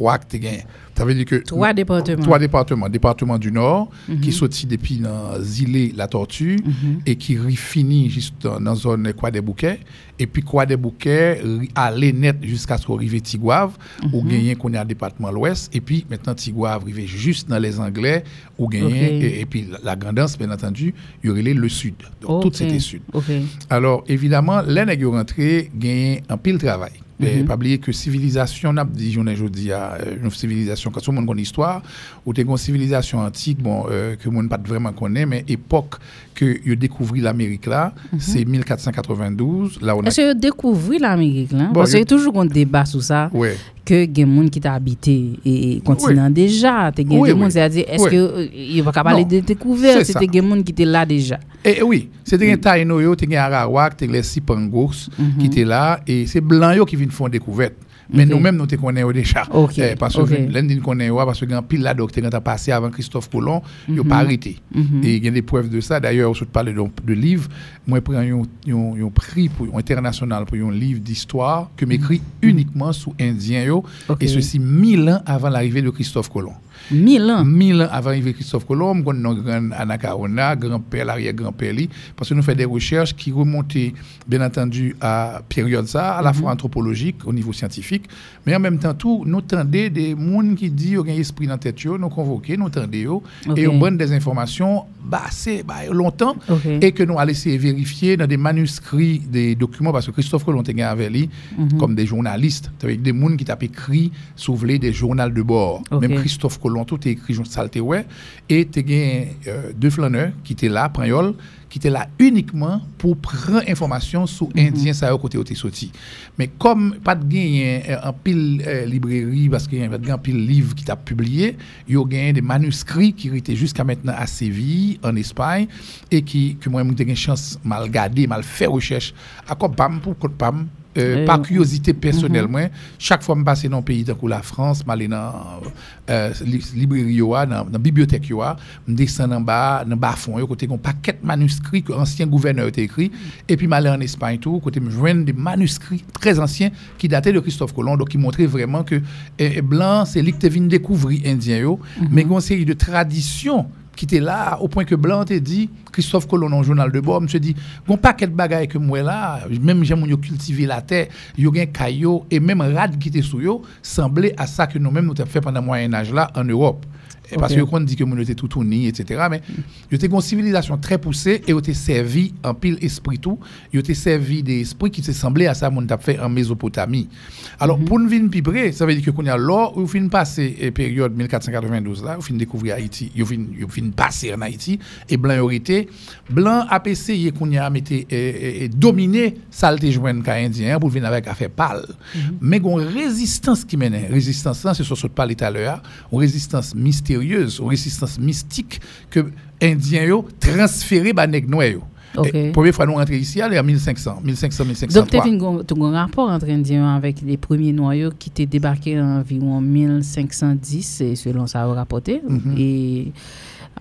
trois que tu gagné. Ça veut dire que Trois départements. trois départements. Département du Nord, Mhm. qui sorti depuis dans Zilé, la Tortue, et qui finit juste dans la zone Croix des Bouquets. Et puis Croix des Bouquets, aller net jusqu'à ce qu'on arrive Tigouave, Mhm. où gagné qu'on est à département l'Ouest. Et puis maintenant Tigouave arrive juste dans les Anglais, où gagné. Ok. Et, et puis la, grandance, bien entendu, il y aurait le Sud. Donc tout c'était Sud. Alors, évidemment, les nègres rentrés gagnent un pile travail. Mais Mhm. pas oublier que civilisation, n'a dit, je dis, à une civilisation, quand tout le monde connaît l'histoire, ou t'es une civilisation antique, bon, euh, que monde pas vraiment connaît, mais époque que il découvert l'Amérique là, c'est 1492, là on a... Mhm. Est-ce que vous découvrez l'Amérique là? Bon, Parce qu'il y a je- toujours un débat sur ça. Ouais. Que gen moun qui t'a habité et continent déjà. Te gen Oui, des oui. moun c'est-à-dire est-ce Oui. que euh, il va pas parler de découverte c'est c'était gen moun qui était là déjà. Et, et oui, c'était un Taïno, yo, Arawak, t'es les Sipangos qui étaient là, et c'est blanc yo qui viennent faire une Mais nous-mêmes, nous te connaissons déjà. Ok, Eh, parce que ok. l'un nous connaît, parce que pile là, docteur, quand a passé avant Christophe Colomb, il n'a pas arrêté. Mhm. Et il y a des preuves de ça. D'ailleurs, je parle de, de livres. Moi, je prends un, prix pour, international pour un livre d'histoire que m'écrit uniquement sous Indien, yo, Mhm. Et ceci mille ans avant l'arrivée de Christophe Colomb. Mille ans. Mille ans avant Christophe Colomb, on a grand Anacarona, grand-père, l'arrière-grand-père, parce que nous faisons des recherches qui remontaient, bien entendu, à période ça, à la fois anthropologique, au niveau scientifique, mais en même temps, tout, nous tendez des gens qui disent qu'il y a un esprit dans la tête, nous convoquer, nous tendez, et on donne des informations, bah, c'est bah, longtemps, et que nous allons essayer de vérifier dans des manuscrits, des documents, parce que Christophe Colomb était avec lui, Mhm. comme des journalistes, avec des gens qui t'ont écrit, soulevé des journaux de bord. Même Christophe Colomb, tout est écrit, ça le te ouais. Et tu as euh, deux flâneurs qui étaient là, qui étaient là uniquement pour prendre information sur Mhm. Indien, ça côté où tu. Mais comme pas de euh, pile euh, librairie, parce qu'il y a pas de pile livre qui t'a publié, il y a des manuscrits qui étaient jusqu'à maintenant à Séville, en Espagne, et qui, que moi, j'ai une chance mal garder, mal faire recherche, à quoi pam, pour quoi pam, euh, par curiosité personnelle, moi, chaque fois que je passe dans un pays que la France, je dans euh, li- librairie, dans la bibliothèque, je descends en bas, dans le bas fond, côté un paquet de manuscrits que l'ancien gouverneur a écrit, et puis je aller en Espagne, tout, côté je joindre des manuscrits très anciens qui dataient de Christophe Colomb, donc qui montraient vraiment que eh, eh, Blanc, c'est lui qui découvrir Indien, yo, mais une série de traditions qui était là au point que Blanc te dit Christophe Colomb journal de bord me dit gon paquet de bagaille que moi même j'aime yo cultiver la terre yo gen caillou et même rad qui était sous yo semblait à ça que nous mêmes nous avons fait pendant le moyen âge là en Europe Et parce qu'on dit que nous était tout tourné etc mais yo était une civilisation très poussée et yo était servi en pile esprit tout. Yo était servi des esprits qui se semblaient à ça mon t'a fait en Mésopotamie. Alors pour nous venir plus près ça veut dire que qu'on a là où fin passer et période 1492 là où fin découvrir Haïti yo fin passer en Haïti et blanc été blanc a essayé qu'on a metté et, dominer saleté joindre indien pour venir avec affaire pâle. Mais gon résistance qui mène résistance c'est ce que parler tout à l'heure une résistance mystérieuse une résistance mystique que indien yo transféré ba nèg noir yo Ok. Et première fois nous rentré ici à 1500 1500 1503 donc tu as un rapport entre Indiens avec les premiers noyaux qui étaient débarqués en environ 1510 et selon ça rapporté Mhm. et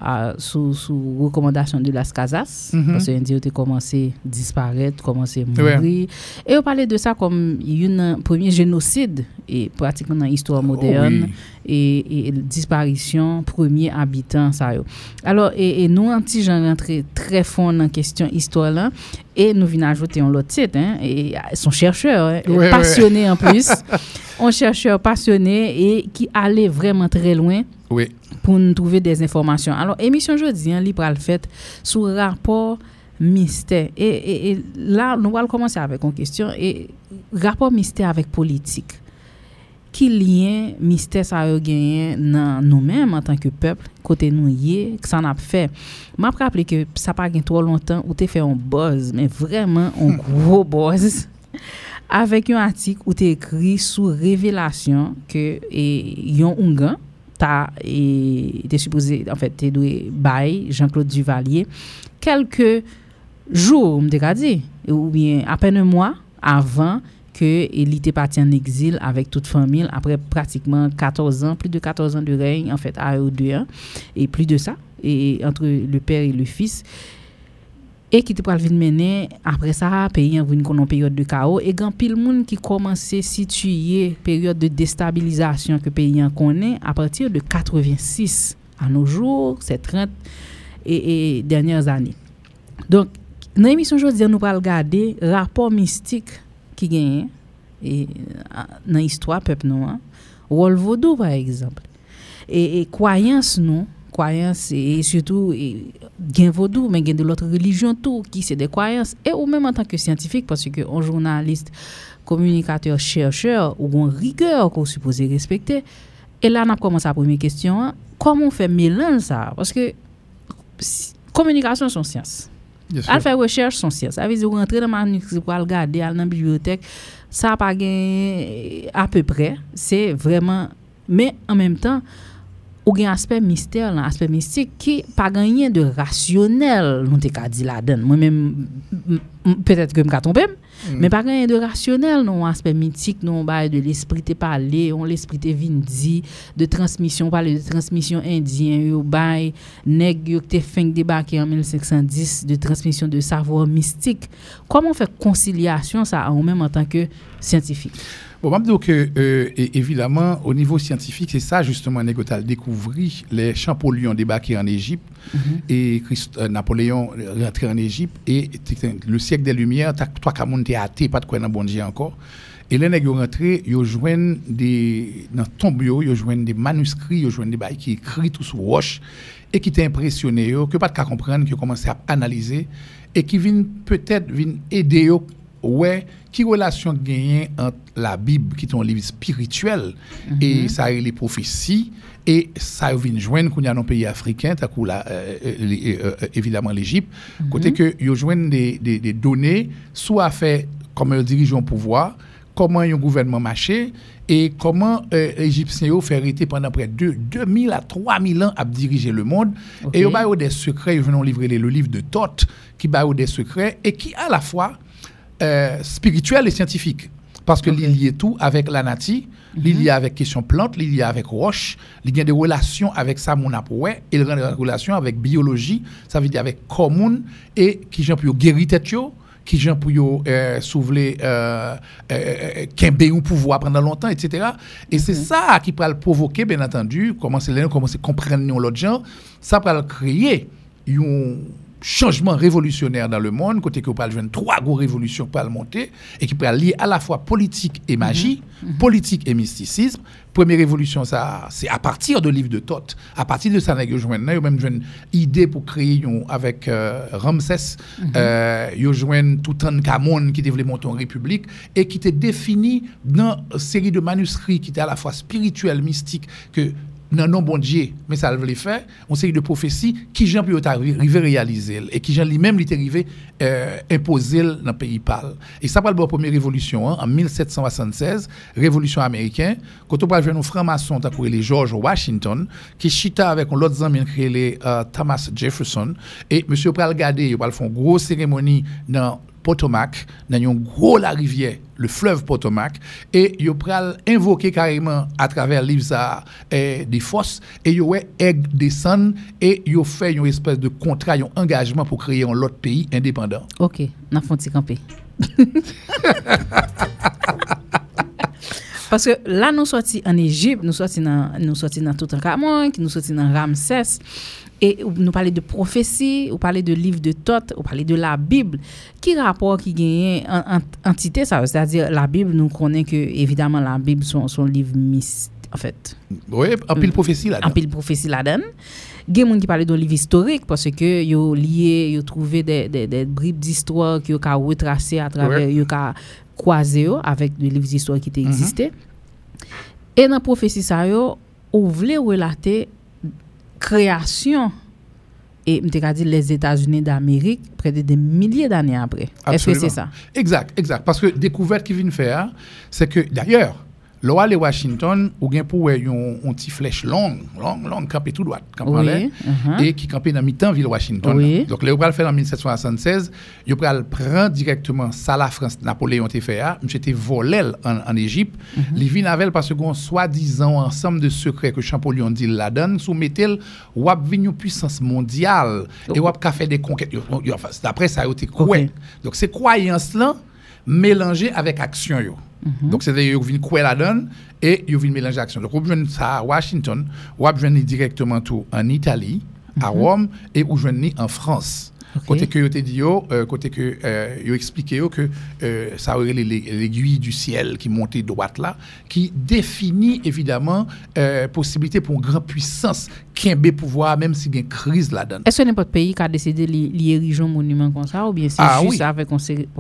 Uh, sous sou recommandation de Las Casas, mm -hmm. parce que ont commencé à disparaître, commencé à mourir. Ouais. Et on parlait de ça comme un premier génocide, et pratiquement dans l'histoire moderne, oh, oui. E et, et, disparition, premier habitant, ça y Alors, et, et nous, anti j'en rentré très fond dans la question histoire là, et nous venons ajouter un autre titre, hein, et son chercheur, hein, ouais, passionné ouais. en plus, un chercheur passionné et qui allait vraiment très loin oui. pour nous trouver des informations. Alors, émission jeudi, hein, libre à le fait, sur rapport mystère. Et, et, et, là, nous allons commencer avec une question. Et, rapport mystère avec politique. Ki liyen mistè sa yo genyen nan nou menm an tanke pepl, kote nou ye, ki san ap fe. Ma ap rappele ke sa pa gen tro lontan ou te fe yon boz, men vreman yon gro boz. Avek yon atik ou te ekri sou revelasyon ke e, yon ungan, ta e te supposé, en fait, te dwe bay, Jean-Claude Duvalier, kelke jou, mte ka di, ou bien apen un mwa avan ke li te pati an exil avek tout famil apre pratikman 14 an, pli de 14 an de règne, en fait, a ou de an, et pli de sa, et entre le père et le fils, et E ki te pral vin menen, apre sa, peyi an vin konon peryode de kao, e gan pil moun ki komanse situye peryode de destabilizasyon ke peyi an konen, apatir de 86 an noujou, se 30 e, e denyer zani. Donk, nan emisyon jodi an nou pral gade, rapor mistik ki genyen, e, nan histwa pep nou an, Wolvodo par exemple, e, e kwayans nou, croyances et surtout gain vaudou mais gain de l'autre religion tout qui c'est des croyances et ou même en tant que scientifique parce que un journaliste communicateur chercheur ou une rigueur qu'on supposé respecter et là on a commencé la première question hein. comment on fait mélange ça? Parce que communication sont science. Al fè recherche son science. Ça veut dire rentrer dans manuscrit pour regarder al dans bibliothèque, ça pas gain à peu près, c'est vraiment mais en même temps ou gen asper mister lan, asper mistik ki pa ganyen de rasyonel nou te ka di la den. Mwen men, petet ke m ka trompem, hmm. men mm. pa ganyen de rasyonel nou asper mitik nou baye de l'esprit te pale, on l'esprit te vindi, de transmisyon pale, de transmisyon indyen, yo baye neg yo te feng debake en 1510, de transmisyon de savor mistik. Koman fè konsilyasyon sa an ou men an tanke scientifique? Bon, dire que, euh, é- évidemment, au niveau scientifique, c'est ça justement, Négotal découvert les Champollion débarqués en Égypte et Christ- euh, Napoléon rentré en Égypte et le siècle des Lumières, t'as- toi, comme on était athée, pas de quoi dans bon Dieu encore. Et les nègres rentrés, ils joignent des, dans tombe, ils joignent des manuscrits, ils joignent des bails qui écrits tout sur roche et qui yo, que pas de cas comprendre, qui ont commencé à analyser et qui viennent peut-être aider yo, ouais, qui relation gagnée entre la Bible, qui est un livre spirituel, et ça et les prophéties, et ça vient joindre qu'on y a dans pays euh, euh, euh, euh, évidemment l'Égypte, côté que ils joignent des, des, des données, soit fait comme un dirigeant au pouvoir, comment un gouvernement marché, et comment euh, les Égyptiens ont fait hériter pendant près de 2000 à 3000 ans à diriger le monde. Et ils ont des secrets, ils viennent livrer le livre de Thoth, qui ont des secrets, et qui à la fois euh, spirituel et scientifique. Parce que Ok. il lié tout avec la nature, il lié avec question plante, il lié avec roche, il y a des relations avec ça, mon apouet, il y a des relations avec biologie, ça veut dire avec commune, et qui j'en pour guérir tête qui j'en yo, euh, soulever, euh, euh, euh, ou pouvoir pendant longtemps, etc. Et c'est ça qui peut le provoquer, bien entendu, commencer à commencer à comprendre l'autre gens, ça peut le créer un changement révolutionnaire dans le monde, côté que vous parlez de trois gros révolutions pour monter, et qui peut lier à la fois politique et magie, politique et mysticisme. Première révolution, ça, c'est à partir de livre de Thoth. À partir de ça, nous même une idée pour créer avec euh, Ramsès, euh, ils joignent tout un Camon qui devait monter en république et qui était défini dans une série de manuscrits qui étaient à la fois spirituels, mystiques, que non, non, bon Dieu, mais ça le fait, on série de prophéties qui Jean peut arriver réaliser. Et qui Jean lui-même lui est arrivé euh, imposer dans le pays pâle. Et ça parle de la première révolution hein, en 1776, révolution américaine, quand on parle de nos francs-maçons, t'as les George Washington, qui chita avec un autre ami est les euh, Thomas Jefferson, et monsieur pral regarder, il va faire une grosse cérémonie dans Potomac, dans une gros la rivière, le fleuve Potomac, et il pral invoquer carrément à travers livre ça eh, des fosses, et il ouais descend et il fait une espèce de contrat, un engagement pour créer un autre pays indépendant. OK, n'a font petit camper? Parce que là, nous sortis en Égypte, nous sortis dans, nous sortis dans Toutankhamon, nous sortis dans Ramsès, Et nous parler de prophétie, ou parler de livre de Thoth, ou parler de la Bible. Qui rapport qui gagne en, en, entité ça? C'est-à-dire la Bible, nous connaît que, évidemment, la Bible, son, son livre mystique, en fait. Oui, en pile mm. prophétie là-dedans. En pile prophétie là-dedans. gen moun ki pale don liv historik, pwase ke yo liye, yo trouve de, de, de brib di istwa ki yo ka retrase a traver, ouais. yo ka kwaze yo avek de liv di istwa ki te egziste. Mm -hmm. E nan profesi sa yo, ou vle relate création et dit les États-Unis d'Amérique près de des milliers d'années après. Est-ce que c'est ça? Exact, exact. Parce que découverte qu'il vient faire, c'est que d'ailleurs, Là, aller Washington, ou bien pour une un petit flèche longue, longue, longue, campée tout droit, campée en Oui, l'air, uh-huh. et qui campait dans mi-temps ville Washington. Oui. Donc, le faire en 1776, il le prendre directement ça la France, Napoléon te fait, ah, monsieur était volé en, en Égypte, il vient avec parce ensemble de secrets que Champollion dit la donne, soumettel, ou ap venu une puissance mondiale, et ou ap ka fait des conquêtes. Yo- yo- enfin, D'après ça, il était Ok. Donc, ces croyances-là, mélangées avec yo. Donc, c'est-à-dire, vous venez quoi la donne et vous venez mélanger action. Donc, vous venez ça à Washington, vous venez directement tout en Italie, à Rome, et vous venez en France. Côté que yo te dit euh, côté que euh, yo expliqué que euh, ça aurait l'aiguille du ciel qui montait droite là, qui définit évidemment possibilité pour une grande puissance qui a pouvoir même s'il y a une crise là-dedans. Est-ce que n'importe pays qui a décidé de li- li ériger un monument comme ça ou bien c'est Ah juste oui. avec un,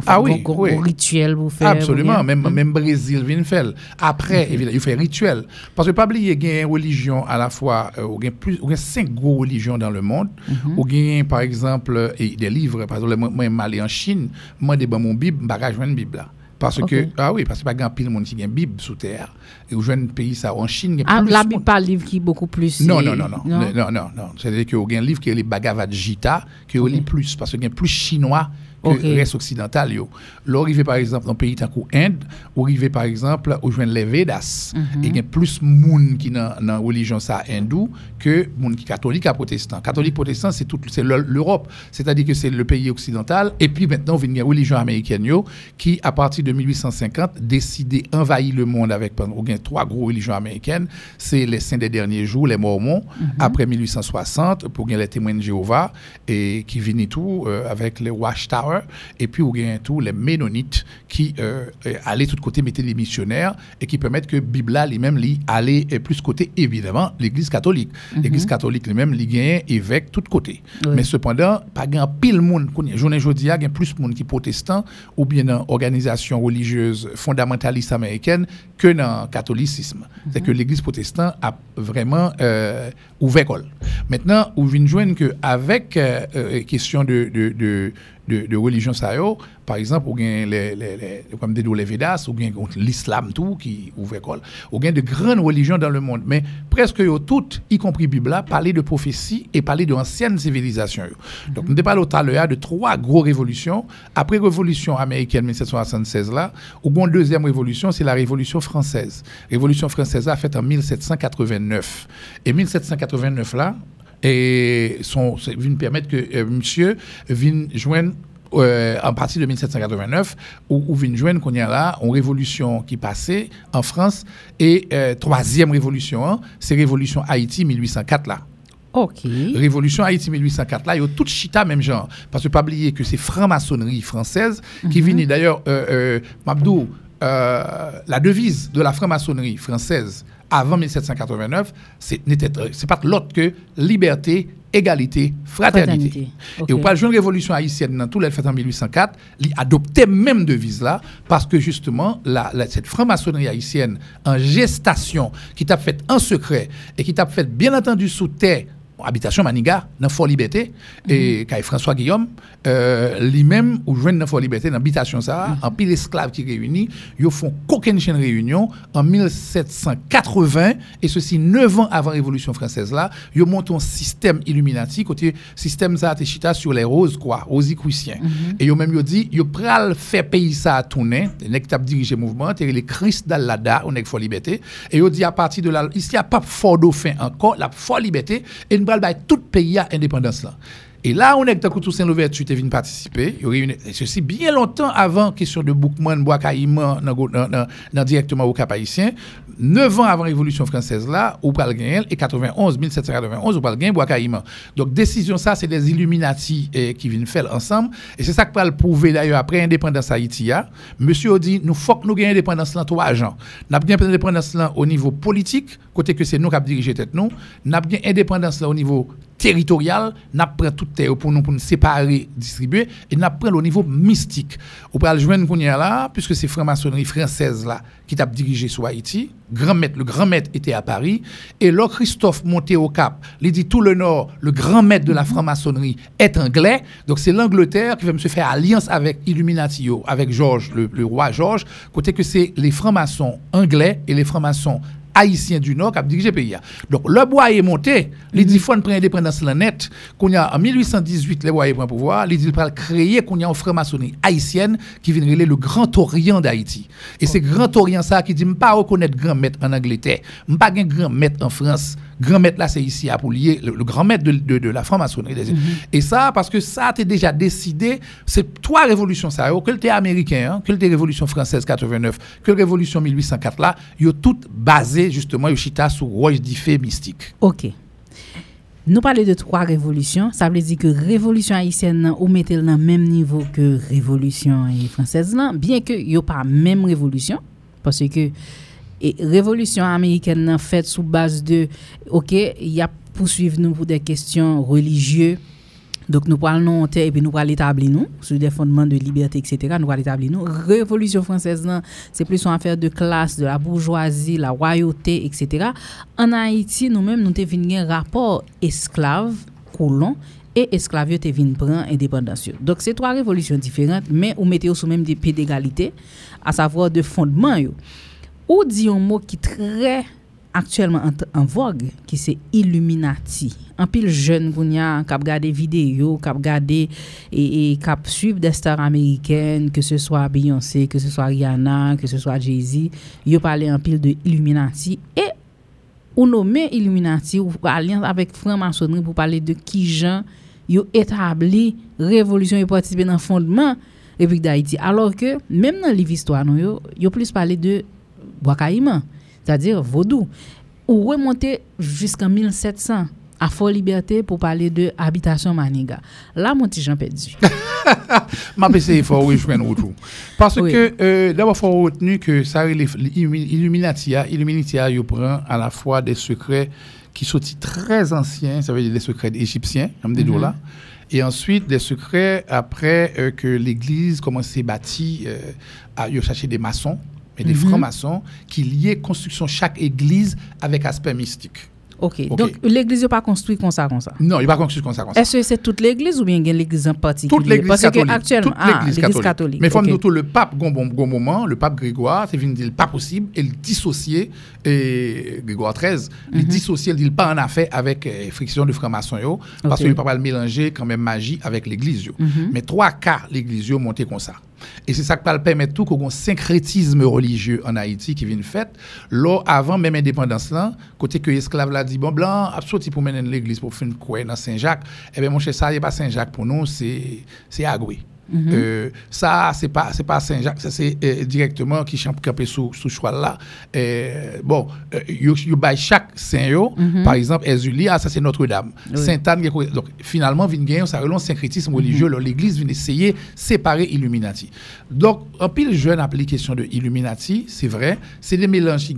Ah oui, gros- oui. gros rituel pour faire Absolument, ou bien- même, même Brésil vient faire. Après, évidemment, il fait rituel. Parce que pas oublier qu'il y a une religion à la fois, il y a il cinq grosses religions dans le monde. Il y a, par exemple, et des livres. Par exemple, moi, je suis en Chine, je demande mon Bible, je ne pas Bible là. Parce okay. que, ah oui, parce que pas grand pile monde qui a une Bible sous terre. Et où je un pays ça en Chine, il y a Ah, monde. Bible pas livre qui est beaucoup plus Non, non, non, non, non, non, non, non. C'est-à-dire qu'il y a un livre qui est le Bhagavad Gita, qui est Ok. plus, parce qu'il y a plus chinois que Ok. le reste occidental. Yo. Là, arrivé par exemple dans pays tant Inde, ou arrivé par exemple où je les Vedas, Mhm. et il y a plus de monde qui dans la religion ça hindou que monde qui catholique à protestant. Catholique protestant, c'est tout c'est le- l'Europe, c'est-à-dire que c'est le pays occidental et puis maintenant vient une religion américaine yo, qui à partir de 1850 décidé envahir le monde avec il y a trois grosses religions américaines, c'est les saints des derniers jours, les mormons, après 1860 pour les témoins de Jéhovah et qui viennent tout euh, avec les Watchtower et puis ou gagne tout les Ménonites qui euh, euh, allaient tout côté mettaient les missionnaires et qui permettent que Bible là lui-même lui euh, plus côté évidemment l'église catholique. L'église catholique lui-même lui gagne évêque tout côté. Oui. Mais cependant pas grand pile monde journée jodi a gagne plus monde qui protestant ou bien dans organisation religieuse fondamentaliste américaine que dans catholicisme. C'est que l'église protestante a vraiment euh, ouvert col. Maintenant, on vient joindre que avec euh, euh, question de, de, de, de, de religion ça yo, par exemple, ou bien les, les, les, comme des les Vedas, ou bien l'islam tout qui ouvre col, ou bien de grandes religions dans le monde, mais presque yo toutes, y compris Bible là, parler de prophétie et parler de anciennes civilisations. yo. Donc, nous parlons tout à l'heure de trois grosses révolutions. Après révolution américaine 1776 là, ou bien deuxième révolution, c'est la révolution française. Révolution française a faite en 1789. Et 1789 là, et son, c'est- vient permettre que euh, monsieur vienne joindre euh, en partir de 1789, où, où vient joindre qu'on y a là une révolution qui passait en France et euh, troisième révolution, hein, c'est révolution Haïti 1804 là. OK. Révolution Haïti 1804, là, il y a tout chita même genre. Parce que pas oublier que c'est franc-maçonnerie française qui vient d'ailleurs, euh, euh, Mabdou, euh, la devise de la franc-maçonnerie française avant 1789, c'est n'était c'est pas l'autre que liberté, égalité, fraternité. Fraternité. Et au pas de révolution haïtienne dans tout les fait en 1804, il adoptait même devise là parce que justement la, la- cette franc-maçonnerie haïtienne en gestation qui t'a fait en secret et qui t'a fait bien entendu sous terre habitation Maniga dans Fort Liberté. Et quand François Guillaume euh, lui-même ou joindre dans Fort Liberté dans habitation ça en pile esclaves qui réunis ils font coquine chaîne réunion. En 1780 et ceci neuf ans avant la révolution française là ils montent un système illuminati côté système ça chita sur les roses quoi rosicruciens et ils même ils dit ils pral faire pays ça à tourner. Les nèg t'a dirigé mouvement les Christ d'Allada on est Fort Liberté. Et ils dit à partir de là ici il n'y a pas Fort Dauphin encore la Fort Liberté et pral bay tout pays à indépendance là et là, on est que tout Saint l'ouverture tu es venu participer. Et ceci bien longtemps avant question de Boukman, dans directement au Cap Haïtien. Neuf ans avant la Révolution française là, ou pral gagner, et 91, 1791, ou pral gagner Bois Caïman. Donc, décision ça, c'est des Illuminati eh, qui viennent faire ensemble. Et c'est ça que pral prouver d'ailleurs après l'indépendance Haïti. là. Monsieur dit, nous faut que nous gagnions l'indépendance là trois agents. Nous avons gagné l'indépendance là au niveau politique, côté que c'est nous qui avons dirigé tête nous. Nous avons gagné l'indépendance là au niveau territorial, n'a pris toute terre pour nous, pour nous séparer, distribuer, et n'a pris au niveau mystique. Ou le joindre qu'on là, puisque c'est franc-maçonnerie française là, qui t'a dirigé sur Haïti, grand maître, le grand maître était à Paris, et là, Christophe monté au Cap, il dit tout le Nord, le grand maître de la franc-maçonnerie est anglais, donc c'est l'Angleterre qui va me faire alliance avec Illuminati, avec Georges, le, le roi Georges, côté que c'est les francs-maçons anglais et les francs-maçons haïtien du Nord qui a dirigé le pays. Donc, le bois est monté. Il dit qu'il faut prendre l'indépendance la net. Qu'on a, en 1818, le bois est pris pouvoir. Il dit qu'il créer qu'on a une franc-maçonnerie haïtienne qui vient le Grand Orient d'Haïti. Et c'est Grand Orient ça qui dit, je ne pas reconnaître grand maître en Angleterre. Je ne pas grand maître en France grand maître là, c'est ici à Poulier, le, grand maître de, de, la franc-maçonnerie. Mhm. Et ça, parce que ça, tu déjà décidé, c'est trois révolutions, ça, que le américain, hein, que le révolution française 89, que révolution 1804 là, ils toutes basé justement, chita sur Roche d'Ifé mystique. OK. Nous parlons de trois révolutions. Ça veut dire que révolution haïtienne, ou mettez le même niveau que révolution française là, bien que n'y a pas même révolution, parce que E revolutyon Ameriken nan fèt sou base de, ok, ya pousuiv nou pou de kestyon religye, dok nou pral nou ante, epi nou pral etabli nou, sou de fondman de liberté, etc., nou pral etabli nou. Revolutyon fransèz nan, se plis son anfer de klas, de la bourgeoisie, la royote, etc. An Haiti, nou mèm nou te vin gen rapor esklav, kolon, e esklavyo te vin pran independansyo. Dok se 3 revolutyon diferent, men ou mette yo sou mèm de pi d'egalité, a savo de fondman yo. ou di yon mou ki tre aktuelman an, an vogue, ki se Illuminati. An pil jen koun ya kap gade videyo, kap gade e, e kap suiv de star Ameriken, ke se swa Beyoncé, ke se swa Rihanna, ke se swa Jay-Z, yo pale an pil de Illuminati. E ou nome Illuminati ou alians avèk franc-maçonnerie pou pale de ki jan yo etabli revolusyon yo patisipe nan fondman repik da Haiti. Alors ke, mèm nan liv histwa nou yo, yo plis pale de Bois-Caïman, c'est-à-dire vaudou, ou remonter jusqu'en 1700 à Fort Liberté pour parler de habitation Maniga. Là, mon petit Jean perdu. Ma PC, il faut rejoindre. Parce que, euh, d'abord, il faut retenir que ça, Illuminati, Illuminati, il prend à la fois des secrets qui sont très anciens, ça veut dire des secrets égyptiens, comme des mm là. Et ensuite, des secrets après euh, que l'Église commençait à bâtir, euh, à chercher des maçons mais des mhm. francs-maçons qui liaient construction chaque église avec aspect mystique. Ok, donc l'église n'est pas construite comme ça, comme ça? Non, il n'est pas construite comme ça, comme ça. Est-ce que c'est toute l'église ou bien l'église en particulier? Toute l'église catholique. Parce actuellement, ah, l'église catholique. Mais okay. tout le pape, bon, bon, moment, le pape Grégoire, c'est venu dire pas possible, et le dissocier, et Grégoire XIII, il mhm. dissocier, il dit pas en affaire avec euh, friction de franc-maçon, parce qu'il ne peut pas le mélanger quand même magie avec l'église. Mhm. Mais trois cas, l'église monté comme ça. Et c'est ça qui permet tout qu'on syncrétisme religieux en Haïti qui vient fait. Là, avant même l'indépendance, là, côté que l'esclave l'a dit, bon, blanc, a sorti pour mener l'église pour faire dans Saint-Jacques. Eh bien, mon cher, ça, n'est pas Saint-Jacques pour nous, c'est Agoué. Mhm. Euh, ça, c'est pas, c'est pas Saint-Jacques, ça c'est euh, directement qui champ campé sous sous choix là. Euh, bon, you, you by chaque saint mhm. par exemple, Ezulia, ça c'est Notre-Dame. Sainte-Anne, donc finalement, vient ça relance syncrétisme religieux, mhm. l'église vient essayer séparer Illuminati. Donc, en pile jeune application de Illuminati, c'est vrai, c'est des mélanges qui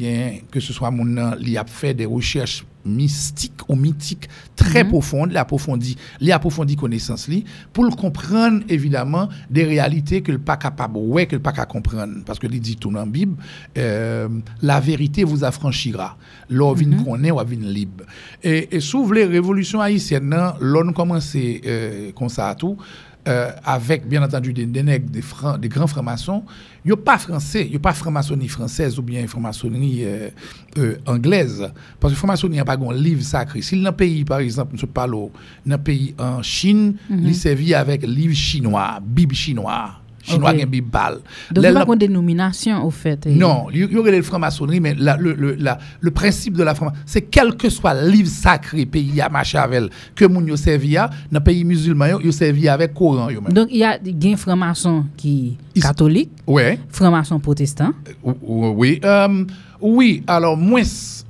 que ce soit mon il a fait des recherches mystique ou mythique très mm -hmm. profonde, l'approfondie, l'approfondie connaissance li, pour le comprendre évidemment des réalités que le pas capable ouais que le pas capable comprendre parce que il dit tout dans la Bible euh, la vérité vous affranchira. L'on vient mm connaît ou vient libre. Et, et sous les révolutions haïtiennes, l'on commence euh, comme ça tout euh, avec bien entendu des, des, des, francs, des grands francs-maçons, il n'y a pas français, il n'y a pas franc-maçonnerie française ou bien franc-maçonnerie euh, euh, anglaise. Parce que franc-maçonnerie n'a pas un livre sacré. Si dans un pays, par exemple, nous parlons d'un pays en Chine, mm -hmm. il servi avec livre chinois, Bible chinois. Chinois qui okay. bal. Donc, il n'y a pas de dénomination, au fait. Non, il y aurait la franc-maçonnerie, mais la, le, le, la, le, principe de la franc-maçonnerie, c'est quel que soit le livre sacré, pays à Machavel, que moun yo servi à, dans le pays musulman, yo servi avec Coran. Donc, il y a des francs-maçons qui catholiques, ouais. francs-maçons protestants. Euh, oui, euh, oui, alors moins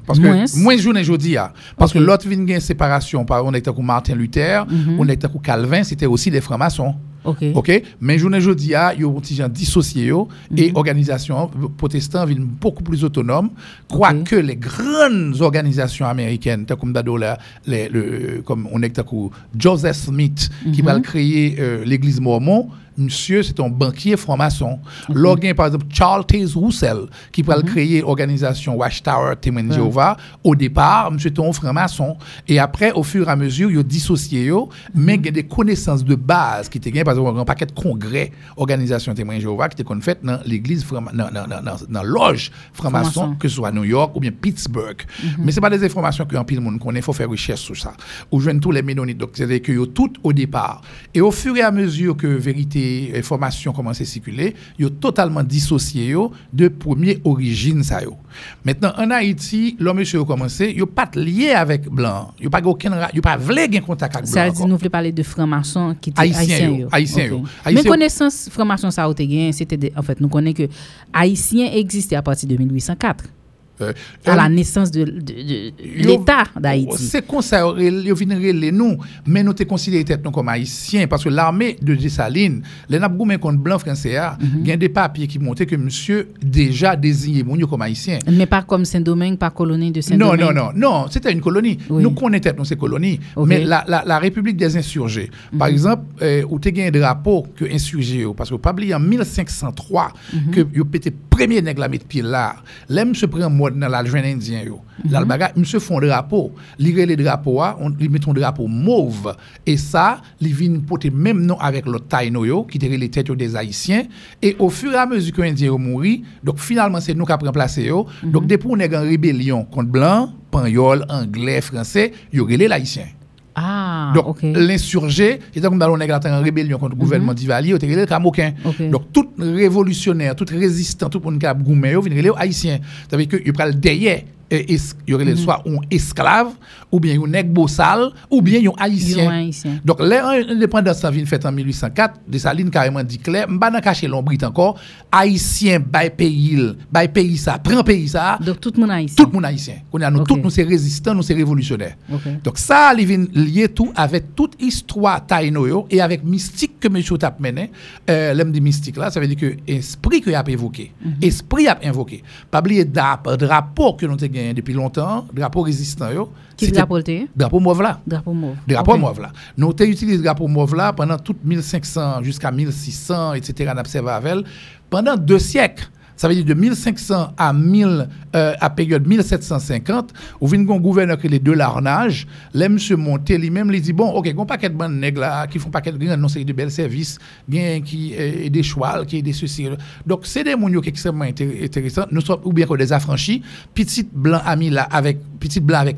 parce que moins journée jeudi parce okay. que l'autre vient une séparation par on était avec Martin Luther, mm -hmm. on était avec Calvin, c'était aussi des francs-maçons. OK. OK? Mais journée jodi a yo petit gens dissocié yo et organisation protestants viennent beaucoup plus autonomes quoique les grandes organisations américaines comme d'ado là les le comme on est comme Joseph Smith qui va créer euh, l'église mormon Monsieur, c'est un banquier franc-maçon. Logan, par exemple, Charles Taze Roussel, qui va créer l'organisation Watchtower Témoin Jéhovah. Au départ, monsieur était un franc-maçon. Et après, au fur et à mesure, il a dissocié, yo, mais il y a des connaissances de base qui étaient par exemple, un paquet de congrès, organisation Témoin Jéhovah, qui étaient fait dans l'église, dans, loge franc-maçon, que ce soit à New York ou bien Pittsburgh. Mais c'est pas des informations qu'un pile monde connaît, il faut faire recherche sur ça. Ou joindre tous les Ménonites, donc c'est-à-dire que tout au départ. Et au fur et à mesure que vérité, information commence à circuler, yo totalement dissocié de première origine ça. Maintenant en Haïti, l'homme monsieur a commencé, yo pas lié avec blanc, yo pas aucun yo pas vle gen contact avec Ça blanc. veut dire nous voulons parler de francs-maçons qui étaient Haïtiens haïtiens. yo, yo. haïtiens Ok. yo. Mais connaissance francs-maçons ça a été gagné, c'était en fait nous connaissons que haïtiens existaient à partir de 1804 Euh, à la euh, naissance de, de- de Yo- l'État d'Haïti. C'est comme ça, ils viennent nous, mais nous te considérés tête nous comme haïtiens, parce que l'armée de Dessalines, les n'a goumé contre blanc français, il y a des papiers qui montraient que monsieur déjà désigné moun yo comme haïtien. Mais pas comme Saint-Domingue, pas colonie de Non, Saint-Domingue. non, non, non, c'était une colonie. Oui. Nous connaissons nos ces colonies, mais la, la, la République des insurgés, par exemple, euh, où tu as un drapeau que insurgé, parce que pas oublier en 1503 que yo pété premier nègre la pied là, l'aime se prend mode dans la jeune indien yo. Là le bagage, monsieur font drapeau, lire les drapeaux a, on li met un drapeau mauve et ça, li vinn porter même nom avec l'autre taino yo qui était les têtes yo des haïtiens et au fur et à mesure que indien yo mouri, donc finalement c'est nous qui avons remplacé yo. Donc depuis on est en rébellion contre blanc, panyol, anglais, français, yo relé l'haïtien. Ah, Donc, ok. l'insurgé, c'était comme dans le nègre en rébellion contre le gouvernement d'Ivalier, c'était le Camoquin. Ok. Donc, tout révolutionnaire, tout résistant, tout monde qui a goumé, relé haïtien. Ça veut dire que il prend derrière et es- il y aurait soit un esclave ou bien un nègre bossal ou bien un haïtien. Donc, l'indépendance vient faite en 1804, Dessalines carrément dit clair, m'ba nan cacher l'ombrit encore, haïtien bay pays, bay pays ça, prend pays ça, Donc tout le monde haïtien. tout le monde haïtien. Nous tous nous c'est résistants, nous c'est révolutionnaires. Donc ça, il vient lier tout avec toute histoire taïno yo et avec mystique que monsieur tap mené. Euh, l'aime dit mystique là, ça veut dire que esprit que a évoqué, Mhm. esprit a invoqué. Pas oublier drapeau que nous avons depuis longtemps, drapeau résistant. Qui drapeau le? Drapeau mauve là. Drapeau mauve. Drapeau Ok. mauve là. Nous avons utilisé le drapeau mauve là pendant tout 1500 jusqu'à 1600, etc. Pendant deux siècles. Ça veut dire de 1500 à 1000, euh, à période 1750, où vient un gouverneur qui est les deux larnages, là, monsieur monté lui-même, il dit, bon, ok, un paquet de bonnes nègres qui font paquet de non, c'est de belles services, bien qui, euh, des chouals, qui des ceci. Donc, c'est des mounions qui sont extrêmement intér- intéressants, nous sommes, ou bien que des affranchis, petit blanc ami là, avec, petit blanc avec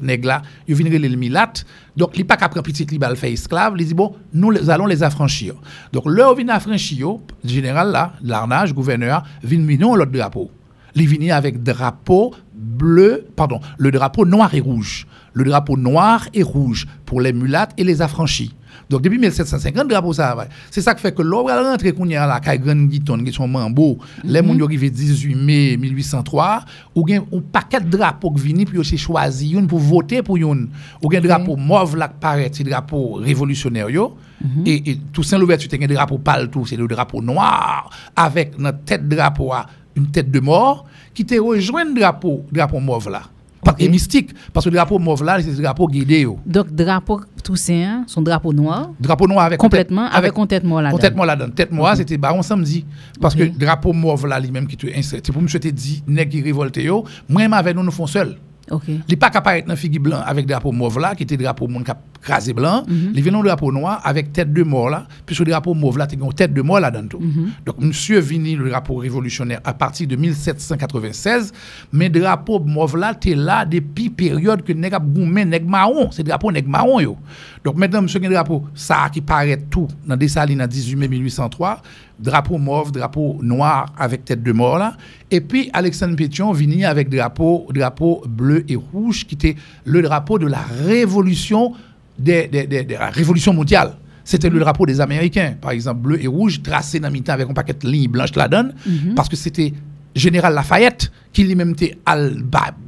ils viennent le milat, donc, il pas prendre petit libal fait esclave, il dit, bon, nous allons les affranchir. Donc, là, vient affranchir, le général là, l'arnage, gouverneur, vient minon l'autre drapeau. Il vient avec drapeau bleu, pardon, le drapeau noir et rouge. Le drapeau noir et rouge pour les mulattes et les affranchis. Donc, depuis 1750, drapeau ça va. C'est ça qui fait que l'on va rentrer qu'on y a la caille Grande Guiton, qui sont mambo, les moun yo arrivé 18 mai 1803, ou gen un paquet de drapeaux qui viennent, puis aussi choisi une pour voter pour une. Ou gen drapeau mauve là qui paraît, c'est drapeau révolutionnaire yo. Et, et tout ça, l'ouverture, c'est un drapeau pâle tout, c'est le drapeau noir, avec notre tête drapeau une tête de mort, qui te rejoint le drapeau, drapeau mauve là. Parce que Ok. mystique, parce que le drapeau mauve là, c'est le drapeau guidé. Donc drapeau Toussaint, son drapeau noir, Drapeau noir avec complètement tête- avec un tête mort là-dedans. Complètement là-dedans. Tête moi, c'était baron samedi. Parce Ok. que drapeau mauve là, lui-même qui te insère. C'est pour me te dit, nèg qui révolte yo, moi avec nous nous font seul. OK. Il pas qu'apparaître dans figue blanc avec drapeau mauve là, qui était drapeau monde crasé blanc. Mhm. Il vient dans drapeau noir avec tête de mort là. Puis sur le drapeau mauve là, une tête de mort là dedans tout. Mhm. Donc, monsieur vini le drapeau révolutionnaire à partir de 1796. Mais drapeau mauve là, tu là depuis période que nèg goumé nèg marron. C'est drapeau nèg marron yo. Donc, maintenant, monsieur un drapeau, ça qui paraît tout dans Dessalines en 18 mai 1803. Drapeau mauve, drapeau noir avec tête de mort là. Et puis, Alexandre Pétion vini avec drapeau, drapeau bleu et rouge qui était le drapeau de la révolution, des, des- des- de la révolution mondiale. C'était le drapeau des Américains, par exemple, bleu et rouge, tracé dans le mi-temps avec un paquet de lignes blanches là-dedans, parce que c'était Général Lafayette qui lui-même était al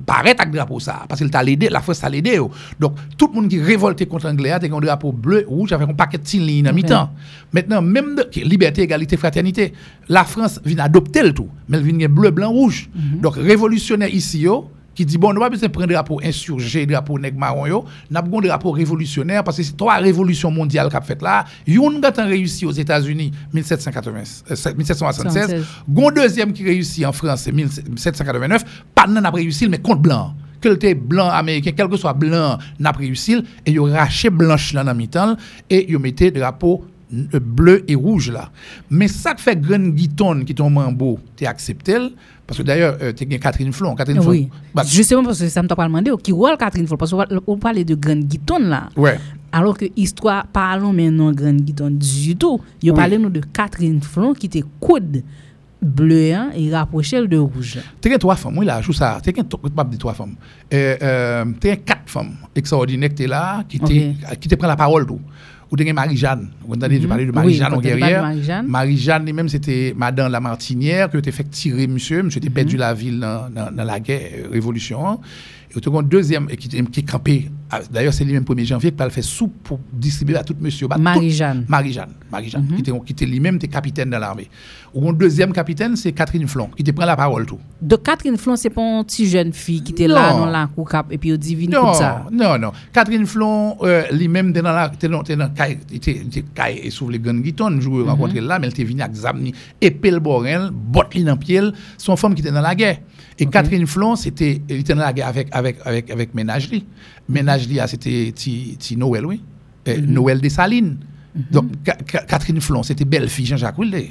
barrette avec drapeau ça parce qu'il t'a aidé la France t'a aidé donc tout le monde qui révolté contre l'anglais a un drapeau bleu rouge avec un paquet de lignes dans mi-temps. Maintenant même liberté égalité fraternité la France vient adopter le tout mais elle vient bleu blanc rouge. Mhm. donc révolutionnaire ici yo qui dit bon nous pas besoin de prendre drapeau insurgé drapeau nèg marron yo. N'a pas drapeau révolutionnaire parce que c'est trois révolutions mondiales qu'a fait là. Une qui a réussi aux États-Unis 1780 euh, 1776 gon deuxième qui réussit en France c'est 1789 pas n'a réussi mais contre blanc. Que blanc américain quel que soit blanc n'a pas réussi et yo raché blanche là dans mi-temps et yo mettait drapeau bleu et rouge là. Mais ça que fait Grand Guiton qui tombe en beau, tu accepté parce que d'ailleurs euh, tu as Catherine Flon, Catherine Flon. Oui. Bah, Justement parce que ça me t'a pas demandé qui rôle Catherine Flon? Parce qu'on parlait de Grande Guitonne là. ouais. Alors que histoire parlons maintenant Grande Guitonne du tout. Yo Oui. parlait nous de Catherine Flon qui était coude bleu hein, et rapproché de rouge. Tu as trois femmes, oui là, joue ça. Tu as pas trois femmes. Euh, euh, tu as quatre femmes extraordinaires qui étaient là, qui te qui te la parole tout. Ou as Marie-Jeanne. Vous entendez, je parlais de Oui, Marie-Jeanne en guerrière. Marie-Jeanne. Marie-Jeanne lui-même, c'était Madame la Martinière, qui a fait tirer monsieur. Monsieur était perdu la ville dans, la guerre, euh, révolution. hein. Et as un deuxième qui, qui est campé. Ah, D'ailleurs, c'est lui-même 1er janvier qui a fait soupe pour distribuer à tout monsieur. Bah, Marie-Jeanne. Marie-Jeanne. Marie-Jeanne, qui était, qui était lui-même capitaine dans l'armée. Ou un deuxième capitaine, c'est Catherine Flon, qui te prend la parole tout. De Catherine Flon, c'est pas une petite jeune fille qui était là dans la cour et puis au divine Non, ça. non, non. Catherine Flon, euh, lui-même, était dans la, était dans, était dans, était, et sous les grandes guitons, je Mhm. rencontré là, mais elle était venue avec Zamni, épée borel, botte dans pied, son femme qui était dans la guerre. Et Catherine Flon, c'était, elle était dans la guerre avec, avec, avec, avec Ménage Li. Ménage Li, ah, c'était Noël, oui. Euh, Mhm. Noël Dessalines. Donc, Ca- Ca- Catherine Flon, c'était belle fille Jean-Jacques Wilde.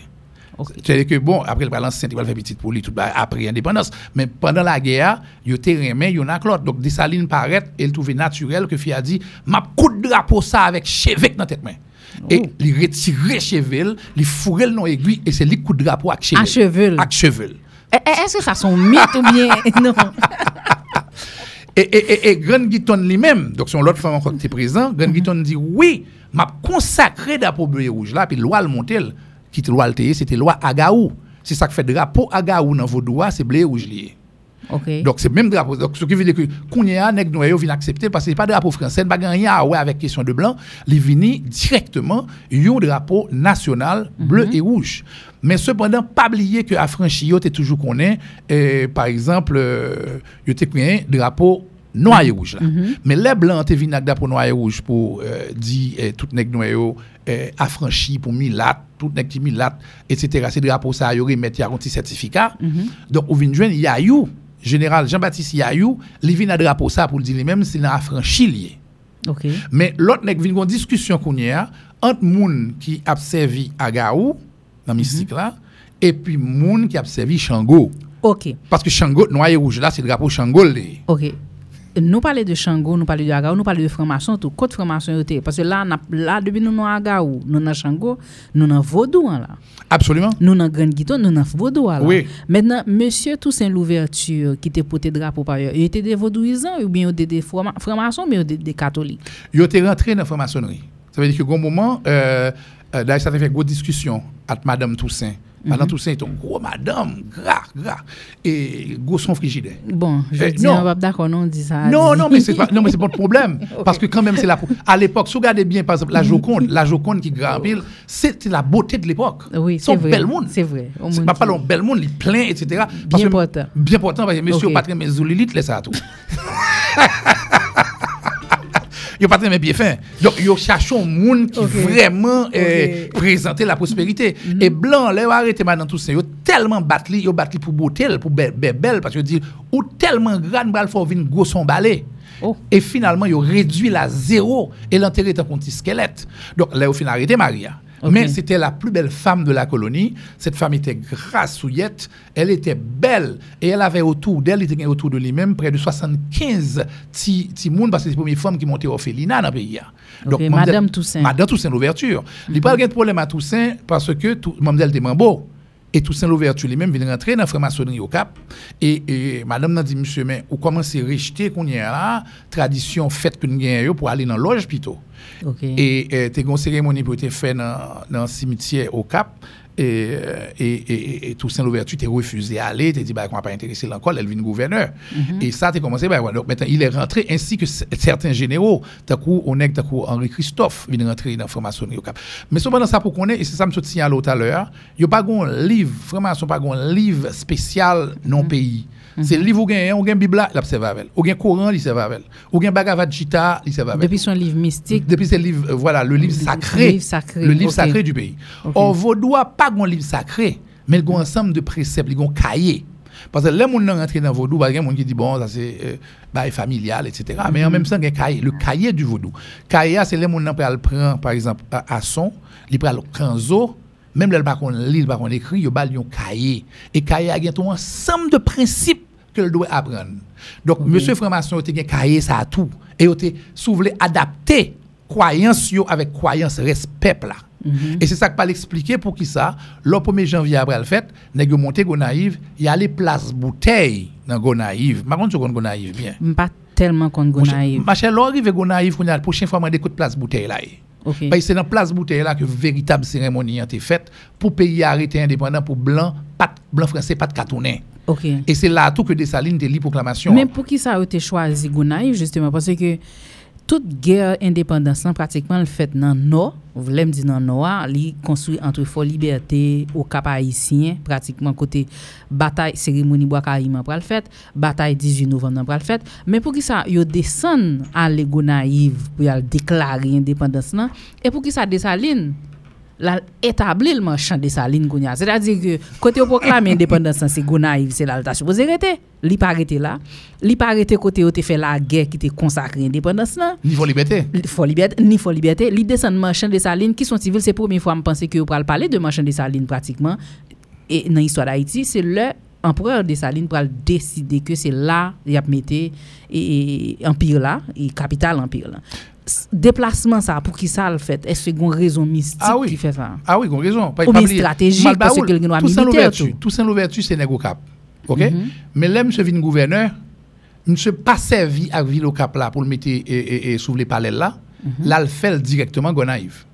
Ok. C'est-à-dire que, bon, après le balance saint il va faire petite pour lui, tout après l'indépendance. Mais pendant la guerre, il était remis, il y en a l'autre. Donc, Dessalines paraît, elle trouvait naturel que fille a dit, m'a coup de drapeau ça avec cheveux dans tête main. Et Oh. il retire cheveux, il fourre le nom aiguille, et c'est lui coup de drapeau avec cheveux. À cheveux. Eh, eh, Est-ce que ça son mythe ou bien? Non Et, et, et, et Grand Guiton lui-même, donc son l'autre femme encore qui était présent, Grand Guiton dit oui, m'a consacré drapeau bleu et rouge là, puis loi le montel, qui était loi c'était loi Agaou. C'est ça qui fait drapeau Agaou dans vos doigts, c'est bleu et rouge lié. OK. Donc c'est même drapeau. Donc ce qui veut dire que Kounia nèg nou yo vient accepter parce que c'est pas drapeau français, pas rien à ouais avec question de blanc, il vini directement un drapeau national bleu et rouge. Mais cependant pas oublier que affranchi yo t'es toujours connaît euh, par exemple euh, yo t'es un drapeau noir et rouge là. Mais les blancs t'es venu avec drapeau noir et rouge pour euh, dire euh, tout nèg nou yo euh, affranchi pour milat, tout nèg qui milat etc. C'est drapeau ça yo remettre un petit certificat. Donc ou vinn joindre Yayou général Jean-Baptiste Yayou, li vin drapeau ça pour le dire lui-même c'est dans affranchi lié. Mais l'autre nèg vin gon discussion qu'on a entre moun qui a servi à Gaou dans mystique là et puis moun qui a servi Shango OK. parce que Shango noir et rouge là c'est le drapeau Shango li. OK. Nous parlons de Shango, nous parlons de Agaou, nous parlons de franc-maçon, tout côté franc-maçon. Parce que là, n'a- là depuis nous dans Agaou, nous dans Shango, nous dans Vaudou hein, là. Absolument. Nous dans Grande Guiton, nous dans Vaudou là. Oui. Maintenant, monsieur Toussaint Louverture qui était porté drapeau par ailleurs, il était des vaudouisants ou bien il était des franc- francs-maçons mais des, des catholiques. Yo était rentré dans la franc-maçonnerie. Ça veut dire que au moment euh, euh, d'ailleurs ça a fait grosse discussion avec madame Toussaint. Madame Toussaint est une gros madame, gras, gras et gros son frigidaire. Bon, je Eh, dis, non. on va d'accord, non, on dit ça. Non, non, mais c'est pas, non, mais c'est pas de problème. Parce que quand même, c'est la, à l'époque, si vous regardez bien, par exemple, la Joconde, la Joconde qui grand pile, c'était la beauté de l'époque. Oui, c'est vrai. bel monde. C'est vrai. C'est pas pas long, bel monde, il plein, etc. Parce Bien que- portant. Bien portant, parce que monsieur Ok. Patrick Mézoulilite, laisse ça tout. Yo pas très bien fin. Donc, yo cherche un monde qui vraiment euh, Ok. présenter la prospérité. Et blanc, là, yo arrêté maintenant tout ça. Yo tellement battu, yo battu pour beauté, pour belle, belle, parce que dit, ou tellement grand, bral faut venir gros son balai. Oh. Et finalement, ils ont réduit la zéro et l'enterré dans un petit squelette. Donc là, au final, arrêté Maria. Mais c'était la plus belle femme de la colonie. Cette femme était grassouillette, elle était belle et elle avait autour d'elle, il était autour de lui-même près de 75 petits petits moun parce que c'est la première femme qui montait orphelinat dans le pays. Ok, Mamzelle- Madame Toussaint. Madame Toussaint l'ouverture. Il n'y a pas de problème à Toussaint parce que tout, Mamzelle était mambo. Et Toussaint l'ouverture lui-même vient rentrer dans la franc-maçonnerie au Cap. Et, et madame n'a dit, monsieur, mais ou commencez à rejeter qu'on y a là, tradition faite que nous pour aller dans la loge plutôt. Et euh, t'es une cérémonie pour faire dans un cimetière au Cap. Et, euh, et, et, et Toussaint Louverture t'es refusé à aller, t'es dit, bah, qu'on va pas intéresser l'encore, elle vient gouverneur. Et ça, t'es commencé, bah, ouais, donc maintenant, il est rentré, ainsi que certains généraux. D'un coup, on est, d'un coup, Henri Christophe vient rentrer dans la franc-maçonnerie au Cap. Mais cependant, ça pour qu'on ait, et c'est ça, me signalé tout à l'heure, il n'y a pas un livre, franc-maçon, pas un livre spécial non-pays. C'est le livre où gagne, ou gagne Bible, il observe avec. Ou gagne Coran, il observe avec. Ou gagne Bhagavad Gita, il observe avec. Depuis son livre mystique, Depuis le livre, euh, voilà, le livre Le sacré. livre sacré, Le livre ok. sacré du pays. Ok. Or, Vaudois, pas un livre sacré, mais il y a un ensemble de préceptes, il y a un cahier. Parce que là, on rentre dans Vaudou, il y a des gens qui disent, bon, ça c'est euh, bail familial, etc. Mais en même temps, il y a un cahier, le cahier du Vaudou. Cahier, c'est les gens qui prennent, par exemple, à, son, ils prennent le canzo, même là, ils ne lisent pas qu'on écrit, ils ont un cahier. Et cahier a un ensemble de principes que le doit apprendre. Donc, monsieur franc-maçon, il a un cahier, ça a tout. Et il a souvent adapter croyance avec croyance respect là. Et c'est ça que pas l'expliquer pour qui ça. Le 1er janvier après le fait, nèg monté Gonaïve, il y a les places bouteilles dans Gonaïve. Par contre, connais Gonaïve bien. pas tellement contre Gonaïve. Ma chère, l'arrive Gonaïve, la prochaine fois, moi, de place bouteille là. OK. Parce que c'est dans place bouteille là que véritable cérémonie a été faite pour pays arrêté indépendant pour blanc, pas blanc français, pas de catonais. OK. Et c'est là tout que Dessalines te lit proclamation. Mais pour qui ça a été choisi Gonaïve justement? Parce que Tout gèr independansan pratikman l fèt nan no, vlem di nan no a, li konstruy antre fò libertè ou kap haïsyen, pratikman kote batay seremoni Bwakariman pral fèt, batay 18 Novemnan pral fèt, men pou ki sa yo desen al lego naiv pou yal deklari independansan, e pou ki sa desaline, la établi le marchand de saline kounya. C'est-à-dire que côté au proclamer indépendance c'est Gonaïve, c'est là tâche supposé arrêter. Li pas arrêté là. Li pas arrêté côté où te fait la guerre qui te consacré indépendance là. Niveau liberté. Li- Fort liberté, ni fort liberté, li descend marchand de saline qui sont civils, c'est première fois me penser que vous parler de marchand de saline pratiquement et dans l'histoire d'Haïti, c'est le empereur de Saline pour décider que c'est là il a metté et, et empire là, et capitale empire là. Déplacement ça pour qui ça le fait? Est-ce une raison mystique Ah oui. qui fait ça? Ah oui, avez raison. Pas- Ou stratégique, Mal parce que le Toussaint militaire, l'ouverture. tout. Toussaint l'ouverture, c'est Nego Cap. OK? Mhm. Mais là, monsieur vin gouverneur, monsieur pas servi à ville au Cap là pour le mettre et, et, et sous les palais là. Mhm. Là, il fait directement Gonaïve.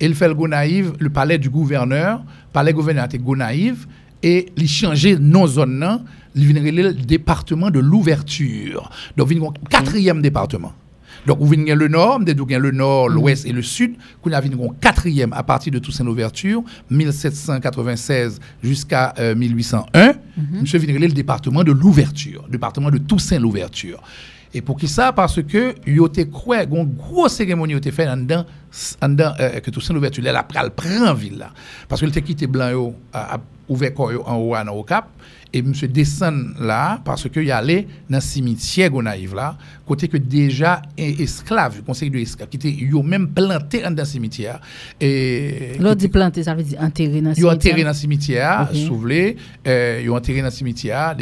Et il fait le Gonaïve, le palais du gouverneur, palais gouverneur était Gonaïve, et il changeait non zone là, il vient le département de l'ouverture. Donc, il vient un quatrième département. Donc, vous venez le nord, vous avez le nord, l'ouest et le sud, qu'on a un quatrième à partir de Toussaint l'ouverture, 1796 jusqu'à euh, 1801. Monsieur vient le département de l'ouverture, département de Toussaint l'ouverture. Et pour qui ça? Parce que yo te croit une grosse cérémonie yo te fait en dedans euh, que Toussaint l'ouverture là après prend ville là. Parce que il te quitté blanc yo a, a ouvert corps en haut à- au cap et monsieur descend là parce que y allé dans cimetière Gonaïve là côté que déjà es- esclave conseil de esclave qui était yo même planté en dans cimetière et L'autre dit planter, ça veut dire enterrer dans le Ils ont enterré cimetière. dans le cimetière, souvelé, euh, ils enterré dans le cimetière,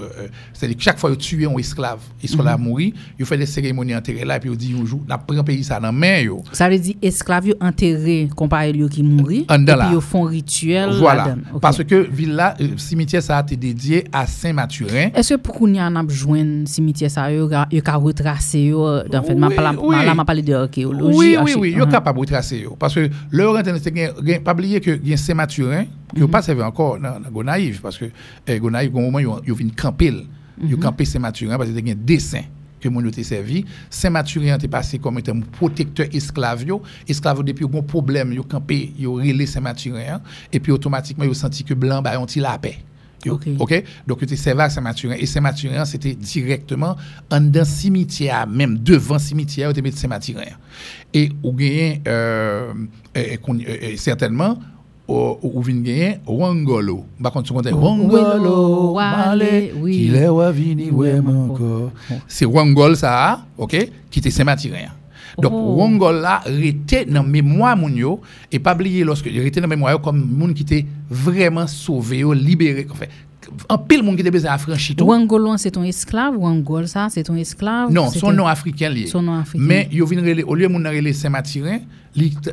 euh, euh, c'est-à-dire que chaque fois ils tuent un esclave, ils sont Mhm. là à mourir, ils font des cérémonies enterrées là, et puis ils disent un jour, pris un pays ça dans la main. Ça veut dire esclave yo enterré comparé lui qui mourit et puis ils font rituel Voilà. Parce que villa, euh, cimetière ça a été dédié à Saint-Mathurin. Est-ce que pour qu'on y en a besoin cimetière ça yo ka yo ka retracer yo euh, dans fait m'a Oui, pas oui. là m'a parlé de archéologie. Oui, oui, oui, yo Mhm. capable de tracer yo. Parce que leur internet, gen- gen- pas oublier que gen Saint-Mathurin, qui n'a pas servi encore dans, dans Gonaïve, parce que eh, Gonaïve, au moment, ils ont venu camper, ils ont campé Saint-Mathurin, parce que mon été servi. Saint-Mathurin était passé comme étant protecteur esclave. yo. Esclave, yo, depuis, un problème, ils ont campé, ils ont relé Saint-Mathurin, et puis automatiquement, ils ont senti que Blanc, bah, ont la paix. Ok. OK? Donc, il était servi à Saint-Mathurin. Et Saint-Mathurin, c'était directement en dans cimetière, même devant cimetière, il était mis Saint-Mathurin. Et ou gagné, euh, qu'on- euh, euh, certainement, ou vin gagné Wangolo. Par contre, tu Wangolo, Wale, oui. qu'il est wa vini, ouais, encore. C'est Wangol, ça, OK? Qui était Saint-Mathurin. Donc, Oh. Wangol là, était dans la mémoire moun et pas oublier lorsque il était dans la mémoire comme moun qui était vraiment sauvé, libéré. Enfin, en pile moun qui était besoin affranchi tout. Wangolon c'est ton esclave ou Angol ça c'est ton esclave? Non, son nom africain lié. Son nom africain. Mais yo vin relé au lieu moun relé Saint-Mathurin,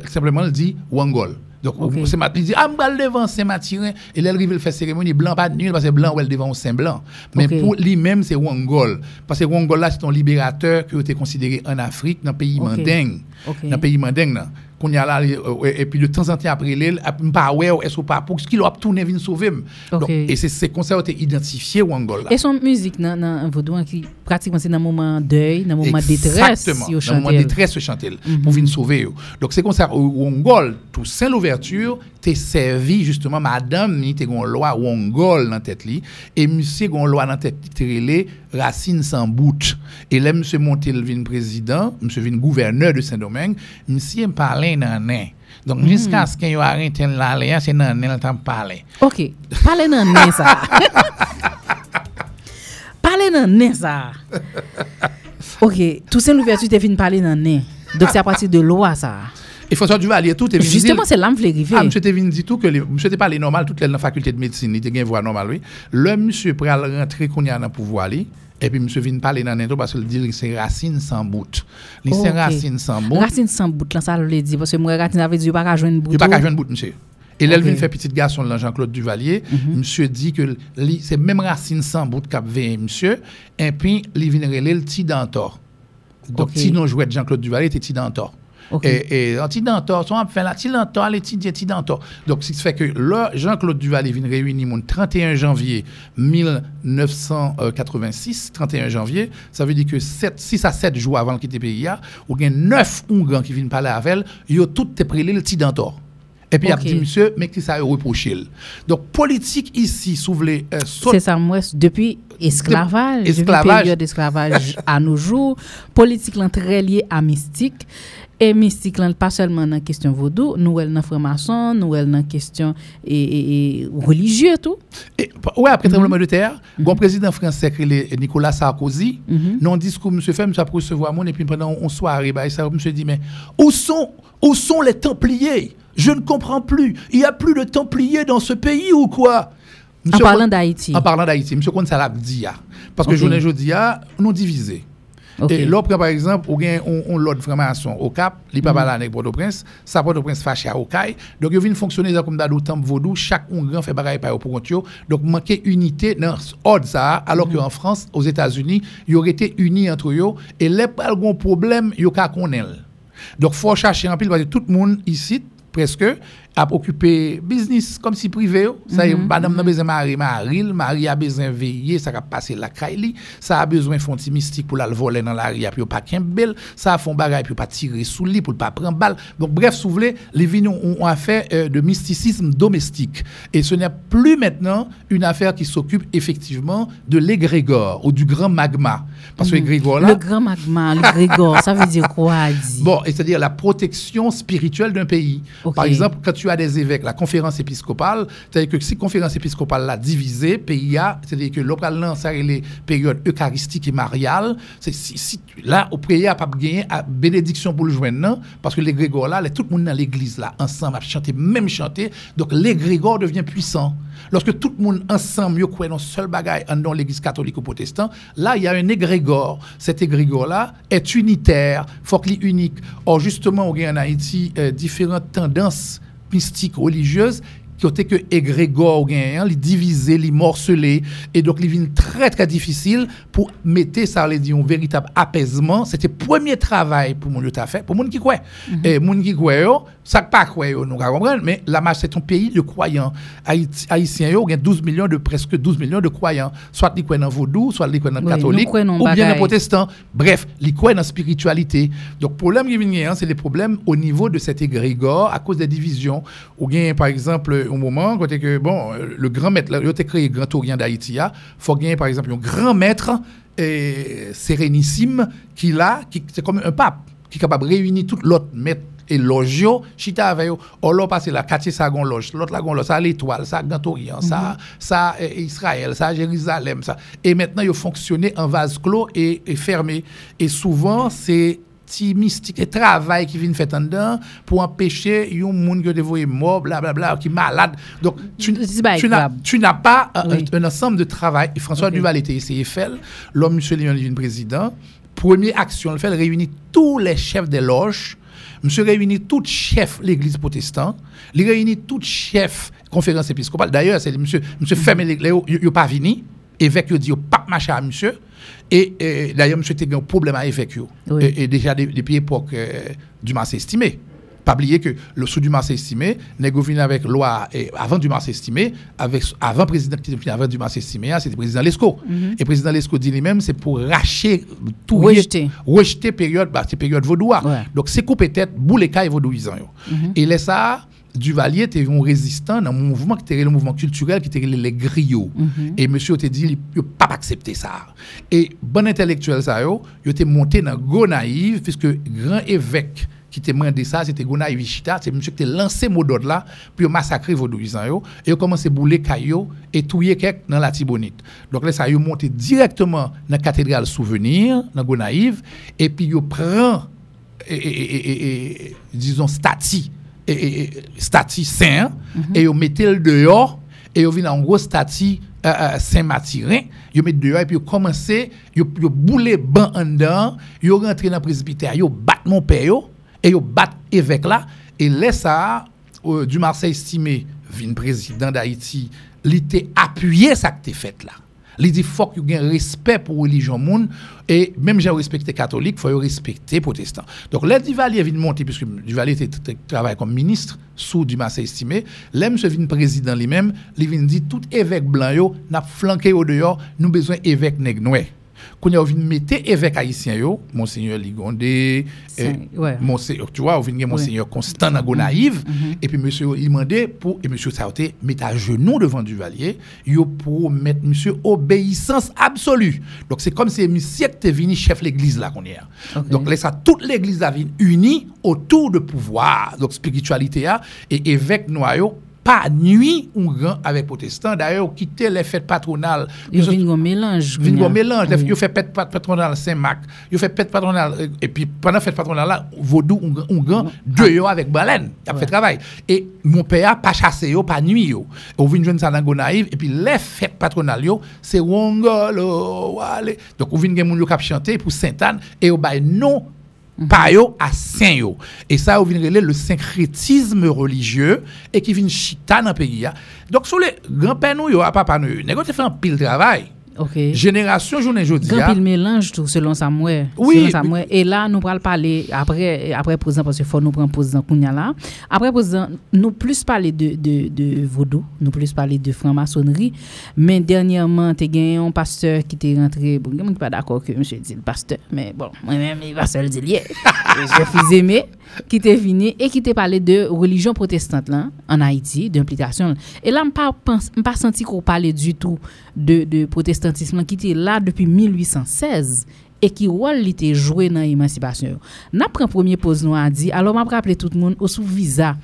simplement dit Wangol. Donc, Ok. c'est il dit, ah, m'bral devant Saint-Mathurin. Et là, il arrive, il fait cérémonie, blanc pas de nul, parce que blanc, ouais, devant Saint-Blanc. Mais pour lui-même, c'est Wangol. Parce que Wangol, là, c'est un libérateur qui a été considéré en Afrique, dans le pays Ok. mandingue. Ok. Dans le pays mandingue, là. Qu'on y a là, et puis de temps en temps, après l'île, pas ouais, est-ce ou pas, pour ce qu'il a tourné, venir sauver. Et c'est ces concerts ont été identifiés, Wangol, là. Et son musique nan, nan vaudou an ki pratiquement c'est dans moment deuil, dans moment détresse, Exactement. Dans le moment chante. détresse, yo chante pour venir sauver. Donc, c'est comme ça, au Wongol, tout saint l'ouverture, t'es servi, justement, madame, ni t'es gon loi Wongol dans tête li, et monsieur gon loi dans tête li, t'es Racine sans bout. Et là, monsieur Montel vin président, monsieur vin gouverneur de Saint-Domingue, monsieur parlait nan nan. Donc, jusqu'à ce qu'il y ait arrêté là, c'est nan nan, t'en parler. Ok, pale nan nen sa. pale nan nen sa. Ok, Toussaint Louverture te fin pale nan nen. Donc c'est à partir de loi ça. Et François Duvalier, tout est dire- Justement, c'est là que je voulais arriver. Ah, monsieur Tevin dit tout que les- monsieur n'était pas les normal, toute la faculté de médecine, il était une voix normale, oui. Le monsieur pral rentrer qu'on y a dans le pouvoir, li, et puis monsieur vient parler dans l'intro parce qu'il dit que c'est racine sans bout. Li c'est racine sans bout. Racine sans bout, là, ça le dit. Parce que moi, Racine avait dit, il n'y a pas qu'à jouer une bout. Il n'y a pas qu'à jouer une bout, monsieur. Et là, il Ok. Mhm. vient faire petit garçon, Jean-Claude Duvalier. Monsieur dit que c'est même racine sans bout qu'a veillé, monsieur. Et puis, il vient le petit dentor. Donc, si non jouait de Jean-Claude Duvalier, c'était petit dentor. Et, et un petit dentor, on fait là, petit dentor, les petits petits dentor. Donc, ce qui fait que là, Jean-Claude Duvalier vient réunir mon 31 janvier 1986, 31 janvier, ça veut dire que 6 à 7 jours avant qu'il quitte le pays, ou il y a 9 Hongans qui viennent parler avec elle, ils ont tout prélé le petit dentor. Et puis, il Ok. a dit, monsieur, mais qui ça a reproché. Donc, politique ici, si vous voulez, euh, C'est ça, moi, depuis esclavage, depuis Esclavage. période d'esclavage à nos jours, politique très liée à mystique. Et mystique là, pas seulement dans la question vaudou, nous elle dans franc-maçon, nous elle dans question et, et, religieux tout. Et, ouais, après le tremblement de terre, bon président français Nicolas Sarkozy, non discours monsieur fait, monsieur a recevoir mon et puis pendant une soirée, bah, ça monsieur dit mais où sont où sont les Templiers? Je ne comprends plus. Il y a plus de Templiers dans ce pays ou quoi? En parlant d'Haïti. En parlant d'Haïti, monsieur Kon ça l'a dit ah. parce que Ok. journée jeudi ah, nous divisés. Ok. Et l'autre, par exemple, ou bien on, on l'autre franc-maçon au Cap, il pas parler avec Port-au-Prince, ça Port-au-Prince fâché à Okaï. Donc, il vient fonctionner comme dans le temple vaudou, chaque Hongrois fait bagaille par pour. Donc, manquer unité dans ordre ça, alors Mm. qu'en France, aux États-Unis, il aurait été unis entre eux, et les pas problème, yo ka connaît. Donc, faut chercher en pile, parce que tout le monde ici, presque, a occupé business comme si privé. Ça y est, madame n'a besoin de mari, mari, mari a besoin de veiller, ça a passé la caille, ça a besoin de fonds mystique pour la le voler dans la rue, puis pas qu'un bel, ça a font bagaille, puis pas tirer sous lit pour pas prendre balle. Donc, bref, si vous voulez, les vignes ont, affaire euh, de mysticisme domestique. Et ce n'est plus maintenant une affaire qui s'occupe effectivement de l'égrégore ou du grand magma. Parce que l'égrégore là, Le grand magma, le Grégor, ça veut dire quoi dit? Bon, c'est-à-dire la protection spirituelle d'un pays. Par exemple, quand tu as des évêques, la conférence épiscopale, c'est-à-dire que si conférence épiscopale l'a divisée, pays a, c'est-à-dire que là, ça les périodes eucharistiques et mariales, c'est si, si là au prier a pas gagné à bénédiction pour le joindre parce que les là, les- tout le monde dans l'église là ensemble a chanté même chanter, donc l'égrégore devient puissant. Lorsque tout le monde ensemble, yo croit dans seul bagaille dans l'église catholique ou protestant, là il y a un égrégore. Cet égrégore là est unitaire, faut qu'il unique. Or justement, on a en Haïti euh, différentes tendances mystiques religieuses qui ont été que égrégore gagnant, les diviser, les morceler, et donc il devient très très difficile pour mettre ça, les dit, un véritable apaisement. C'était le premier travail pour mon a fait, pour mon qui croit. Et mon qui croit, ça pas croit, nous comprendre, mais la marche c'est un pays de croyants. Haïti, Haïtiens, il y a 12 millions de presque 12 millions de croyants. Soit ils croient dans vaudou, soit ils croient dans Oui, catholique, ou bien dans protestant. Bref, ils croient dans spiritualité. Donc, problème qui vient, hein, c'est les problèmes au niveau de cet égrégore à cause des divisions. Ou bien, par exemple, au moment, côté que, bon, euh, le grand maître, il a été créé Grand Orient d'Haïti, il faut gagner, par exemple, un grand maître euh, sérénissime qui là, qui, c'est comme un pape, qui est capable de réunir tout l'autre maître et loge chita avec or là passé la quartier ça gon loge, l'autre la gon loge, ça l'étoile, ça Grand Orient, ça ça euh, Israël, ça Jérusalem, ça. Et maintenant ils fonctionner en vase clos et, et fermé. Et souvent c'est mystique et travail qui vient fait en dedans pour empêcher un monde qui dévoyé mort blablabla qui malade. Donc tu, tu n'as pas un, Oui. un ensemble de travail. François. Duval était ici, Eiffel, l'homme, M. Léon président. Première action, le fait, il réunit tous les chefs des loges monsieur réunit tout chef l'église protestante, il réunit tout chef conférence épiscopale. D'ailleurs, c'est monsieur monsieur ferme l'église, il pas venu évêque dit pas marcher à monsieur et, et d'ailleurs monsieur était un problème avec évêque yo. Oui. et, et déjà de- depuis l'époque euh, du Mars estimé pas oublier que le sous du Mars estimé venu avec loi et avant du Mars estimé avec avant président avant du Mars estimé hein, c'était président Lescaut et président Lescaut dit lui-même c'est pour racher tout Rejeter. rejeter période bah c'est période vaudois Ouais. donc c'est couper tête boule et vaudouisant yo. et là ça Duvalier était un résistant dans un mouvement qui était le mouvement culturel qui était les griots. Et monsieur te dit il pas accepté ça. Et bon intellectuel ça il était monté dans Gonaïve puisque grand évêque qui te demandé ça, c'était Gonaïve Ichita, c'est monsieur qui t'a lancé mot d'ordre là, puis il massacré vaudouisans yo, et il commencé à bouler caillou et touiller quelques dans la Tibonite. Donc là, ça y est monté directement dans la cathédrale Souvenir, dans Gonaïve, et puis il prend, et, disons, stati, et, et, et- stati saint, et il mettait le dehors, et il vient en gros stati euh, euh, Saint-Mathurin, il met dehors, et puis il commencé, il boulé ban en dedans, il rentré dans le presbytère, il bat mon père, et il bat évêque là, et laisse ça, euh, du Marseille estimé, vin président d'Haïti, il était appuyé ça que fait là. Il dit faut que y ait un respect pour religion monde et même j'ai respecté catholique, faut y respecter protestant. Donc là Duvalier vient monter puisque Duvalier était t- t- travaille comme ministre sous du Marseille estimé, là monsieur vient président lui-même, il vient dit tout évêque blanc yo n'a flanqué au dehors, nous besoin évêque nèg noir. Quand y a mettre évêque haïtien yo, monseigneur Ligondé, eh, ouais. monseigneur, tu vois, on vient monseigneur Constant dans Gonaïve et puis monsieur il demandait pour et monsieur Sauté mettre à genoux devant Duvalier, yo pour mettre monsieur obéissance absolue. Donc c'est comme si monsieur était venu chef l'église là qu'on est. Ok. Donc là ça toute l'église a unie autour de pouvoir, donc spiritualité a et évêque noyau pas nuit ou grand avec protestant d'ailleurs quitter les fêtes patronales Il que ce- y a un mélange. Vin kounya. gon mélange, Oui. il fait fête pat- patronale Saint-Marc, il fait fête patronale euh, et puis pendant fête patronale là, vaudou on on grand deux avec baleine, il a fait travail et mon père pas chassé pas nuit. On vient joindre ça dans Gonaïve et puis les fêtes patronales c'est Wongolo wale. Donc on vient gen moun yo k'ap chanter pour Sainte-Anne et au bay non pas yo à saint. Et ça, vient relais le syncrétisme religieux et qui vient chita dans le pays. ya. Donc, sur les grands-pères nous, à papa nous, nègre te fait un pile travail. Ok. Génération journée jodi. Grand pile mélange tout selon ça moi. Oui, Selon. Et là nous pral parler après après président parce que faut nous prendre président kounya là. Après président nous plus parler de de de vaudou, nous plus parler de franc-maçonnerie, mais dernièrement tu gagné un pasteur qui était rentré, bon, il pas d'accord que monsieur dit le pasteur, mais bon, moi-même il va se le dire. Je fils aimé qui était venu et qui était parlé de religion protestante là en Haïti, d'implication. Et là, je pas pas senti qu'on parlait du tout de, de protestantisme qui était là depuis 1816 et qui rôle était e joué dans l'émancipation. N'a pris premier pause nous a dit alors m'a rappelé tout le monde au sous visa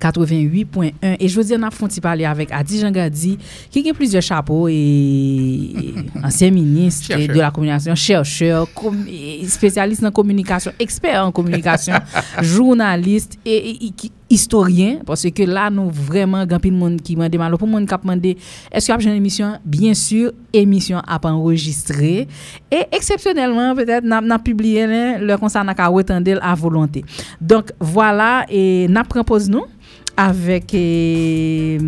88.1 et je dis on a fonti parler avec Adi Jangadi qui a plusieurs chapeaux et ancien ministre de la communication, chercheur, com spécialiste en communication, expert en communication, journaliste et, et, et qui historien, parce que là, nous vraiment, grand monde qui m'a demandé, pour monde qui a demandé, est-ce qu'il y a une émission? Bien sûr, émission à pas enregistrer. Et exceptionnellement, peut-être, n'a, n'a publié le concert n'a qu'à retendre à volonté. Donc, voilà, et n'a propose nous avec eh,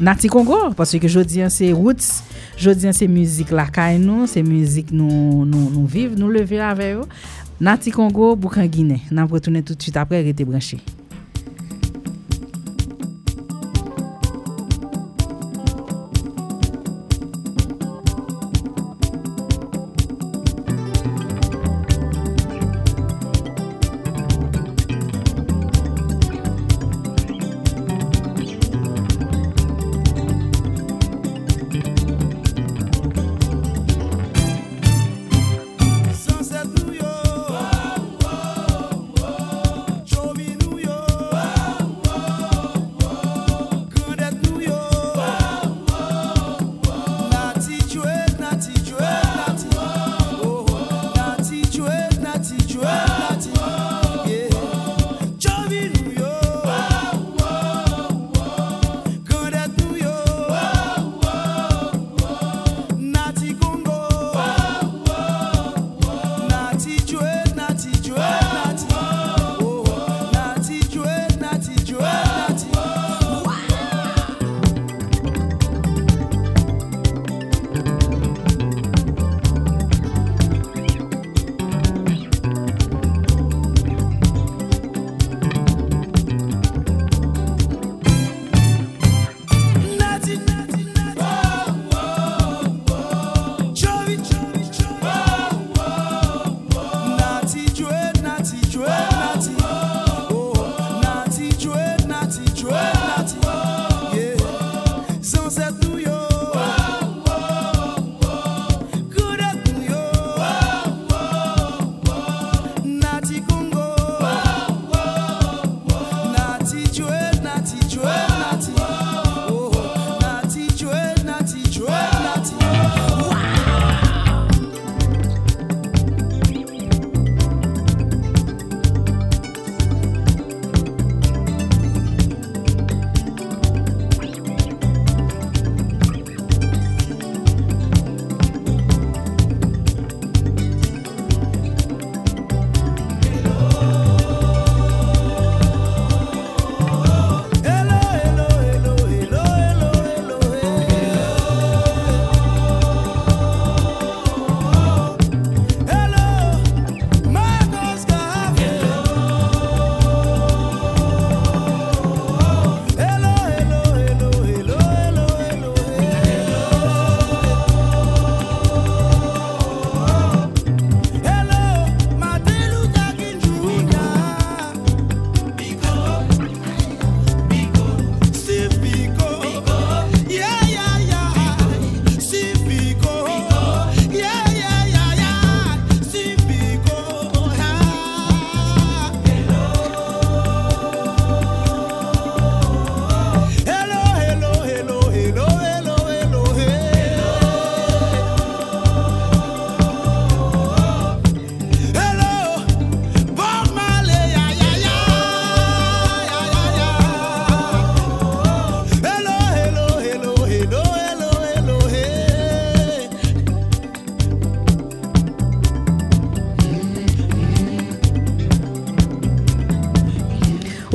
Nati Congo, parce que je dis c'est roots, je dis c'est musique la caille nous, c'est musique nous, nous, nous vivre, nous lever avec eux. Nati Congo, Boucan Guinée. N'a retourné tout de suite après, restez branchés.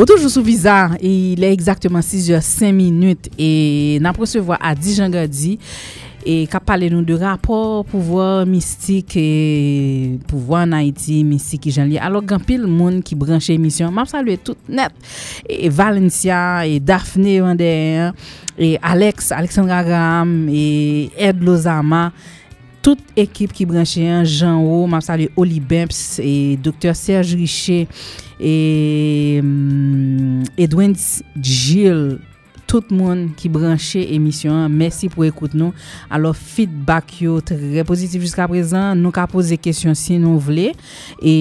toujours sous visa. E il est exactement 6h05 minutes et n'a recevoir à Dijon Gadi et qui a parlé nous de rapport pouvoir mystique et pouvoir en Haïti mystique et lié alors grand pile monde qui branche émission m'a salué tout net et Valencia et Daphné Wander et Alex Alexandra Graham et Ed Lozama tout ekip ki branche an, Jean O, map salye Oli Bemps, e Dr. Serge Richer, e um, Edwin Gilles, tout moun ki branche emisyon an, mersi pou ekout nou. Alors, feedback yo tre pozitif jiska prezan, nou ka pose kesyon si nou vle, e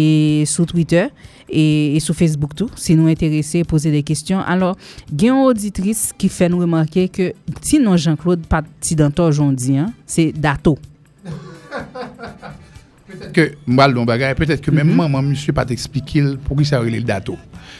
sou Twitter, e, e sou Facebook tou, si nou enterese, pose de kesyon. Alors, gen yon auditris ki fe nou remarke ke ti non Jean-Claude pati dantor jondi, se dato. Peut-être que, mbal don bagay, peut-être que même mhm. maman, monsieur pas t'expliquer pour qui ça aurait le dato.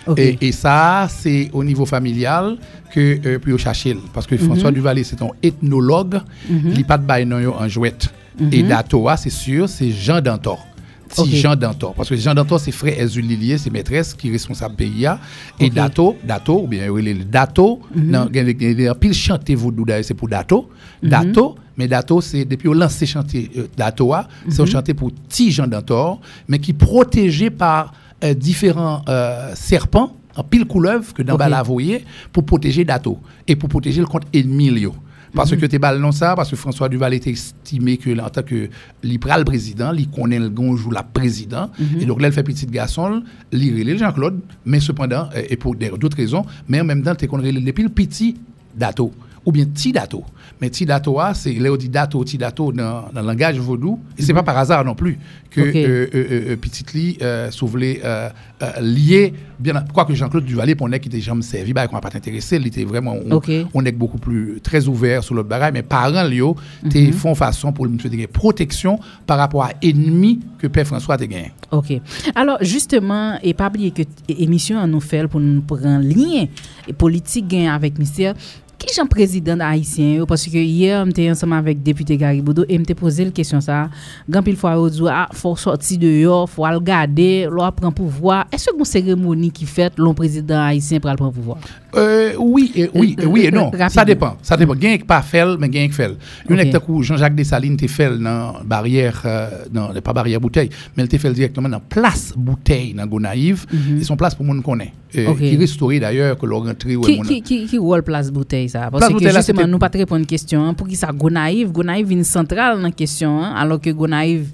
Okay. Et, et, ça, c'est au niveau familial que euh, puis au chercher. Parce que François mhm. Duvalier, c'est un ethnologue, mhm. il pas de bail en jouette. Et dato, c'est sûr, c'est Jean Dantor. Si okay. Jean Dantor. Parce que Jean Dantor, c'est frère Ezulilier, c'est maîtresse qui est responsable pays. Okay. Et Dato, Dato, ou bien, Dato, il y a gen, pile chanter vaudou d'ailleurs, c'est pour Dato. Mm -hmm. Dato, mais Dato, c'est depuis qu'on lancé chanter euh, Dato, c'est un mhm. pour petit Jean Dantor, mais qui est protégé par euh, différents euh, serpents en pile couleuvre que dans la voyez pour protéger Dato et pour protéger le compte ennemi. Parce mhm. que tu es non ça, parce que François Duval était estimé que en tant que libéral président, il connaît le gonjou la président. Mhm. Et donc là, il fait petit garçon, il Jean-Claude, mais cependant, et pour d'autres raisons, mais en même temps, tu connais depuis le petit Dato ou bien Tidato. Mais Tidato, c'est dit dato, Tidato dans, dans le langage vaudou. Et c'est pas par hasard non plus que okay. euh, euh, euh, Lee euh, euh, lier, bien, que Jean-Claude Duvalier, pour qui était jamais servi, bah, qu'on n'a pas intéressé, il était vraiment, on, on, est beaucoup plus, très ouvert sur le barrage, mais parents, Lio, mm -hmm. font façon pour monsieur de protection par rapport à ennemi que Père François a gagné. OK. Alors, justement, et pas oublier que l'émission nous fait pour nous prendre un lien politique avec ministère qui est président haïtien? Parce que hier j'étais ensemble avec député Garibodo et m'était posé la question fois il ah faut sortir dehors faut regarder l'on prend pouvoir. Est-ce que une cérémonie qui fait le président haïtien pour prendre pouvoir? Euh, oui et oui et oui et non. Ça dépend ça dépend. Gain pas fait mais gain fait. Une okay. où Jean-Jacques Dessalines t'es fait dans barrière euh, non pas barrière bouteille mais il fait directement dans place bouteille dans Gonaïve. Mm -hmm. et son place pour monde connaît. Euh, okay. qui restauré d'ailleurs que l'on rentré qui, qui, qui, qui place bouteille? bayi sa. Pwase ke justement nou pa te repon kestyon, pou ki sa Gonaiv, Gonaiv vin sentral nan kestyon, alo ke Gonaiv...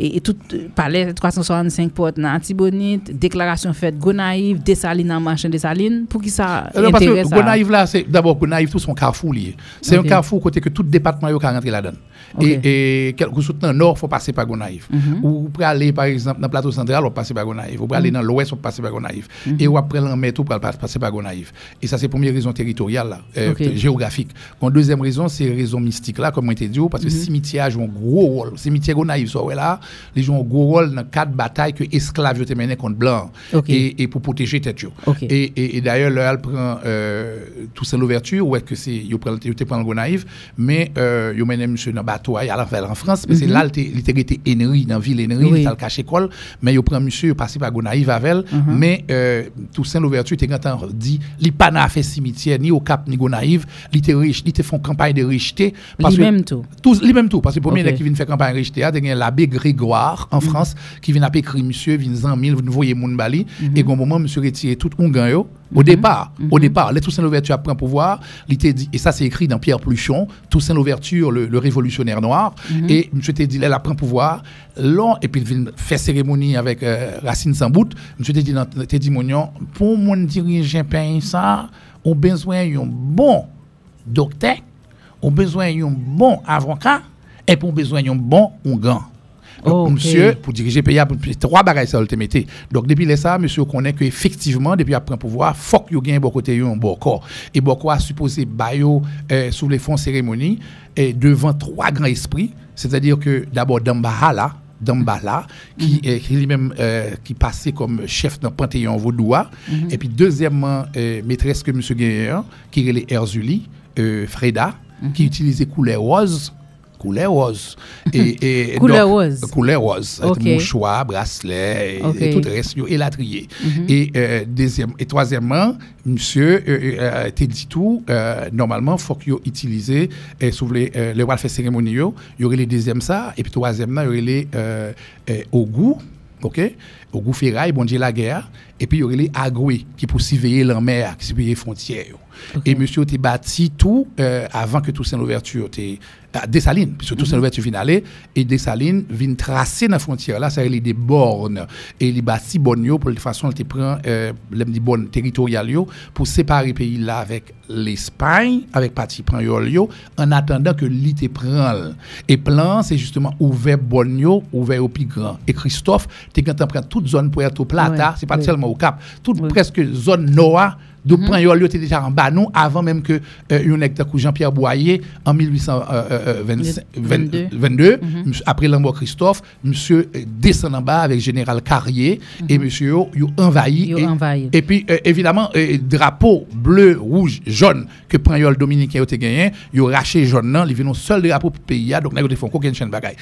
alors et, tout palais 365 portes dans Antibonite, déclaration faite Gonaïve, Dessaline en Dessaline, pour qui ça euh, Parce que Gonaïve là, c'est d'abord Gonaïve tout son carrefour lié. C'est un carrefour côté que tout département est rentré là-dedans. Et, et quelque chose dans le nord, il faut passer par Gonaïve. Mhm. Ou pour aller, par exemple, dans le plateau central, on passer par Gonaïve. Ou pour aller mhm. dans l'ouest, on passer par Gonaïve. Mhm. Et ou après l'en tout, on peut passer par Gonaïve. Et ça, c'est la première raison territoriale, là, euh, géographique. Une deuxième raison, c'est la raison mystique, là, comme on t'a dit, parce que le cimetière joue un gros rôle. Le cimetière Gonaïve, ça, là, ils jouent un gros rôle dans quatre batailles que esclaves ont menées contre blancs. Et, et, pour protéger tête. Et, et, et d'ailleurs, elle prend euh, tout ça l'ouverture, ou est-ce que c'est, il prend le Gonaïve, mais euh, il mène monsieur dans bateau à en France, mais c'est mhm. là il était Henry, dans la ville Henry, il le caché école, mais il prend monsieur, il passé par Gonaïve avec elle, mhm. mais euh, Toussaint l'ouverture, il était dit, il n'a pas fait cimetière, ni au Cap, ni Gonaïve, il était riche, il fait campagne de richté. Lui-même tout. Lui-même tout, parce que le premier qui vient faire campagne de richté, il y a l'abbé Grégoire en mhm. France, qui vient appeler monsieur, vient en mille, vous voyez mon bali, et au moment, monsieur retiré tout un gagnant, au départ, au départ, les Toussaint l'ouverture après pouvoir, il était dit, et ça c'est écrit dans Pierre Pluchon, Toussaint l'ouverture, le, le révolutionnaire noir, Mhm. Et M. te dit, elle prend pouvoir, long, et puis il fait cérémonie avec euh, Racine Sambout. M. te dit, te dit, pour mon dirigeant pays, ça, on besoin d'un bon docteur, on a besoin d'un bon avocat, et pour besoin d'un bon gant. Monsieur, pour diriger pays, trois bagages ça le mettre. Donc, depuis ça, monsieur connaît que effectivement, depuis après pouvoir, faut qu'il y ait un bon côté, un bon corps. Et bon corps a supposé bayo euh, sous les fonds cérémonie et devant trois grands esprits, c'est-à-dire que d'abord Dambahala, Dambala, qui, mm qui lui-même euh, qui passait comme chef d'un panthéon vaudois, mhm. et puis deuxièmement, euh, maîtresse que monsieur Guérin, qui est Erzuli, euh, Freda, mhm. qui utilisait couleur rose, couleur rose. et, et couleur rose. Couleur rose. Okay. Mouchoir, bracelet, Okay. et tout le reste, élatrié. Et euh, deuxième, et troisièmement, monsieur, euh, euh, t'es dit tout, euh, normalement, faut qu'il utilise, euh, si vous voulez, euh, le roi fait cérémonie, il y aurait les deuxièmes ça, et puis troisième, il y aurait les euh, euh, au goût, ok, au goût ferraille, bon Dieu la guerre, et puis il y aurait les agoués, qui pour surveiller la mer, qui surveiller les frontières, Et monsieur t'es bâti tout euh, avant que tout ça l'ouverture t'es à Dessalines puisque tout ça l'ouverture finale et Dessalines vient tracer dans la frontière là il des bornes et il bâti bonne yo pour de façon il prend euh, l'aime dit bonne territoriale yo pour séparer pays là avec l'Espagne avec parti prend en attendant que l'île te prend et plan c'est justement ouvert bonne yo ouvert au plus grand. Et Christophe t'es quand prend toute zone Puerto Plata Ouais, c'est pas seulement au Cap toute presque zone Noah de yo yo était déjà en bas nous avant même que euh, Jean-Pierre Boyer en 1822 22. 22 monsieur- après mort Christophe monsieur euh, descend en bas avec général Carrier et monsieur yo, envahi et, envahi. et puis euh, évidemment euh, drapeau bleu rouge jaune que prend yo dominicain te gagné yo raché jaune nan li vinn seul drapeau pour pays a donc te font aucun chaîne bagaille.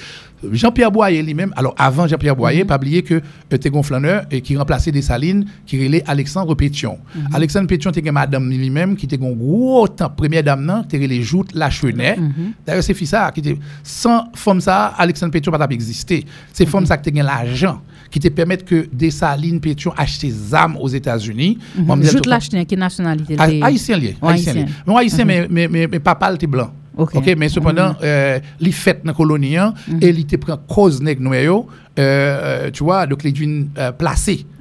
Jean-Pierre Boyer lui-même alors avant Jean-Pierre Boyer pas oublier que euh, et qui remplaçait Dessalines qui relait Alexandre Pétion. Alexandre Pétion te gen madame lui-même qui te gon gros temps. Première dame nan te relait joute la chenet. D'ailleurs c'est fille ça qui te sans femme ça Alexandre Pétion pas exister c'est femme ça qui te gen l'argent qui te permettent que Dessalines Pétion achète des armes aux États-Unis. Moi, me disais Joute tout- Lachenay, qui nationalité Ha- était- Haïtien lié. Ouais, Haïtien lié. haïtien. Non, haïtien, mais, mais, mais, mais papa, il était blanc. Ok. OK, mais cependant, euh, il fait dans la colonie, hein, et il te prend cause nèg noir yo, euh, euh, tu vois, donc il est euh,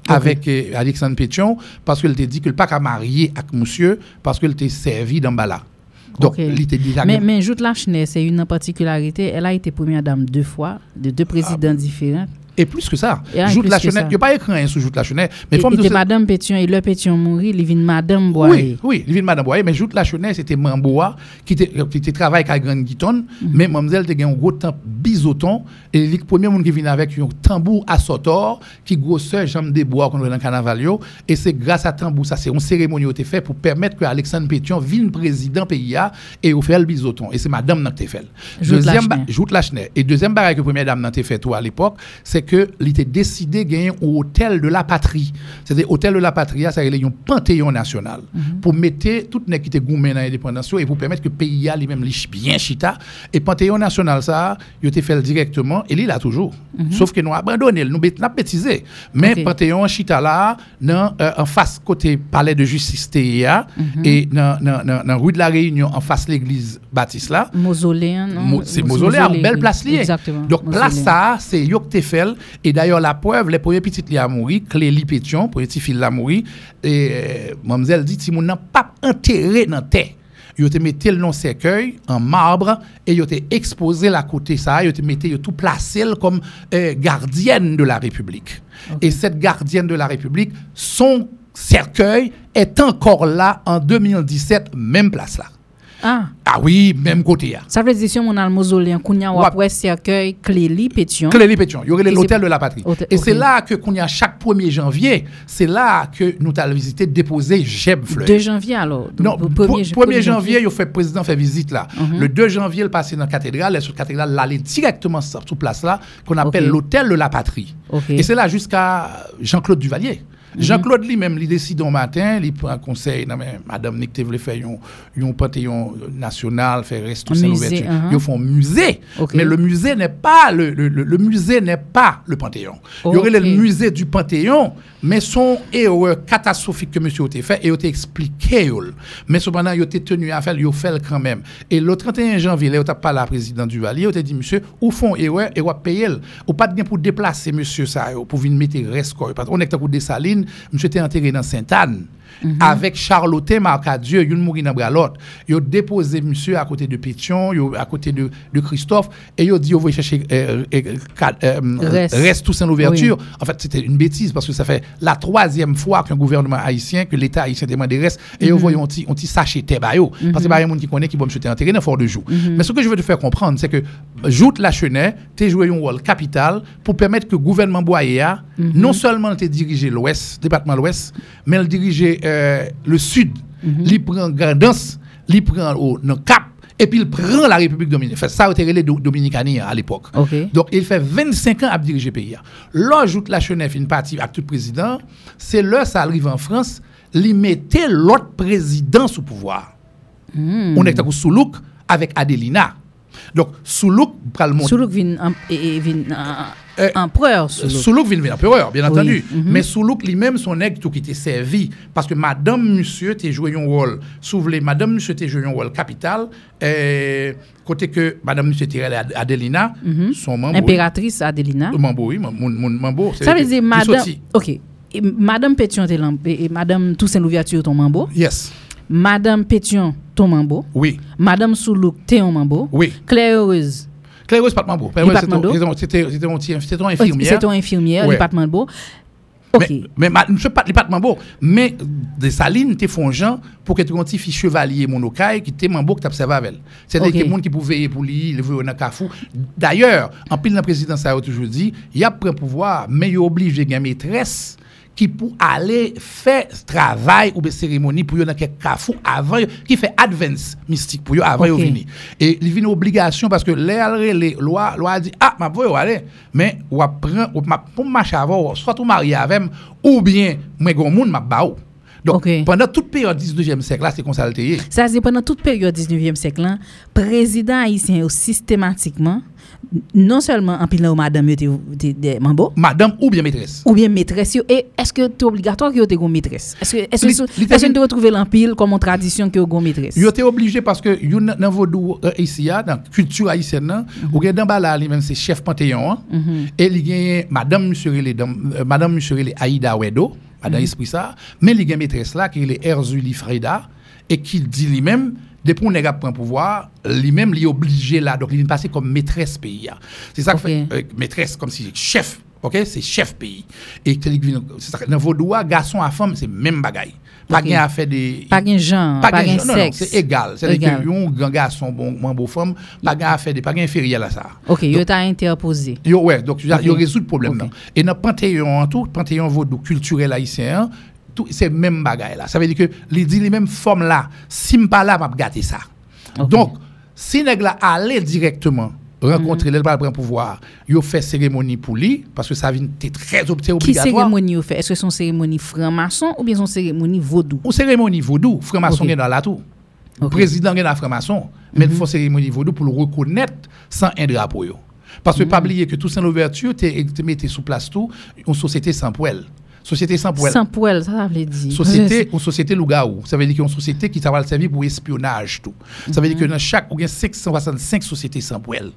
avec euh, Alexandre Pétion, parce qu'il te dit que le pas qu'à marier avec monsieur, parce qu'il était servi dans Bala. Donc, Ok. il était déjà... Mais, mais Joute Lachenay, c'est une particularité. Elle a été première dame deux fois, de deux présidents différents. Et plus que ça, Joute la que Chenet, ça. il n'y a pas écrit rien sur Joute la Chenet, mais forme de Madame Pétion, et le Pétion mourit, il vient Madame Oui, Boyer. oui, il vient Madame Boyer, mais Joute la Chenet, c'était Mamboa, qui était, travaillé avec Grande Guitonne, Mhm. mais Mamzelle était un gros temps bisoton, et le premier monde qui vient avec un tambour à sotor, qui grosseur jambe de bois qu'on a dans le carnaval, et c'est grâce à tambour, ça c'est une cérémonie qui a été faite pour permettre que Alexandre Pétion vienne président pays a, et au fait le bisoton, et c'est Madame qui a fait. Joute Joute Lachenay. Et deuxième bagaille que première dame n'a fait tout à l'époque, c'est que il était décidé de gagner au hôtel de la patrie. C'est-à-dire hôtel de la patrie, ça c'est un panthéon national pour mettre tout nèg qui était gourmand dans l'indépendance et pour permettre que le pays a lui-même bien chita et panthéon national ça, il était fait directement et il a toujours. Sauf que nous abandonné, nous n'a bêtisé. Mais Ok. panthéon chita là dans, euh, en face côté palais de justice TIA et dans dans- dans dans rue de la Réunion en face l'église Baptiste là. Mausolée, non? Mo- c'est mausolée, une belle place liée. Exactement. Donc, place ça, c'est Yok Tefel. Et d'ailleurs, la preuve, les premiers petits li a mouru, Clélie Pétion, premier petit fil a mouru. Et euh, mademoiselle dit, si mon n'a pas enterré dans la terre. Yo te mette le cercueil en marbre et yo te exposé la côté ça, te mette yo tout placé comme euh, gardienne de la République. Et cette gardienne de la République, son cercueil est encore là en 2017, même place là. Ah, Ah oui, même côté là. ça veut dire si on a le mausolée, qu'on a après cercueil, Clélie Pétion. Clélie Pétion. Il y aurait l'hôtel de la patrie. Hôtel- Et c'est là que, qu'on y a chaque 1er janvier, c'est là que nous allons visiter, déposer Jeb Fleur. 2 janvier alors. Non, Donc, premier, j- 1er janvier, il fait président fait visite là. Mhm. Le 2 janvier, il passe dans la cathédrale, et sur la cathédrale, il allait directement sur place là, qu'on appelle l'hôtel de la patrie. Et c'est là jusqu'à Jean-Claude Duvalier. Mhm. Jean-Claude lui-même, il décide au matin, il prend un conseil, non mais madame Nick te voulait faire un, un panthéon national, faire reste Un tout ça l'ouverture. uh-huh. Ils font un musée. Mais le musée n'est pas le, le, le- le musée n'est pas le panthéon. Il y aurait le musée du panthéon, mais son erreur catastrophique que monsieur a fait et il a expliqué. Mais cependant, il a tenu à faire, il a fait quand même. Et le 31 janvier, il a pas la président du Valier, il a dit monsieur, où font erreur et on payer. Ou pas de gain pour déplacer monsieur ça pour venir mettre reste quoi. Parce qu'on est à coup des salines, était enterré dans Sainte-Anne. Avec Charlotte Marcadieu, il mourit dans bras l'autre. Il a déposé monsieur à côté de Pétion, à côté de, de Christophe, et il a dit, on va chercher euh, euh, euh, Reste. reste tout sans l'ouverture. En fait, c'était une bêtise parce que ça fait la troisième fois qu'un gouvernement haïtien, que l'État haïtien demande des restes, et on voit un petit, un petit sachet de ba yo. Parce que pas un monde qui connaît qui va me jeter enterré dans fort de jour. Mais ce que je veux te faire comprendre, c'est que Joute la Chenet, t'es joué un rôle capital pour permettre que le gouvernement Boyer, non seulement t'es dirigé l'Ouest, département l'Ouest, mais il dirigeait euh, le Sud. Il prend Grandance, il prend au, dans Cap, Et puis il prend la République dominicaine. Fait, ça a été les Dominicains à l'époque. Donc il fait 25 ans à diriger le pays. L'ajoute la Chenef, une partie avec tout président, c'est là ça arrive en France, il mettait l'autre président sous pouvoir. On est à Soulouk avec Adelina. Donc Soulouk pral. Soulouk vin em- et- et vin, euh, Euh, empereur Soulouk. Vient empereur, bien Oui, entendu. mhm. Mais Soulouk lui-même, son nègre tout qui était servi. Parce que madame, monsieur, t'es joué un rôle. Souvenez, madame, monsieur, t'es joué un rôle capital. Euh, côté que madame, monsieur, t'es Adelina, son membre. Impératrice Adelina. Mambo, oui, mon, mon, Ça veut dire madame. Ok. Et madame Pétion et madame Toussaint Louverture ton mambo? Yes. Madame Pétion ton mambo? Oui. Madame Soulouk t'es un mambo? Oui. Claire Heureuse. Claire Rose, mambo? c'était un- c'était un petit- c'était un infirmière. Ton infirmière, Ouais. beau. Ok. Mais, mais ma- monsieur de mambo, mais des salines t'es fongeant pour que tu un petit chevalier mon ocaille qui t'es mambo que t'observes avec elle. C'est Ok. des gens qui pouvaient veiller pour lui, le veut dans cafou. D'ailleurs, en pile dans la présidence ça a toujours dit, il y a pris pouvoir, mais il est obligé de maîtresse qui pour aller faire travail ou des cérémonies pour yo dans quelques cafou avant qui fait advance mystique pour yo avant Ok. yo venir. Et il vient une obligation parce que les loi loi dit ah m'a voye aller mais ou prend ou m'a pour marcher avant soit tout marié avec ou bien moi gon monde m'a ba ou. Donc Ok. pendant toute période 19e siècle là c'est comme ça. Ça, c'est pendant toute période 19e siècle, là, président haïtien systématiquement, non seulement en pilant madame yo te, te, de mambo, Madame ou bien maîtresse. ou bien maîtresse et est-ce que c'est obligatoire que te gon maîtresse? Est-ce que tu retrouves l'empile comme une tradition que yo gon maîtresse? Yo été obligé parce que yo nan nan vodou euh, ici dans culture haïtienne nan, ou gen dans bala li même c'est chef Panthéon hein, et li gen madame monsieur madame monsieur Aïda Wedo, madame esprit ça, mais li gen maîtresse là qui est Erzuli Freda et qui dit lui-même depuis on est prend pouvoir, lui-même li obligé là donc il est passé comme maîtresse pays. a. C'est ça que fait euh, maîtresse comme si chef OK, c'est chef pays. Et c'est ça dans vodou garçon à femme c'est même bagaille. Pas Ok. gain à faire des Pas gen genre, pas gain- sexe. c'est égal. C'est-à-dire que yon grand garçon, bon, bon beau femme, pas gain à faire des, pas gain inférieur à ça. Ok, yo t'a interposé. Yo, ouais, donc, il Ok. y a résout le problème. Et dans Panthéon, en tout, Panthéon vaudou culturel haïtien, tout, c'est même bagaille là. Ça veut dire que, les dit les mêmes formes là, si m'pas là, m'a gâté ça. Donc, si nèg là aller directement, rencontrer Mhm. le prendre pouvoir, yo fait cérémonie pour lui, parce que ça vient très ob- c'est Qui obligatoire. cérémonie fait? Est-ce que son cérémonie franc-maçon ou bien son cérémonie vaudou? Ou cérémonie vaudou, franc-maçon est dans la tout. Ok. Président est dans la franc-maçon, mais il faut cérémonie vaudou pour le reconnaître sans un drapeau. Parce que pas oublier que tout ça l'ouverture, tu mettais sous place tout, une société sans poêle. Société sans poêle. Sans poêle, ça ça veut dire. Société, une société lougaou. Ça veut dire qu'une société qui ça va le servir pour espionnage tout. Ça veut dire que dans chaque, ou bien 565 sociétés sans poêle.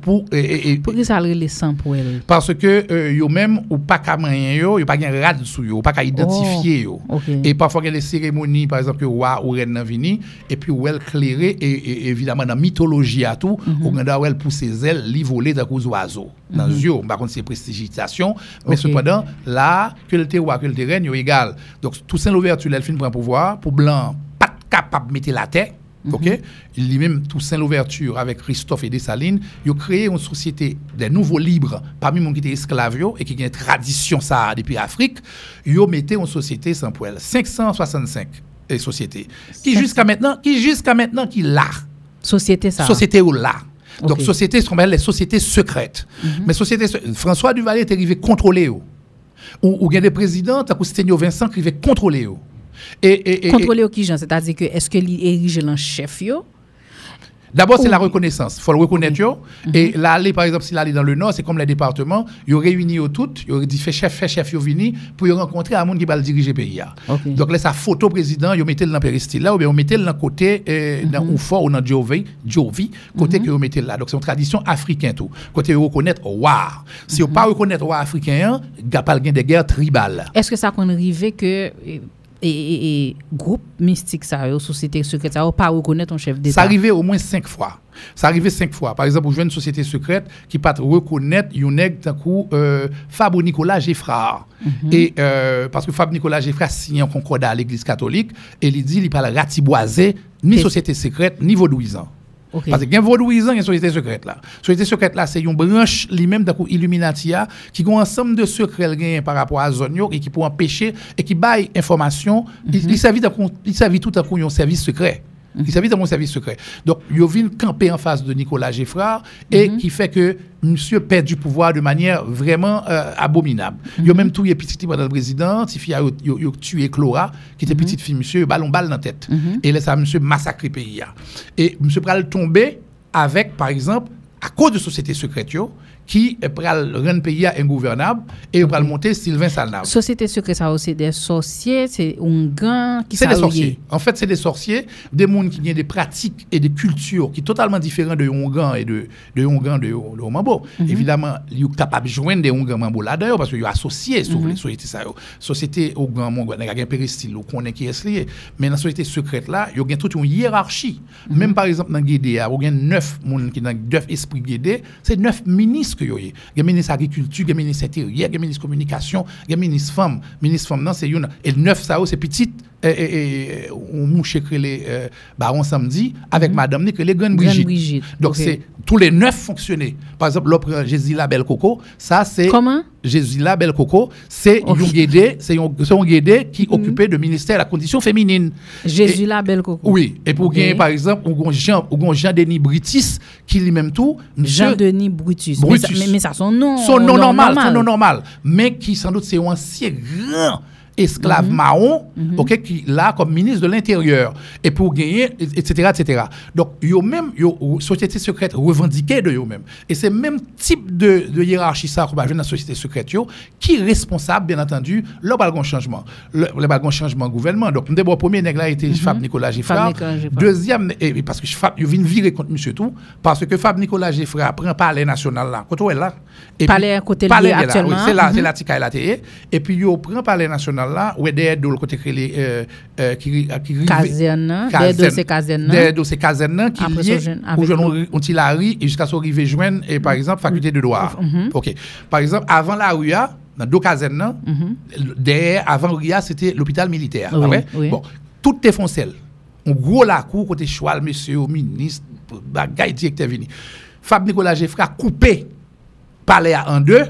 Pour, et- et- Pour que ça les sans poêle? parce que euh, yo même ou pas qu'à moyen yo, yo pas gen rad sou yo, pas qu'à identifier yo. ok. Et parfois il y a des cérémonies par exemple que roi ou reine vini et puis ou elle clairé et, et- évidemment dans mythologie à tout, ou ganda ou elle pousse ses ailes, li voler dans cous oiseaux. Dans yeux, par contre c'est prestigitation, mais cependant là que le roi que le reine yo égal. Donc tout ça l'ouverture elle fin prend pouvoir pour blanc pas capable de mettre la tête OK? Il lui-même Toussaint l'ouverture avec Christophe et Dessalines, ils ont créé une société des nouveaux libres parmi les qui étaient esclaves et qui ont une tradition ça depuis l'Afrique, ils ont mis une société sans poêle, 565 eh, sociétés qui jusqu'à maintenant qui jusqu'à maintenant qui là Société ça. société ou là. Donc. Mhm. société, ce qu'on appelle les sociétés secrètes. Mais société, François Duvalier est arrivé contrôler. Ou, ou il y a des présidents, Sténio Vincent, qui arrivaient contrôler. ou. Et, et, Contrôler au qui c'est-à-dire que est-ce que li érige en chef yo? D'abord, c'est la reconnaissance. Il faut le reconnaître. yo. Et là, aller, par exemple, s'il allait dans le Nord, c'est comme les départements. Ils ont réuni au tout. Ils dit, fait chef, fait chef, ils venu pour y rencontrer un monde qui va le diriger le pays. Donc là, sa photo président, ils mettez le dans péristyle là, ou bien ils mettez le dans côté, euh, dans Oufort ou dans Jovi, Jovi, côté que ils mettez là. Donc c'est une tradition africaine tout. Côté ils reconnaître, waouh. Si vous pas reconnaître roi africain, il n'y a pas de guerre tribale. Est-ce que ça qu'on arrive que et, groupe mystique ça yo, société secrète ça pas reconnaître un chef Ça d'état? arrivait au moins cinq fois. Ça arrivait cinq fois. Par exemple, vous une société secrète qui pas reconnaître un nègre d'un coup euh, Fabo Nicolas Geffrard. Et euh, parce que Fab Nicolas Geffrard signe un concordat à l'église catholique et il dit il parle ratiboisé ni société secrète ni vaudouisant. OK. Parce que gen vaudouisant, gen société secrète là. Société secrète là, c'est une branche lui-même d'un coup Illuminati a, qui ont un ensemble de secrets gen par rapport à zone yo, et qui pour empêcher et qui baille information, il, il servit d'un coup- il servit tout à coup secret. Il servait dans mon service secret. Donc, il vient camper en face de Nicolas Geffrard et qui fait que monsieur perd du pouvoir de manière vraiment euh, abominable. Il a même tué petit pendant le président, il a tué Clora, qui était petite fille, monsieur, ballon balle dans la tête. Et là, ça, monsieur massacré le pays. Et monsieur Pral tombé avec, par exemple, à cause de société secrète, yo, qui pral rendre pays ingouvernable et pral monter Sylvain Salnave. Société secrète, ça c'est des sorciers, c'est un gang qui C'est des sorciers. En fait, c'est des sorciers, des gens qui ont des pratiques et des cultures qui sont totalement différentes de Hongan et de, de Hongan de, de Mambo. Évidemment, ils sont capables de joindre des Hongan Mambo là d'ailleurs parce qu'ils sont associés sur les sociétés. Ça, société Hongan Mambo, il y a un péristyle, on connaît qui est lié. Mais dans la société secrète là, il y a toute une hiérarchie. Même par exemple, dans Guédé, il y a neuf personnes qui ont neuf esprits Guédé, c'est neuf ministres que il y a ministre agriculture, a ministre intérieur, a ministre communication, a ministre femme, ministre femme non c'est une. Et neuf ça c'est petite et, on mouche les euh, baron samedi avec madame ni que les grandes Brigitte. Brigitte. Donc c'est tous les neuf fonctionnaient. Par exemple, l'opéra Jésus la belle coco, ça c'est Comment? Jésus la belle coco, c'est un c'est un guédé qui occupait le ministère de la condition féminine. Jésus la belle coco. Oui, et pour gagner par exemple, on Jean ou Jean Denis Brutus qui lui-même tout, Jean Denis Brutus. Brutus. Mais, mais, ça son nom son nom normal, son nom normal, mais qui sans doute c'est un ancien grand esclave Mhm. marron, ok, qui là comme ministre de l'Intérieur, et pour gagner, etc., etc. Donc, yo même, yo, société secrète revendiquée de yo même. Et c'est même type de, de hiérarchie ça qu'on va dans la société secrète yo, qui est responsable, bien entendu, le balgon changement. Le, le balgon changement gouvernement. Donc, d'abord, premier nègre là était Fab Nicolas Giffard. Mhm. Nicolas Giffard. Deuxième, et, parce que Fab, il vient virer contre monsieur tout, parce que Fab Nicolas Giffard prend palais national là, est là? Et Palais à côté de palais actuellement. c'est là, Mhm. c'est là et puis yo prend palais national là, ou derrière de côté que les euh, euh, qui qui rive- Caserne, hein? Caserne. Hein? Qui Après lié son jeune- au avec jeune on Tilari et jusqu'à ce arriver joindre et par exemple faculté de droit. OK. Par exemple avant la RUA dans deux casernes derrière avant RUA c'était l'hôpital militaire, ah. Bon, tout est foncel. On gros la cour côté Choual monsieur au ministre bagay directeur vini. Fab Nicolas Geffra coupé palais en deux.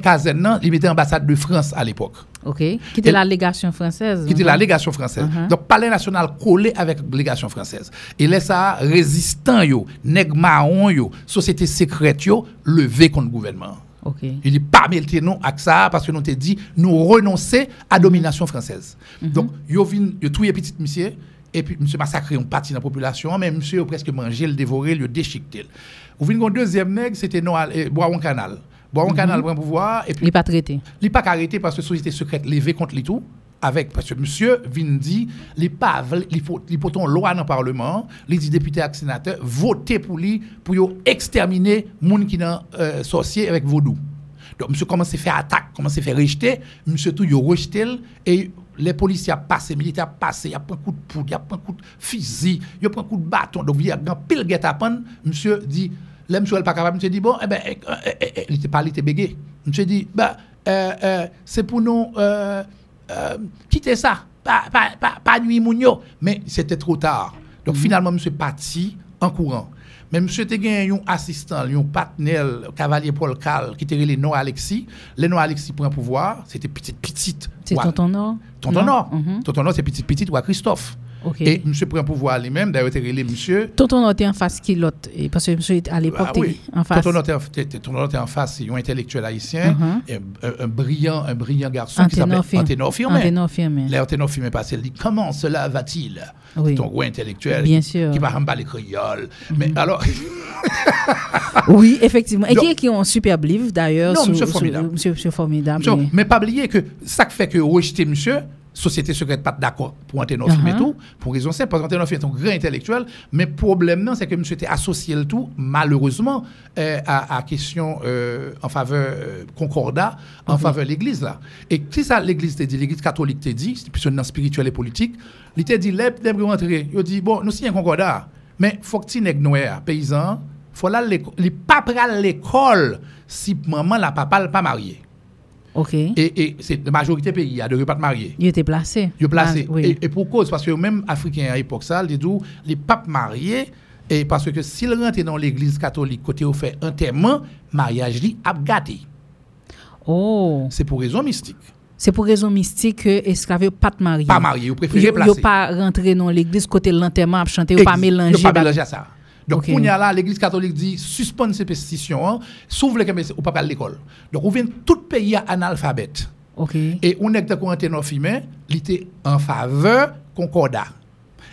Caserne là, il mettait ambassade de France à l'époque OK. Qui était la légation française. qui était la légation française. Mhm. Donc, palais national collé avec légation française. Et là, ça, résistant, yo, nèg marron, yo, société secrète, yo, levé contre le gouvernement. OK. Il dit pas mettre nous avec ça parce que nous te dit nous renoncer à domination française. Donc yo vinn yo touye petit monsieur et puis monsieur massacré une partie de la population mais monsieur a presque mangé le dévoré le déchiqueté. Ou vinn un deuxième nègre c'était Noël et Boiron Canal. Boiron Canal prend pouvoir et Il n'est pas traité. il n'est pas arrêté parce que société secrète levé contre les tout avec parce que monsieur vient dit les pas il faut il loi dans le parlement les dit députés et sénateurs voter pour lui pour exterminer moun qui dans euh, sorcier avec vaudou donc monsieur commence à faire attaque commence à faire rejeter monsieur tout yo rejeté et les policiers passé, les militaires ont passé, ils pris un coup de poudre, ils pris un coup de fusil, ils pris un coup de bâton. Donc, il y a un pile guet à prendre. Monsieur dit, là, monsieur n'est pas capable. Monsieur dit, bon, eh ben, il était pas, il était bégé. Monsieur dit, bah, c'est pour nous quitter ça, pas, nuit mounio. Mais c'était trop tard. Donc, finalement, monsieur parti en courant. Mais monsieur gen un assistant, un partenaire, cavalier Paul Cal, qui était les Noah Alexis. Les Noah Alexis prend pouvoir, c'était petite, petite. C'est tonton Nord? Tonton Non? Nord. Mhm. Tonton Nord, c'est petit, petit, ou à Christophe. OK. Et monsieur prend pouvoir lui-même, d'ailleurs, il relé monsieur. Tonton était en face qui l'autre? Parce que monsieur était à l'époque Ah était oui. en face. Tonton était en- était face, c'est un intellectuel haïtien, Mhm. et un, un brillant, un brillant garçon qui s'appelait Anténor. Anténor Firmin. Anténor firme. L'Anténor Firmin passé, il dit Comment cela va-t-il? Oui. Ton gros intellectuel Bien qui, sûr. Qui va rembler les créoles. Mais alors, Oui, effectivement. Et Donc- qui qui ont un superbe livre d'ailleurs. Non, sur- monsieur sur- formidable. Monsieur, monsieur formidable. So, oui. mais pas oublier que ça fait que rejeter monsieur, société secrète pas d'accord pour Firmin et Uh-huh. tout, pour raison simple, parce Firmin est un grand intellectuel, mais problème non, c'est que monsieur était associé le tout, malheureusement, euh, à, à question euh, en faveur euh, concordat, en Uh-huh. faveur de l'église là. Et si ça l'église te dit, l'église catholique te dit, c'est plus dans spirituel et politique, il te dit, les les rentrer, il dit, bon, nous signons un concordat, mais faut que tu nèg noir, paysan, faut là, il pas pral l'école si maman, la papa, n'est pas marié. OK. Et, et c'est la majorité pays, il y a de pas de mariés. Il était placé. Ils sont placés. Ah, oui. et, et pour cause, parce que même Africains à l'époque, ça, ils disent, les papes mariés, et parce que s'ils rentrent dans l'église catholique, côté où fait enterrement, mariage li a gâté. Oh. C'est pour raison mystique. C'est pour raison mystique que esclave pas de marié. Pas marié, vous préférez placer. Yo pas rentrer dans l'église côté l'enterrement, chanter, ou pas mélanger. yo pas ba- mélanger ça. Donc, Ok. on y a là, l'église catholique dit, suspendre ces pétitions, hein, s'ouvre les ou pas à l'école. Donc, on vient tout pays à analphabète. Ok. Et on est de Corentin Nofime, il était en faveur concordat.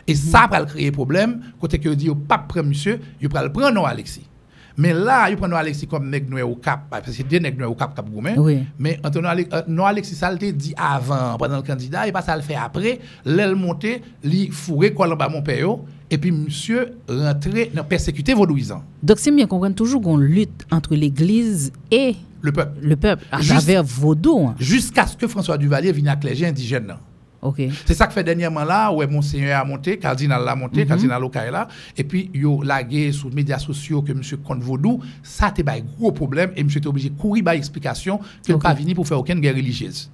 Et ça va créer problème, côté que dit, pas prendre monsieur, il va le prendre non Alexis. Mais là, il prend non Alexis comme nèg noir au cap, parce que c'est deux nèg au cap cap gourmet. Oui. Mais Antonio Ale- euh, non Alexis ça le dit avant, pendant le candidat, et pas ça le fait après, l'aile monté, li fourré quoi en bas mon père, et puis monsieur rentrer dans persécuter vaudouisant, Donc, c'est bien comprendre toujours qu'on lutte entre l'église et le peuple. le peuple à travers vaudou. Jusqu'à ce que François Duvalier vienne avec les gens C'est ça que fait dernièrement là, où Monseigneur a monté, Cardinal l'a monté, Mhm. Cardinal Loka est là, et puis yo lagué sur les médias sociaux que monsieur compte vaudou, ça te un gros problème et monsieur était obligé de courir par explication que Ok. pas venu pour faire aucune guerre religieuse.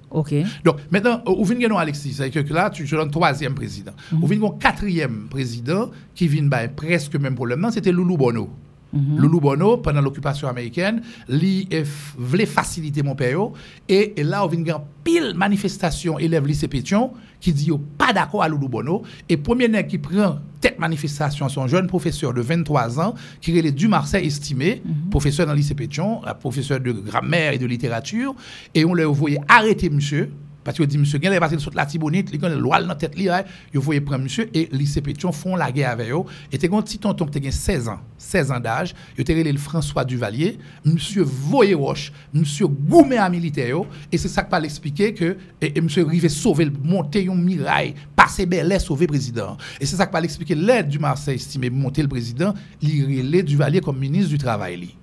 Donc maintenant, euh, ou vient gagner Alexis, c'est-à-dire que là, tu je donne troisième président. Ou vient quatrième président qui vient ben, presque même problème, non, c'était Loulou Bono. Loulou Bono, pendant l'occupation américaine, li f- voulait faciliter mon père. yo, Et, et là, on vient pile manifestation élève lycée Pétion qui dit pas d'accord à Loulou Bono. Et premier nèg qui prend tête manifestation, son jeune professeur de 23 ans, qui est du Marseille estimé, professeur dans le lycée Pétion, un professeur de grammaire et de littérature. Et on l'a envoyé arrêter monsieur. Parce que dit monsieur, il parce qu'il saute la tibonite, il a le loi dans la tête, il voyez prendre monsieur et lycée Pétion font la guerre avec eux. Et t'es un petit tonton qui a 16 ans, 16 ans d'âge, il était le François Duvalier, monsieur voyé roche, monsieur goumé à militaire et c'est ça que pas l'expliquer que et, et monsieur rivé sauver monter un mirail, passer belé sauver président. Et c'est ça que pas l'expliquer l'aide du Marseille estimé monter le président, il Duvalier comme ministre du travail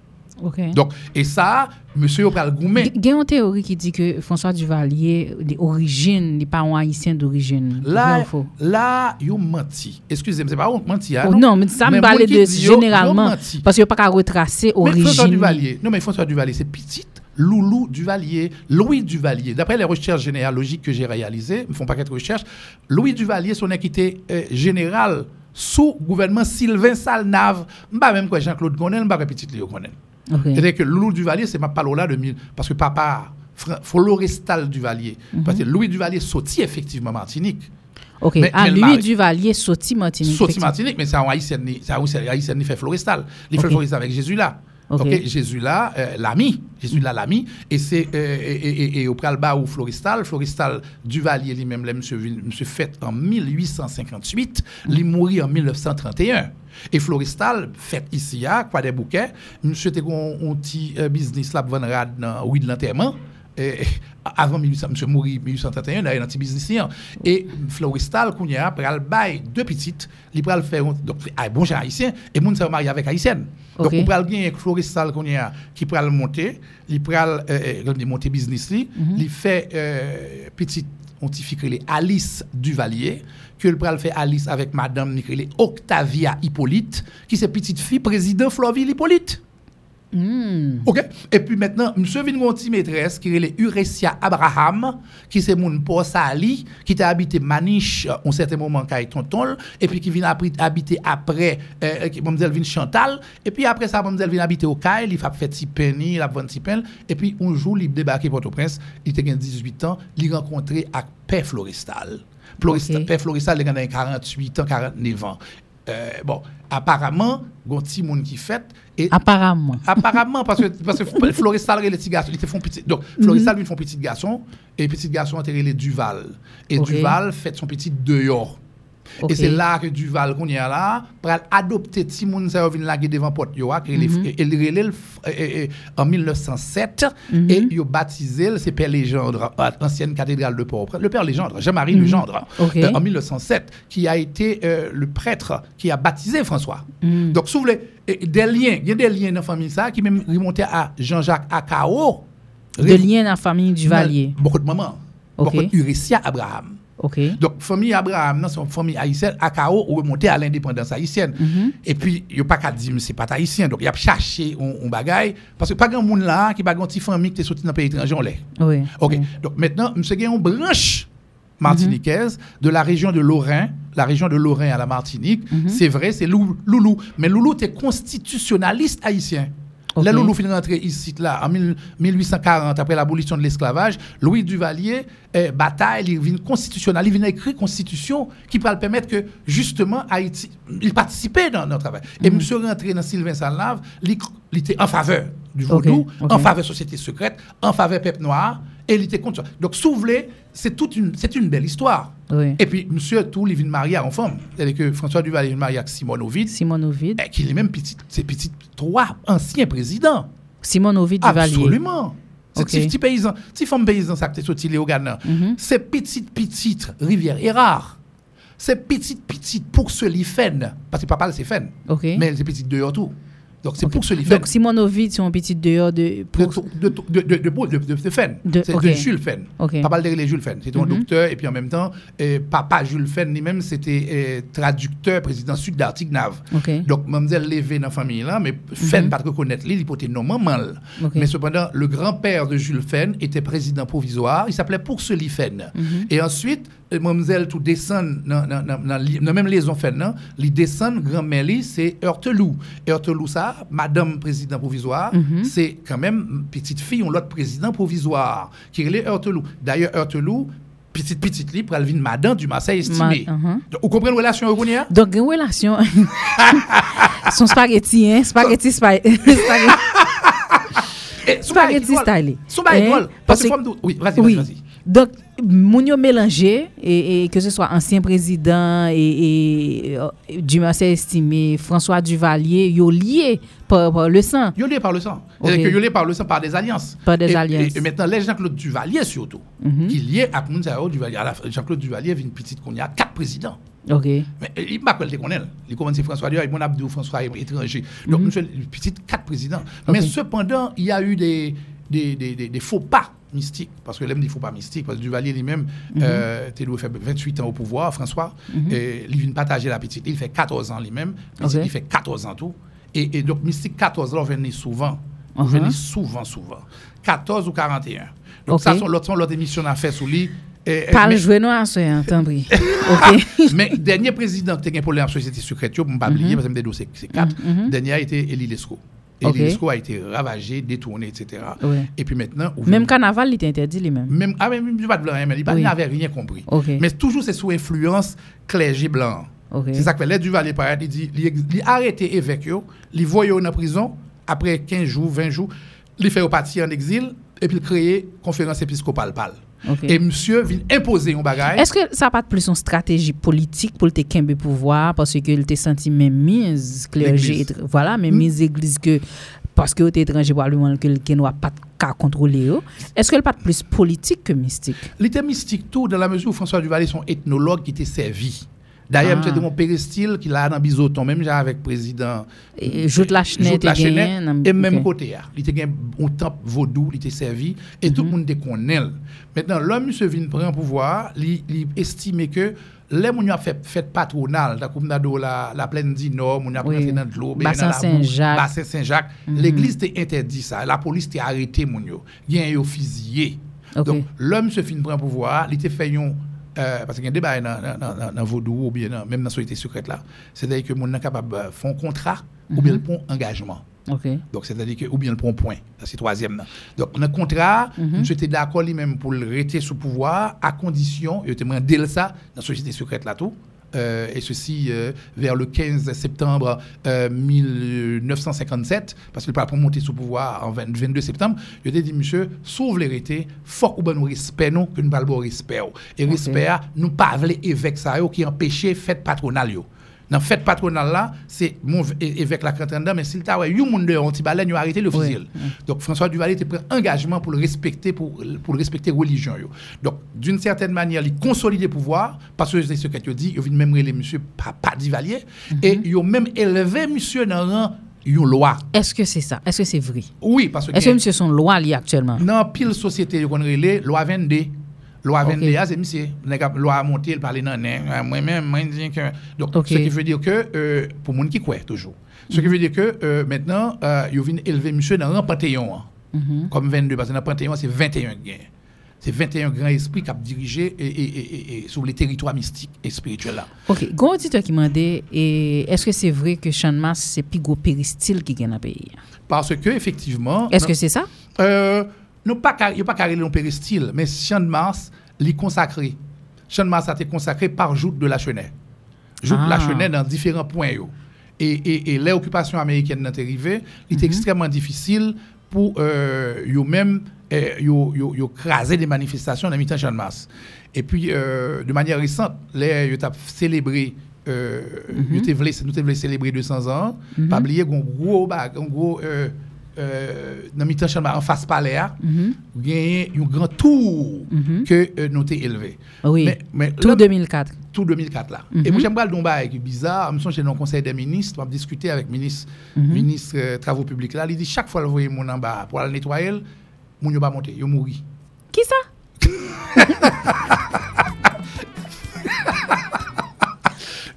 Donc et ça monsieur yo pral goumé Il y a une théorie qui dit que François Duvalier, d'origine, n'est pas un haïtien d'origine. Là, là, yo menti. Excusez-moi, c'est pas honte menti. hein, Oh, non, mais ça me qui de généralement. Parce qu'il n'y a pas qu'à retracer Mais François. Duvalier, non mais François Duvalier, c'est petit Loulou Duvalier, Louis Duvalier. D'après les recherches généalogiques que j'ai réalisées, ils font pas quelques recherches, Louis Duvalier, son équité euh, général sous gouvernement Sylvain Salnave, pas même quoi Jean-Claude Gonel, pas petit Léo Gonel. C'est-à-dire que Loulou Duvalier, c'est ma parole là de mille, parce que papa Florestal Duvalier, Mhm. parce que Louis Duvalier sorti effectivement Martinique. Ok. Mais- ah, mais mari- Duvalier, sorti Martinique. Sorti effectivement. Martinique, mais c'est un haïtien, qui fait florestal. Il fait florestal avec Jésus là. Ok. Jésus là, euh, l'ami, Jésus là, l'ami, et c'est euh, et, et, au Pralba ou Florestal, Florestal Duvalier lui-même, là, monsieur, vin- monsieur fait en 1858, il mourit en 1931. Et Florestal, fait ici, à quoi des bouquets, monsieur était un petit euh, business là, pour rad dans oui l'enterrement. Et, avant 1800, monsieur mourit 1831, il a un petit business là. Et Florestal, qu'on y a, pral bail deux petites, il pral un- donc, bon, j'ai haïtien, et moun s'est marié avec haïtienne. Donc, on pral bien Florestal qu'on y a, qui pral monter, il pral, euh, euh, monter business li, il fait, euh, petite, on ti fikrele Alice Duvalier, ke l pral fe Alice avek madame nikrele Octavia Hippolyte, ki se pitit fi prezident Florville Hippolyte. Hmm. OK? Et puis maintenant, monsieur vient une petite maîtresse qui est le Uresia Abraham, qui c'est mon poste Ali, qui t'a habité Maniche euh, un certain moment quand tonton, et puis qui vient habiter après, euh, qui mademoiselle vient Chantal, et puis après ça, mademoiselle vient habiter au Caille, il fait fait petit penny, il a petit et puis un jour, il débarqué Port-au-Prince, il était 18 ans, il rencontré avec Père Florestal. Père Florestal, il a 48 ans, 49 ans. Euh, bon, apparemment, il y a un petit monde qui fait, et Apparemment. Apparemment, parce que, parce que Florestal, les petits garçons, ils te font petit. Donc, Florestal, lui, ils font petit garçon, et petit garçon, enterré les Duval. Et. Duval fait son petit dehors. Et c'est là que Duval, qu'on y a là, pour adopter Timoun Zervin lagué devant Porte Yoa, qu'il Mhm. il relève en 1907, et il a baptisé, c'est Père Légendre, ancienne cathédrale de Port-au-Prince, le Père Légendre, Jean-Marie Legendre, Mhm. Ok. euh, en 1907, qui a été euh, le prêtre qui a baptisé François. Mhm. Donc, si vous voulez, des liens, il y a des liens dans la famille ça qui même remontaient à Jean-Jacques Akao. De lien dans la famille Duvalier. Beaucoup de mamans. Beaucoup d'Uressia Abraham. Ok. Donc, famille Abraham, c'est une famille haïtienne, Akao, remonté à l'indépendance haïtienne. Mhm. Et puis, il n'y a pas qu'à dire, mais c'est pas haïtien. Donc, il a cherché un, un bagaille. Parce que pas grand monde là qui pas grand petite famille qui est sorti dans le pays étranger, on l'est. Oui. OK. oui. Donc maintenant, M. Gayon branche martiniquaise de la région de Lorrain, la région de Lorrain à la Martinique. C'est vrai, c'est Lou- Loulou. Mais Loulou était constitutionnaliste haïtien. Ok. Là, nous finit rentrer ici, là, en 1000 1840, après l'abolition de l'esclavage, Louis Duvalier, eh, bataille, il vient constitutionnel, il vient écrire constitution qui le permettre que, justement, Haïti, il participait dans notre travail. Et monsieur rentré dans Sylvain Salnave, il, était en faveur du vaudou, en faveur société secrète, en faveur peuple noir, et il était contre ça. Donc, si vous voulez, c'est toute une, c'est une belle histoire. Oui. Et puis, monsieur tout, il vient marier en femme. C'est-à-dire que François Duvalier vient marier avec Simone Ovid, Simon Ovid. eh, qui est même petit, c'est petit, trois anciens présidents. Simon Ovid Duvalier. Absolument. C'est petit, petit paysan, petit femme paysan, ça peut sorti au Ghana. Mhm. C'est petite, petite rivière est rare. C'est petite, petite pour ce lifen. Parce que papa, c'est fen. Ok. Mais c'est petite dehors tout. Donc, c'est pour ce lifen. Donc, Simon Ovid, c'est un petit dehors de. de, Pour... de, de, de, de, de, de, de Fenn. De- c'est de Jules Fenn. Ok. Papa le les Jules Fenn. C'était un Mhm. docteur et puis en même temps, papa Jules Fenn lui-même, c'était euh, traducteur, président sud d'Artignave. Ok. Donc, mademoiselle levé dans la famille là, mais Fenn pas reconnaître lui, il était non maman. Mais cependant, le grand-père de Jules Fenn était président provisoire, il s'appelait Pourcely Fenn. Mhm. Et ensuite, mademoiselle tout descend dans dans- dans- dans li- dans même liaison Fenn, non? il descend grand-mère li. Heurtelou ça, madame président provisoire, c'est quand même une petite fille, on l'autre président provisoire, qui est Heurtelou. D'ailleurs, Heurtelou, petite petite li, pour elle vient madame du Marseille estimé. Ma-. Donc, Vous comprenez la relation européenne? Donc, une relation. Son spaghetti, hein? Spaghetti, spa- spaghetti, Eh, spaghetti style. Bail Hein? drôle. Parce que Oui, vas-y, vas-y, vas-y. Donc, moun yo mélangé, et, et que ce soit ancien président et, et euh, du Marseille estimé, François Duvalier, yo lié par, par le sang. Yo lié par le sang. Ok. C'est-à-dire que yo lié par le sang par des alliances. Par des Et- alliances. Et, maintenant, les Jean-Claude Duvalier surtout, Mhm. qui lié à Mounzao Duvalier. Jean-Claude Duvalier vient une petite qu'on y a quatre présidents. OK. Mais euh, il m'a appelé qu'on. Il commence François Dior, mon Abdou, François étranger. Donc, monsieur, une petite quatre présidents. Mais cependant, il y a eu des, des, des, des, des faux pas mystiques. Parce que l'aime dit faux pas mystiques. Parce que Duvalier lui-même, Mhm. euh, il fait 28 ans au pouvoir, François. Et il vient partager la petite. Il fait 14 ans lui-même. Il fait 14 ans tout. Et, et donc, mystique 14 là, on vient souvent. On Mhm. vient souvent, souvent. 14 ou 41. Donc, Ok. ça, sont l'autre émission à faire sous lui. Et- et- Pas le mais- jouer non à ce pis. OK. mais dernier président qui a un problème en société secrète, je ne pas oublier, parce que c'est c'est quatre. Mhm. Dernier a été Elie Lescaut. Ok. Elie Lescaut a été ravagé, détourné, etc. Et puis maintenant... Même carnaval, il était interdit lui-même. même, ah, même pas de blanc, mais il Oui. n'avait rien compris. Mais toujours, c'est sous influence clergé blanc. C'est ça que fait. Les Duvalier, par exemple, il dit, il, évêque, yo, il voyait en prison, après 15 jours, 20 jours, il fait partir en exil, et puis il crée conférence épiscopale. pâle. Okay. E msye vin impose yon bagay. Eske sa pat plus yon strategi politik pou lte kembe pouvoar paske ke lte senti men miz klerje, voilà, men hmm. miz eglise ke paske yo te etranje pou alouman ke lke nou a pat ka kontrole yo. Eske l pat plus politik ke mistik? Li te mistik tou, dan la mezou François Duvalier son etnolog ki te servi. D'ailleurs, Ah. monsieur de mon péristyle qu'il a dans Bizoton, même j'ai avec le président. Et Joute Lachenay Joute te Lachenay, gagné dans- Et même côté, il était un temple vaudou, il était servi, et tout le monde était connaît. Maintenant, l'homme, monsieur vient prendre pouvoir, il, estimait que les gens a fait fête patronale, la, la plaine du Nord, on a Oui. dans de l'eau, Bassin la boue, Saint-Jacques. Bassin Saint-Jacques. L'église était interdit ça, la police était arrêté, mon yo. Il y a eu fusillé. Ok. Donc, l'homme se fin prend pouvoir, il était fait un euh, parce qu'il y a un débat dans, dans, dans, dans Vaudou ou bien même dans la société secrète là. C'est-à-dire que mon est capable de faire un contrat ou bien le prend engagement. Donc, c'est-à-dire que, ou bien le prend point. C'est troisième. Là. Donc, dans le contrat, monsieur était d'accord lui-même pour le rester sous pouvoir à condition, il était demandé ça dans la société secrète là tout. Euh, et ceci euh, vers le 15 septembre euh, 1957, parce qu'il pas pour monter sous pouvoir en 20 22 septembre, il a dit, monsieur, sauve l'hérité, faut qu'on nous respect, nous, que nous parlons respect. Et respect, nous pas voulons évêque ça, qui empêchait fête patronale. Dans fête patronale là, c'est mon évêque la cantonne mais s'il t'a you monde dehors, anti baleine, il a arrêté le fusil. Donc François Duvalier était pris engagement pour le respecter pour pour le respecter religion. Donc d'une certaine manière, il consolide le pouvoir parce que c'est ce que tu dis, il vient même les monsieur papa Duvalier et il a même élevé monsieur dans rang une loi. Est-ce que c'est ça? Est-ce que c'est vrai? Oui, parce que Est-ce que monsieur son loi actuellement? Dans pile société qu'on relait loi 22 loi Ok. 22 ah, c'est monsieur nèg a- loi monter il parler nan moi même moi dis que donc ce qui veut dire que euh, pour monde qui croit toujours ce qui veut dire que euh, maintenant euh, yo vinn élever monsieur dans rang Panthéon hein. Mhm. comme 22 parce que dans Panthéon c'est 21 gains C'est 21 grands esprits qui ont dirigé et, et, sur les territoires mystiques et spirituels là. Ok, gros auditeur qui m'a dit, est-ce que c'est vrai que Sean Mas, c'est gros péristyle qui gagne dans le pays? Parce que, effectivement. Est-ce que c'est ça? Euh, Non, pas, il n'y a pas carré le péristyle, mais Sean Mas, l'est consacré. Sean Mas a été consacré par Joute de la Chenet. Joute de la Ah. Chenet dans différents points. Yo. Et, et, et l'occupation américaine dans arrivée, il était extrêmement difficile pour euh, yo même euh, yo, yo, yo manifestations dans le Champ de Mars. Et puis, euh, de manière récente, les yo t'a célébré euh, yo te te célébrer 200 ans. Pas oublier qu'on gros bag, un gros euh, euh, dans le Champ de Mars en face palais, hein, gagné un grand tour que euh, nous t'ai élevé. Oui. Mais, mais Tout là- 2004. tout 2004 là. Et moi j'aimerais le don bail qui est bizarre, je suis dans le conseil des ministres, on va discuter avec ministre ministre euh, travaux publics là, il dit chaque fois le voyez mon en bas pour aller nettoyer, mon yo pas monter, yo mourir. Qui ça?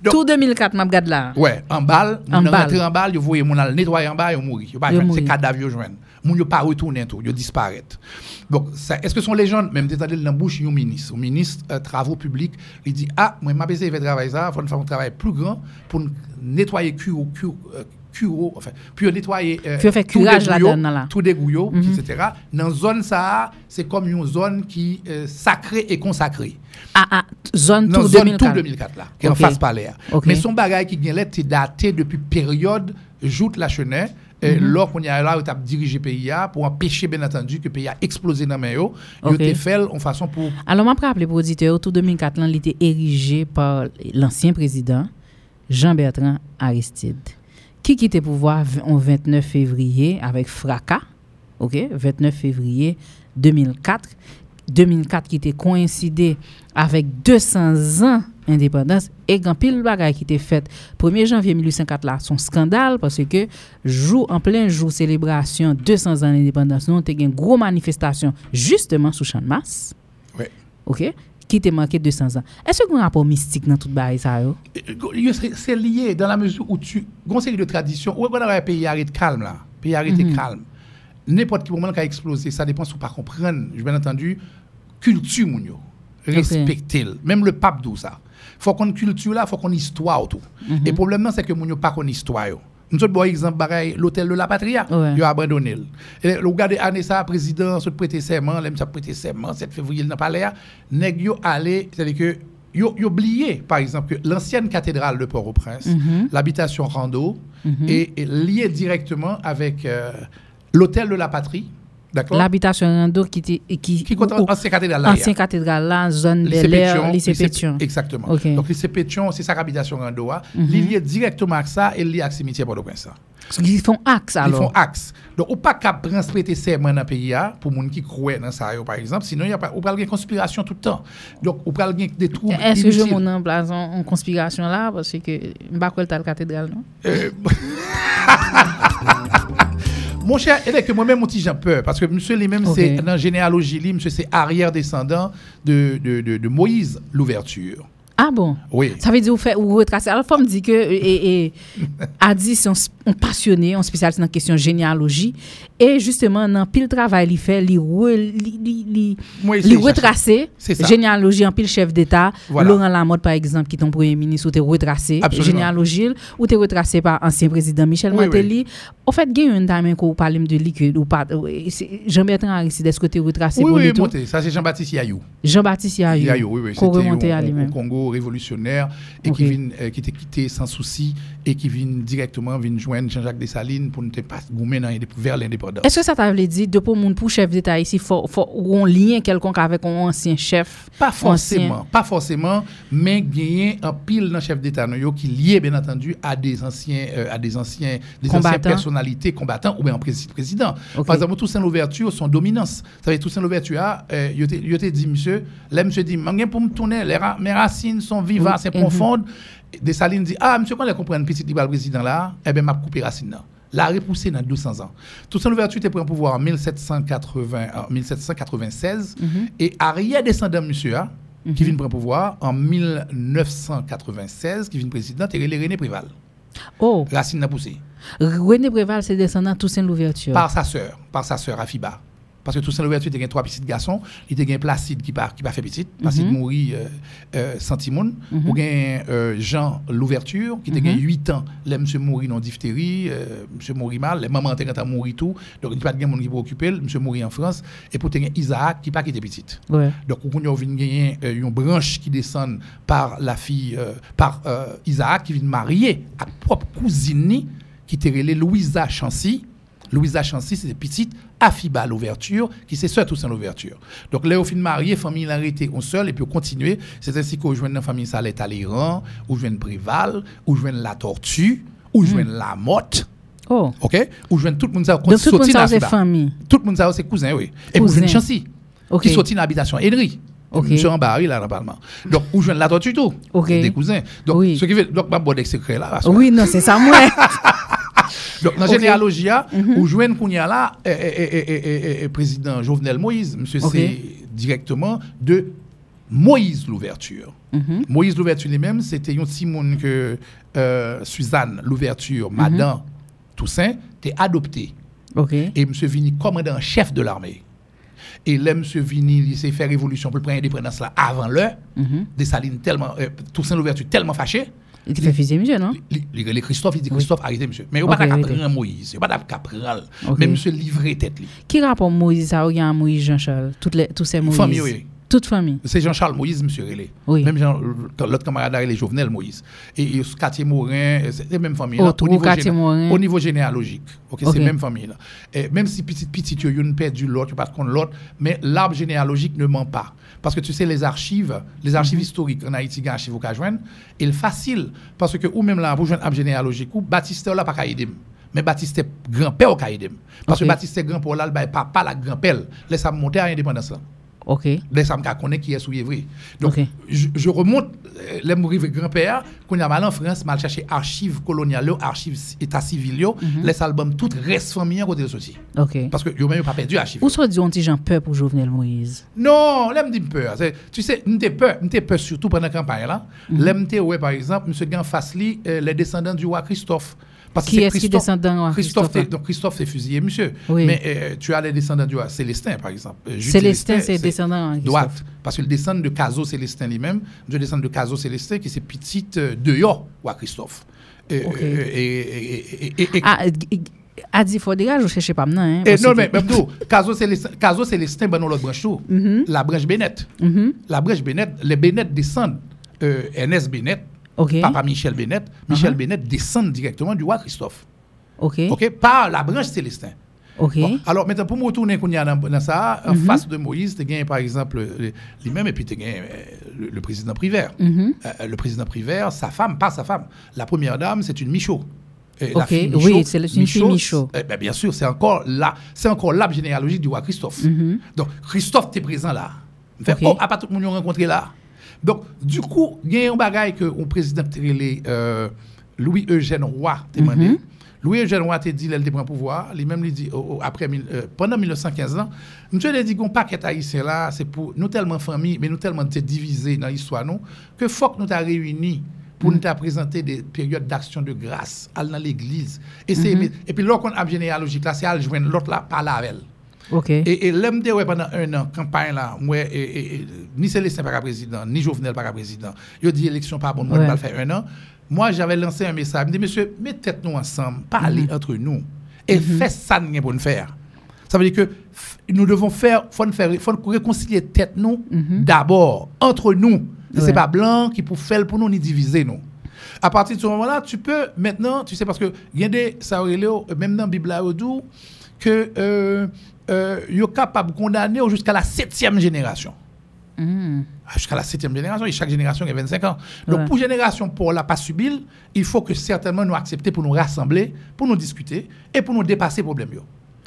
Donc- Tout 2004, m'a regarde là. Ouais, en balle, En rentrer en balle, yo voyez mon al nettoyer en bas, Yo joindre, c'est cadavre yo joindre. Mon yo pas retourner tout, yo disparaître. Donc est-ce que son légende même t'entendez dans la bouche du ministre, au ministre euh, travaux publics, il dit ah, moi m'a besoin de faire travail ça, faut faire un travail plus grand pour nettoyer cure cure euh, cure enfin puis nettoyer euh, tout curage dégouillot, tout dégouillot, etc. Dans zone ça, c'est comme une zone qui euh, sacrée et consacrée. Ah, ah, zone tout zone 2004. tout 2004 là, qui est en face palais. Ok. Mais son bagage qui vient là, c'est daté depuis période joute la. Et Mhm. lors qu'on y a là, tu as dirigé le pays pour empêcher bien entendu que le pays a explosé dans les mains. Yo Ok. te fait en façon pour Alors, je rappeler pour auditeur, tout 2004, là, il était érigé par l'ancien président Jean-Bertrand Aristide, qui quitte le pouvoir en 29 février avec fracas, ok, 29 février 2004, 2004 qui était coïncidé avec 200 ans indépendance et grand pile bagaille qui était faite 1er janvier 1804 là son scandale parce que jour en plein jour célébration 200 ans d'indépendance nous avons une grosse manifestation justement sous champ de masse. Ouais. OK qui était marqué 200 ans? Est-ce y a un rapport mystique dans tout bagay ça Euh, c'est- lié dans la mesure où tu une série de traditions où on a un pays arrête calme là. Pays arrêté Mhm. calme. N'importe quel moment qui a explosé ça dépend si on pas comprendre. Bien entendu culture moun yo respecter le. même le pape dit ça. Faut qu'on culture là faut qu'on histoire tout. Mhm. et le problème c'est que moun yo pas qu'on histoire yo nous autres bon exemple pareil l'hôtel de la patria Ouais. yo abandonné le. et regardez année ça président se prêter serment l'aime ça prêter serment 7 février dans le palais nèg yo allé c'est-à-dire que yo, oublié, par exemple, que l'ancienne cathédrale de Port-au-Prince, Mhm. l'habitation Rando, est, est liée directement avec euh, l'hôtel de la patrie, l'habitation Rando qui qui qui compte ancien cathédrale là ancien cathédrale là zone de l'air lycée Pétion. Exactement. Okay. donc lycée Pétion c'est sa habitation Rando mm -hmm. il lié directement à ça et lié à cimetière Port-au-Prince so, ils font axe alors. ils font axe. Donc ou pas qu'à prêter serment dans pays là pour monde qui croient dans ça par exemple. Sinon il y a pas ou pas conspiration tout le temps. Donc ou pas des troubles est-ce que je mon en blason en conspiration là? Parce que m'pas le cathédrale non? Euh, Mon cher, que moi-même, mon petit j'ai peur, parce que monsieur lui-même, c'est dans la généalogie, lui, monsieur, c'est arrière-descendant de, de, de, de Moïse, l'ouverture. Ah bon? Oui. Ça veut dire ou fait ou retracer. Alors faut me dire que et, et Adi c'est un, passionné, un spécialiste dans la question généalogie et justement dans pile travail il fait il retracer généalogie en pile chef d'état Voilà. Laurent Lamotte par exemple qui est ton premier ministre ou t'es retracé Absolument. généalogie ou t'es retracé par ancien président Michel Oui, oui. Martelly. En fait, il y a une time qu'on parle de lui euh, Jean-Bertrand Aristide est-ce que t'es retracé Oui, pour oui, lui tout? monté. Ça, c'est Jean-Baptiste Yayou. Jean-Baptiste Yayou. Yayou, oui, oui. Qu'on remontait au, à au- au lui-même. Congo révolutionnaire et qui, vient, euh, qui était quitté sans souci et qui vient directement vient joindre Jean-Jacques Dessalines pour ne pas l'indép- vers l'indépendance. Est-ce que ça t'avait dit, de pour mon pour chef d'État ici, faut, faut ou un lien quelconque avec un ancien chef? Pas ancien. forcément, pas forcément, mais gagner un pile dans chef d'État qui lié bien entendu à des anciens, euh, à des anciens, des anciennes personnalités combattants ou bien président. Ok. Par exemple, Toussaint Louverture, son dominance. Ça veut dire Toussaint Louverture, euh, yo te dit monsieur, là monsieur dit, pour me tourner, les ra- mes racines sont vivaces et Mhm. profondes. Dessalines dit, ah monsieur quand les comprendre petit libre président là, eh ben m'a coupé racine là. La repoussé dans 200 ans. Toussaint Louverture était pris en pouvoir en 1780, en 1796 et arrière descendant monsieur ah, qui vient prendre pouvoir en 1996, qui vient président, et René Préval. Oh, Racine n'a poussé. René Préval, c'est descendant Toussaint Louverture. Par sa sœur, par sa sœur Afiba. Parce que Toussaint Louverture, il y a trois petits garçons. Il y a Placide qui pas qui pas fait petite. Placide Mhm. mourit euh, euh. Mhm. Ou bien euh, Jean Louverture, qui a Mhm. 8 ans. Là, monsieur mourit non diphtérie. euh, monsieur mourit mal. Les mamans elle mourit tout. Donc, il n'y a pas de monde qui peut occuper. Monsieur mourit en France. Et pour tenir Isaac, qui pas qui était petite. Ouais. Donc, on vient gagner euh, une branche qui descend par la fille, par Isaac, qui vient marier à propre cousine qui était Louisa Chancy. Louisa Chancy, c'était petite Afiba l'ouverture, qui c'est sœur Toussaint l'ouverture. Donc, là, au fin de marier, famille l'a arrêté on seul, et puis on continue. C'est ainsi qu'on joue dans la famille Salet à l'Iran, ou joue Préval, ou joue la Tortue, ou joue la Motte. Oh. OK? Ou joue tout le monde ça. Donc, tout le monde ça, c'est famille. Tout le monde ça, c'est cousin, oui. Et vous jouez Chancy qui sortit dans l'habitation Henry. Ok. Monsieur en bas, là, Parlement. Donc, où je viens de la tortue tout. Ok. Des cousins. Donc, Oui. ce qui fait, donc, ma bonne secret là. Oui, non, c'est ça, moi. Donc, dans la généalogie, là, Mhm. où là, eh, président Jovenel Moïse, monsieur, c'est directement de Moïse l'ouverture. Mhm. Moïse l'ouverture lui-même, c'était un petit monde que euh, Suzanne l'ouverture, madame Toussaint, t'es adopté. OK. Et monsieur Vini, commandant chef de l'armée. Et là, monsieur Vini, il s'est fait révolution pour le prendre l'indépendance là avant l'heure. Mhm. Dessalines tellement, euh, Toussaint l'ouverture tellement fâché. Il fait fusiller, monsieur, non? Les, Christophe, il dit. Christophe, arrêtez monsieur. Mais il n'y a pas qu'à prendre Moïse, il n'y a pas qu'à prendre. Mais monsieur livré tête. Qui rapport Moïse à Moïse Jean-Charles? Tous ces Moïse. Famille, oui. Toute famille. C'est Jean-Charles Moïse, monsieur Relé. Oui. Même Jean- l'autre camarade, il est Jovenel Moïse. Et, et quartier Morin, c'est la même famille. Oh, là, tout niveau quartier géné- Morin. Au niveau généalogique. Ok, c'est la même famille. Là. Et même si petit, petit, il y a une perdu l'autre, parce qu'on l'autre, mais l'arbre généalogique ne ment pas. Parce que tu sais, les archives, les archives Mhm. historiques en Haïti, il y a un archive au joindre, le facile. Parce que, ou même là, pour joindre l'arbre généalogique, ou Baptiste là, pas aider. Mais Baptiste est grand-père au. Parce que Baptiste est grand-père là, le bail papa, la grand-père, laisse monter à l'indépendance là. OK. Là, ça me connaît qui est sous vrai. Donc, Ok. je, je remonte, euh, les mourir grand-père, qu'on a mal en France, mal chercher archives coloniales, archives état civil, yo, Mhm. les albums, tout reste famille à côté de ceci. OK. Parce que yo même pas perdu archives. Où soit dit on petit Jean peur pour Jovenel Moïse? Non, là, me dit peur. Tu sais, m'te peur, m'te peur surtout pendant la campagne là. Là, m'te ouais, par exemple, monsieur Gan Fasli, euh, les descendants du roi Christophe. Parce Qui est-ce qui Christophe- descend d'un roi Christophe, Christophe, donc Christophe, c'est fusillé, monsieur. Oui. Mais euh, tu as les descendants du Célestin, par exemple. Euh, Célestin, c'est descendant de Droite. Parce qu'il descend de Caso Célestin lui-même. Je descends de Caso Célestin, qui c'est petite euh, de Yo, roi Christophe. Et, Ok. euh, et, et, et, Ah, a dit faut dégage, je cherche pas maintenant. Hein, non, mais même tout, Caso Célestin, Caso Célestin, ben non, l'autre branche tout. Mhm. La branche Bennett. Mhm. La branche Bennett, les Bennett descendent. Euh, Ernest Bennett, Papa Michel Bennett. Michel Uh-huh. Bennett descend directement du roi Christophe. OK. OK? Par la branche Célestin. OK. Bon, alors maintenant, pour me retourner qu'on y a dans, dans ça, en Mhm. face de Moïse, tu as par exemple euh, lui-même, et puis tu as le, le président Privert. Mhm. Euh, le président Privert, sa femme, pas sa femme. La première dame, c'est une Michaud. Et Ok, oui, c'est une fille Michaud. eh ben, bien sûr, c'est encore là, c'est encore l'arbre généalogique du roi Christophe. Mhm. Donc, Christophe, tu es présent là. Fait, Ok. Oh, à pas tout le monde rencontré là. Donc, du coup, il y a un bagage que le président euh, Louis-Eugène Roy, demandé. Mhm. Louis-Eugène Roy t'a dit, il prend pouvoir. Lui-même, il dit, oh, oh, après, euh, pendant 1915 ans, monsieur a dit qu'on paquet haïtien là, c'est pour nous tellement famille, mais nous tellement divisés dans l'histoire, nous, que faut que nous t'a réunis pour nous t'a présenter des périodes d'action de grâce, aller dans l'église. Et, c'est, et puis, lorsqu'on a généalogique là, c'est à joindre l'autre là, par là avec elle. OK. Et, et l'MD, ouais, pendant un an, campagne là, moi, et, et- ni Célestin pas président, ni Jovenel pas président. Il dit élection pas bonne, moi, Ouais. je vais faire un an. Moi, j'avais lancé un message. Je me dis, monsieur, mettez nous ensemble, parlez entre nous, et faites ça nous pour nous faire. Ça veut dire que nous devons faire, faut nous faire, faut nous réconcilier tête nous d'abord entre nous. Ce Ouais. C'est pas blanc qui pour faire pour nous ni diviser nous. À partir de ce moment-là, tu peux maintenant, tu sais, parce que il y a des, ça même dans la Bible, que euh, euh, you're capable de condamner jusqu'à la septième génération. Mhm. Ah, Jusqu'à la septième génération, et chaque génération a 25 ans. Donc, Ouais. pour génération, pour la pas subir, il faut que certainement nous accepter pour nous rassembler, pour nous discuter et pour nous dépasser les problèmes. yo.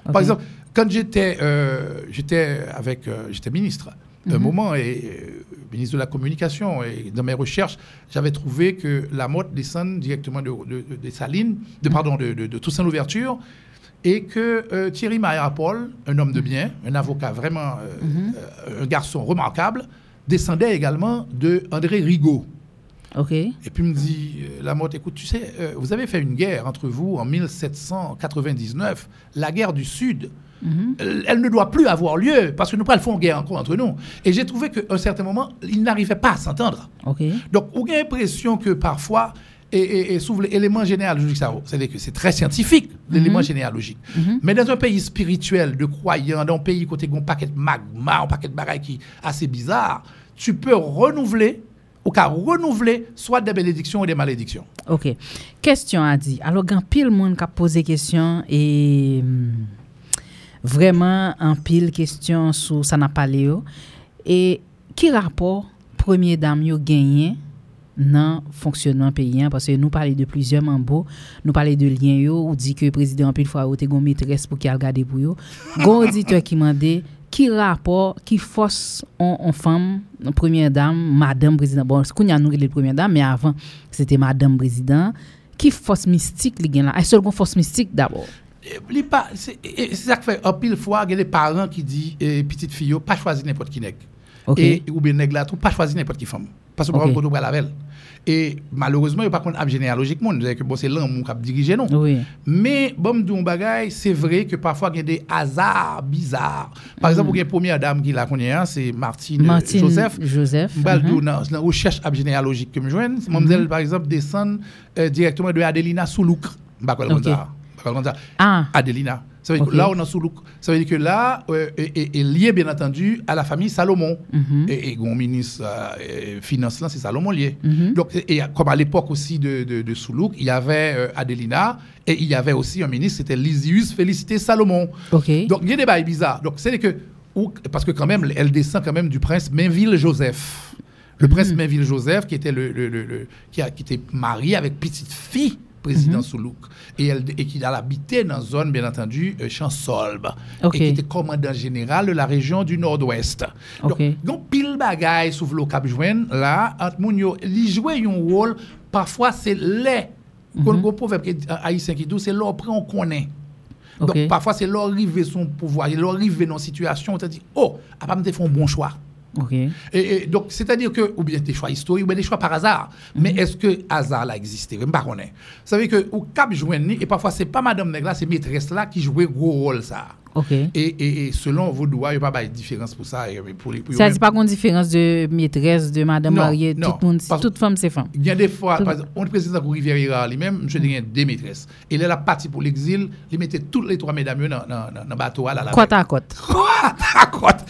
Ok. Par exemple, quand j'étais euh, j'étais avec euh, j'étais ministre un moment et euh, ministre de la communication et dans mes recherches j'avais trouvé que la mode descend directement de, de, de- de pardon de, de, de Toussaint l'ouverture et que euh, Thierry Maillard-Paul, un homme de bien, un avocat vraiment, euh, euh, un garçon remarquable, descendait également de André Rigaud. OK. Et puis me dit, la motte, écoute, tu sais, vous avez fait une guerre entre vous en 1799, la guerre du Sud. Elle, elle ne doit plus avoir lieu parce que nous pas font guerre encore entre nous. Et j'ai trouvé qu'à un certain moment, ils n'arrivaient pas à s'entendre. Donc, on a l'impression que parfois, et, et, et sous l'élément généalogique, c'est-à-dire que c'est très scientifique, l'élément généalogique. Mais dans un pays spirituel, de croyants, dans un pays côté un paquet de magma, un paquet de bagailles qui assez bizarre, tu peux renouveler, cas renouveler, soit des bénédictions ou des malédictions. OK. Question a dit. Alors, gan pile monde qui a posé question et hum, vraiment un pile question sur ça n'a pas yo. Et qui rapport premier dame yo gagné dans fonctionnement paysan parce que nous parlons de plusieurs membres, nous parlons de liens yo ou dit que le président ou te gon maîtresse pour qu'il regarde pour yo. Gon auditeur qui m'a dit qui rapport, qui force en, en femme, en première dame, madame président. Bon, c'est qu'on a nous les première dame, mais avant, c'était madame président. Qui force mystique, li gen là? Est-ce qu'on force mystique d'abord? Et li pa- C'est c'est ça qui fait, un pile fois, il y a des parents qui disent, eh, petite fille, pas choisir n'importe qui. OK. Et, ou bien là, tout, pas choisir n'importe qui femme. Parce que Ok. vous avez la veille. Et malheureusement, il n'y a pas contre ap généalogiquement, nous que bon, c'est l'amour qui a dirigé nous. Oui. Mais, bon, c'est vrai que parfois, il y a des hasards bizarres. Par exemple, il y a une première dame qui l'a connue, hein, c'est Martine, Martine Joseph. Joseph. Mhm. dou nan, nan recherche ap généalogique que me joigne, mademoiselle par exemple descend euh, directement de Adelina Soulouk. Ça. Mbak comme ça. Ah, Adelina. Ça veut dire que là, on a Soulouk. Ça veut dire que là, euh, est, lié bien entendu à la famille Salomon. Mhm. Et, et mon ministre euh, finance là, c'est Salomon lié. Mhm. Donc, et, et comme à l'époque aussi de, de, de Soulouk, il y avait euh, Adelina et il y avait aussi un ministre, c'était Lysius Félicité Salomon. OK. Donc, il y a des bails bizarres. Donc, c'est que, ou- parce que quand même, elle descend quand même du prince Mainville Joseph. Le prince Mhm. Mainville Joseph, qui était, le, le- le- le- qui, a, qui était marié avec petite fille président Mhm. Soulouk et, elle, et qui a habité dans une zone, bien entendu, euh, Chansolbe, Ok. et qui était commandant général de la région du Nord-Ouest. Ok. Donc, pile bagaille sous le cap jouen, là, entre moun yo, li jouait un rôle, parfois c'est les, Mhm. mm proverbe qui- haïtien qui dit, c'est l'oppré on connaît. Donc, parfois, c'est l'arrivée son pouvoir, il arrivé dans une situation, on te dit, oh, à pas me faire un bon choix. Et, et donc, c'est-à-dire que, ou bien des choix historiques, ou bien des choix par hasard. Mais est-ce que hasard là existé? Je ne sais pas. Vous savez que, au cap jouen, et parfois, c'est pas Madame là, c'est maîtresse là qui jouait gros rôle ça. Et, et, et selon vos doigts, il n'y a pas de différence pour ça. Pour les, pour Ça dit pas qu'on différence de maîtresse, de madame mariée, tout le monde, toute femme c'est femme. Il y a des fois, Tout- par exemple, on président pour Rivière lui-même, monsieur devient deux maîtresses. Et là, la partie pour l'exil, il mettait toutes les trois mesdames dans le bateau à la la Côte à côte.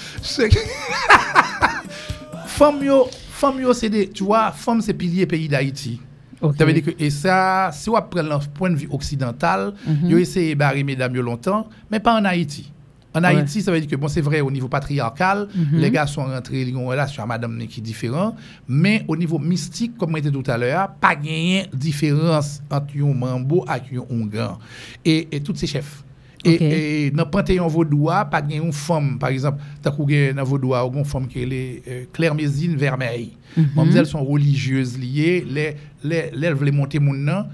Que- Femme yo, femme yo, c'est des, tu vois, femme c'est pilier pays d'Haïti. OK. Ça veut dire que, et ça, si on prend le point de vue occidental, Mhm. ils ont essayé de barrer mesdames longtemps, mais pas en Haïti. En Ouais. Haïti, ça veut dire que, bon, c'est vrai, au niveau patriarcal, Mhm. les gars sont rentrés, ils ont une relation à madame qui est différent, mais au niveau mystique, comme on était tout à l'heure, pas gagné différence entre un mambo et un ongan. Et, et tous ces chefs. Et, Ok. et dans le panthéon vaudois, pas une femme, par exemple, dans vaudois, une femme qui est les, euh, Claire Mésine Vermeil. Mhm. Mademoiselle, elles sont religieuses liées, les, les, les, mon nom,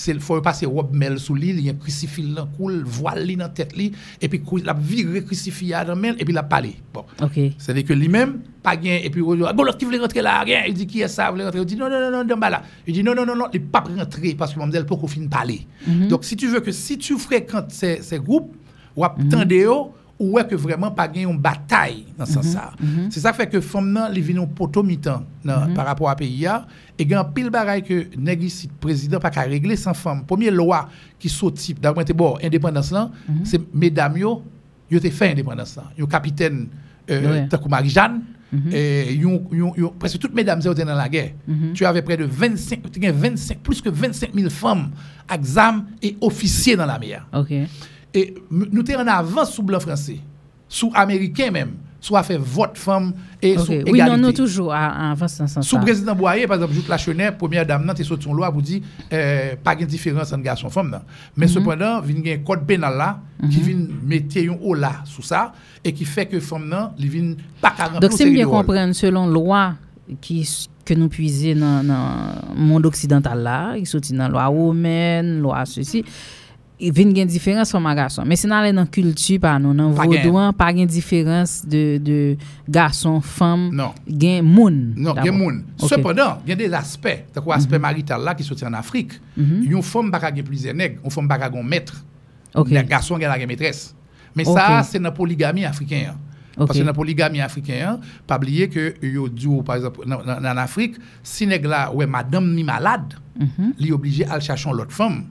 c'est il faut passer robe mel sous l'île, il y a un crucifix cool, voile li dans tête li et puis la viré crucifix dans mel et puis la parler. Bon. OK. C'est-à-dire que lui-même, pas gain, et puis, bon, l'autre qui voulait rentrer là, rien. Il dit, qui est ça, rentrer? Il dit, non, non, non, non, non, là. Il dit, non, non, non, non, il pas rentrer parce que mademoiselle, pour qu'on finisse parler. Donc, si tu veux que, si tu fréquentes ces, ces groupes, ou attendez yo, ou est que vraiment pas gagner une bataille dans ce sens-là? C'est ça qui fait que femme nan, li vin un poteau mi-temps nan, par rapport à pays ya, et gen pile bagaille que nèg ici président pas qu'à régler sans femme. Première loi qui sorti d'après bon indépendance là, c'est mesdames yo, yo te fait indépendance là. Yo capitaine euh, Ouais. tant que Marie-Jeanne et yon, yon, yon- presque toutes mesdames étaient dans la guerre. Tu avais près de 25, tu avais 25 plus que 25 000 femmes exam et officiers dans la mer. OK. Et nous sommes en avance sous blanc français, sous américain même, soit fait vote femme et sous Oui, égalité. non, non, toujours à- avant ce sens Sous président Boyer, par exemple, Joute Lachenay, première dame, nan, te sorti son loi pour dire euh, pas de différence entre garçon et femme. Mais Mhm. cependant, il y a un code pénal là qui vient mettre un haut là sous ça et qui fait que femme nan, il vient pas remplir Donc, c'est série bien comprendre selon loi qui que nous puisons dans le monde occidental là, il sorti dans la loi romaine, loi ceci. Vin gen diferans fòm a gason. Men se nan lè nan kultu pa nou, nan Pa gen. vodouan, pa gen diferans de, de gason, fòm, Non. gen moun. Non, d'abord. gen moun. Ok. Cependant, gen des aspects, tak ou aspect marital la ki soti en Afrik. Yon fòm baka gen plize neg, yon fòm baka gen maître. Ok. Les garçons gen la gen maîtresse. Mais ça, c'est dans polygamie africain. Ok. Parce que dans polygamie africain, pas oublier que yo dit ou, par exemple dans- dans- en Afrique, si nèg là ouais madame ni malade, li obligé à chercher l'autre femme,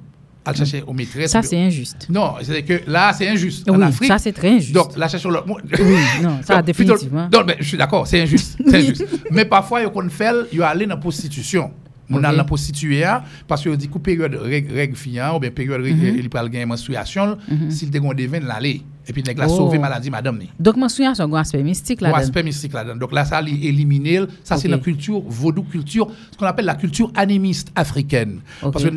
à chercher aux maîtresses. Ça, c'est injuste. Non, c'est que là c'est injuste en Oui, Afrique. ça, c'est très injuste. Donc la chercher l'autre Oui, non, ça, Donc, définitivement. plutôt- non, mais je suis d'accord, c'est injuste. c'est injuste. mais parfois, ils qu'on fait, ils aller dans la prostitution. On a la prostituée hein, parce que dit que période règle règle fiant ou bien période Mhm. il peut gagner menstruation s'il te gon devine l'aller et puis nèg la Oh. maladie madame ni. Donc, menstruation, c'est un aspect mystique là-dedans. aspect mystique là-dedans. Donc là, ça, il éliminer, ça c'est la culture, vaudou culture, ce qu'on appelle la culture animiste africaine. Parce que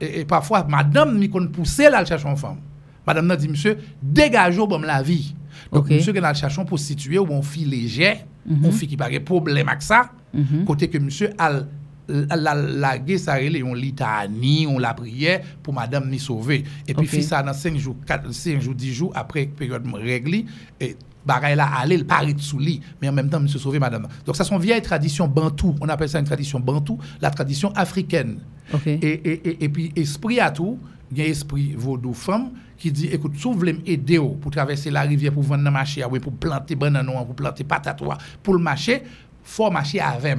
et, parfois, madame, ni qu'on pousse là, elle cherche une femme. Madame dit, monsieur, dégagez bon la vie. Donc, monsieur, qui a cherché une prostituée ou une fille légère, Mhm. une fille qui n'a pas de problème avec ça, côté que monsieur a la la ça relé on litanie on la prière pour madame ni sauver. Et puis Ok. fit ça dans 5 jours 4 5 jours 10 jours après période règle et bagay là aller le paraît sous lit mais en même temps monsieur sauver madame. Donc ça sont vieille tradition bantou on appelle ça une tradition bantou la tradition africaine. Et, et, et, et puis esprit à tout il y a esprit vaudou femme qui dit écoute si vous voulez m'aider oh, pour traverser la rivière pour vendre dans marché ah pour planter banane ou pour planter patate ou, pour le marché faut marcher avec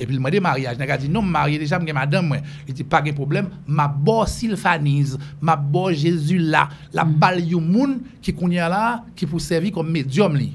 et puis il m'a dit mariage il a dit non marié déjà m'gen madame il dit pas de problème ma bo sylphanise ma bo Jésus là la balle yon moun qui konya là qui pour servir comme médium li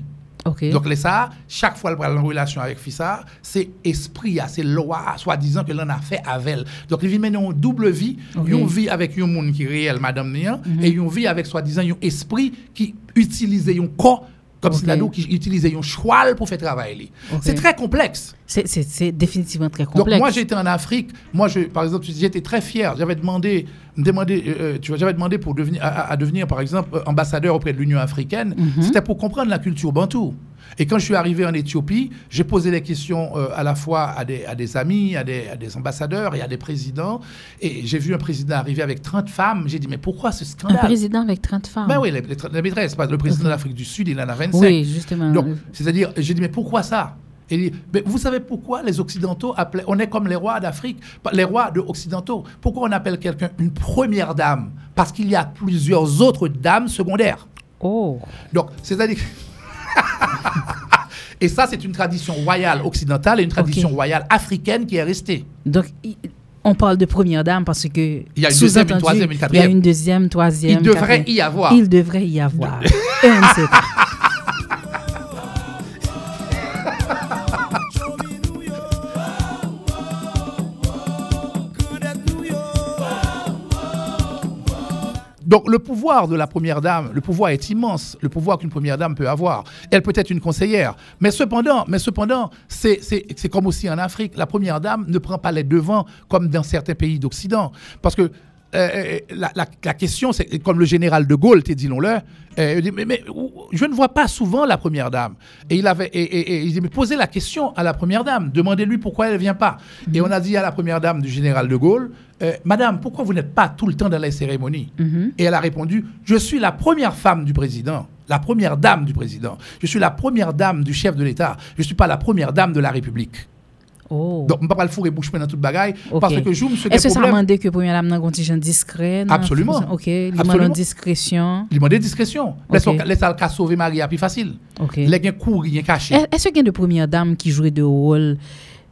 donc, les ça, chaque fois qu'elle prend en relation avec Fissa, c'est esprit, ah, c'est loi, soi-disant que l'on a fait avec elle. Donc, il vit maintenant une double vie. Ok. Une vie avec un monde qui est réel, madame Nia, et une vie avec soi-disant un esprit qui utilise un corps, comme Ok. si qui utilise un cheval pour faire travailler. C'est très complexe. C'est- définitivement très Donc complexe. moi j'étais en Afrique, moi je, par exemple j'étais très fier, j'avais demandé, demandé, euh, euh, tu vois, j'avais demandé pour devenir, à, devenir par exemple ambassadeur auprès de l'Union africaine, Mhm. c'était pour comprendre la culture bantou. Et quand je suis arrivé en Éthiopie, j'ai posé des questions euh, à la fois à des, à des amis, à des, à des ambassadeurs et à des présidents. Et j'ai vu un président arriver avec 30 femmes. J'ai dit, mais pourquoi ce Un scandale président avec 30 femmes? Ben oui, les, les, les maîtresses, le président de l'Afrique du Sud, il en a 25. Oui, justement. Donc, c'est-à-dire, j'ai dit, mais pourquoi ça? Et il dit, mais vous savez pourquoi les Occidentaux appelaient, on est comme les rois d'Afrique, les rois de Occidentaux. Pourquoi on appelle quelqu'un une première dame? Parce qu'il y a plusieurs autres dames secondaires. Oh. Donc, c'est-à-dire. et ça, c'est une tradition royale occidentale et une tradition royale africaine qui est restée. Donc, on parle de première dame parce que. Il y a une deuxième, une troisième, une Il y a une deuxième, troisième. Il devrait quatrième. y avoir. Il devrait y avoir. Et Donc le pouvoir de la première dame, le pouvoir est immense, le pouvoir qu'une première dame peut avoir. Elle peut être une conseillère, mais cependant, mais cependant, c'est c'est- c'est comme aussi en Afrique, la première dame ne prend pas les devants comme dans certains pays d'Occident, parce que euh, la, la- la question, c'est comme le général de Gaulle, t'es euh, dit, mais, mais, où- je ne vois pas souvent la première dame. Et il avait, et, et- et il dit, mais posez la question à la première dame, demandez-lui pourquoi elle ne vient pas. Et on a dit à la première dame du général de Gaulle, euh, Madame, pourquoi vous n'êtes pas tout le temps dans les cérémonies Et elle a répondu, je suis la première femme du président, la première dame du président, je suis la première dame du chef de l'État, je ne suis pas la première dame de la République. Oh. Donc, je ne pas le fourrer bouche dans toute bagaille, Ok. parce que je me suis Est-ce que ça demande que première dame n'a contingent discret? Absolument. Ok. Il demande discrétion. Il demande discrétion. Laisse Ok. laisse le sauver Maria plus facile. Ok. Les gens courent, ils caché. Est- Est-ce qu'il y a de première dame qui jouait de rôle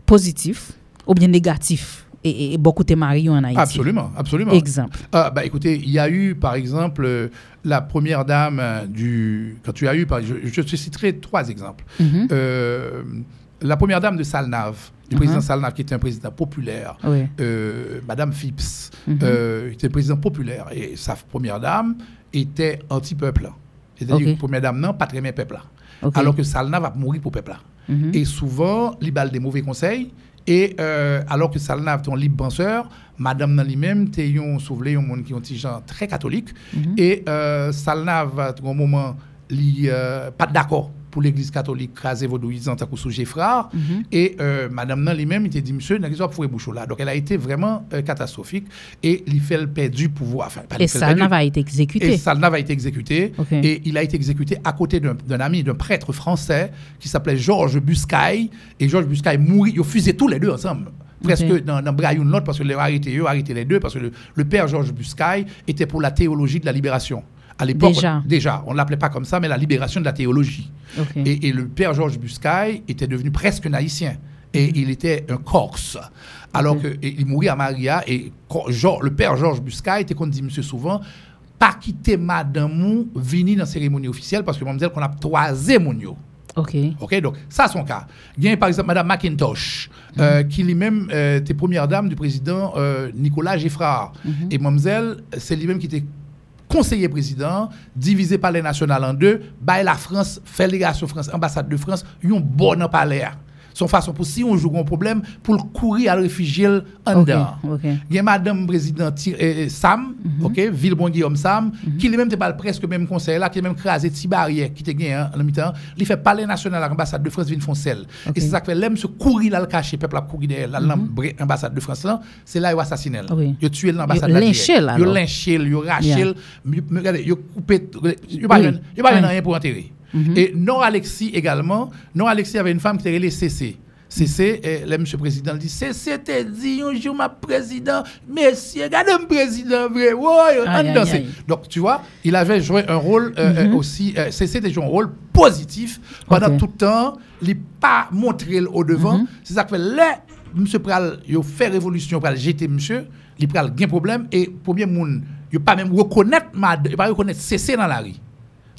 positif ou bien négatif? Et, et beaucoup de maris en Haïti? Absolument, absolument. Exemple. Ah, bah, écoutez, il y a eu, par exemple, euh, la première dame euh, du. Quand tu as eu, par, je, je te citerai trois exemples. Mhm. Euh, la première dame de Salnave, le président Salnave, qui était un président populaire, Oui. euh, Madame Phipps, Mhm. euh, était président populaire. Et sa première dame était anti-peuple. C'est-à-dire Ok. que la première dame, non, pas très bien peuple. Alors que Salnave va mourir pour peuple. Mhm. Et souvent, il a des mauvais conseils. Et euh, alors que Salnave est un libre penseur, Madame dans lui-même, t'es un souvelé, un monde qui est genre très catholique. Mhm. Et euh, Salnave, à un moment, il euh, pas d'accord pour l'église catholique crasé vaudouisant à sous Geffrard. Et euh, madame nan lui-même, il était dit, monsieur, n'a pas pour bouchon là. Donc elle a été vraiment euh, catastrophique. Et il fait le perdu pouvoir. Enfin, pas Et fait le ça perdu. n'a été exécuté. Et Salna va être exécuté. Et il a été exécuté à côté d'un ami, d'un prêtre français qui s'appelait Georges Buscaille. Et Georges Buscaille mourit. Ils ont fusé tous les deux ensemble. Presque Ok. dans, dans Braille l'autre, parce que les arrêté, eux arrêté les deux, parce que le, le père Georges Buscaille était pour la théologie de la libération. À l'époque, Déjà. on- déjà, on ne l'appelait pas comme ça, mais la libération de la théologie. Et, et le père Georges Buscaille était devenu presque naïtien. Et il était un Corse. Alors Ok. que et il mourit à Maria. Et le père Georges Buscaille était qu'on dit, monsieur, souvent, pas quitter madame venir dans la cérémonie officielle parce que dit qu'on a toisé mon yo. Ok. OK, donc ça, son cas. Il y a par exemple Madame McIntosh, euh, qui lui-même euh, était première dame du président euh, Nicolas Geffrard. Et Mamzelle, c'est lui-même qui était conseiller président, divisé par les nationales en deux, bah la France, fait légation France, ambassade de France, ils ont bon en palais. Son façon pour si on joue un problème, pour le courir à le réfugier en dedans. Il y a Madame Président Ti- euh, Sam, ok, Villebon Guillaume Sam, qui lui-même parle presque même conseil là, qui a même crasé barrière qui te gagné hein, en mi-temps. Il fait parler national à l'ambassade de France vin foncel. Ok. Et c'est ça que fait l'aime se courir là le cacher peuple a courir derrière l'ambassade de France là, c'est là il a assassiné. Oui. Il a tué l'ambassade là. Il a lynché, il a raché, il a- coupé il a pas rien- il a enterrer. Et Nora Alexis également, Nora Alexis avait une femme qui était relée CC. CC, et monsieur le président dit CC te dit un jour ma président, messieurs, regardez mon président vrai, ouais. Donc tu vois, il avait joué un rôle euh, euh, aussi, euh, CC était joué un rôle positif pendant tout le temps, il n'a pas montré au devant. C'est ça que fait là, monsieur Pral, il a fait révolution, Pral jeter monsieur, il Pral gain problème, et premier monde, il pas même reconnaître, il pas reconnaître CC dans la rue.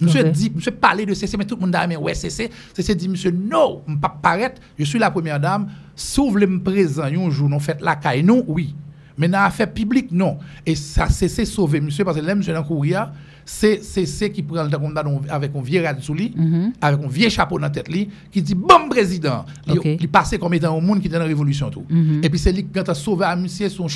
Monsieur Ok. dit, monsieur parlait de CC, mais tout le monde a dit, ouais, CC. CC dit, monsieur, non, je ne pas paraître, je suis la première dame, si vous voulez me présenter un jour, nous faites la caille, non, oui. Mais dans l'affaire publique, non. Et ça, CC sauvé, monsieur, parce que là, monsieur, dans le courrier, c'est CC qui prend le temps avec un vieux rad sous lui, avec un vieux chapeau dans la tête, lui, qui dit, bon président. Il-. Il, passait comme étant au monde qui était dans la révolution, tout. Et puis c'est lui qui a sauvé à monsieur son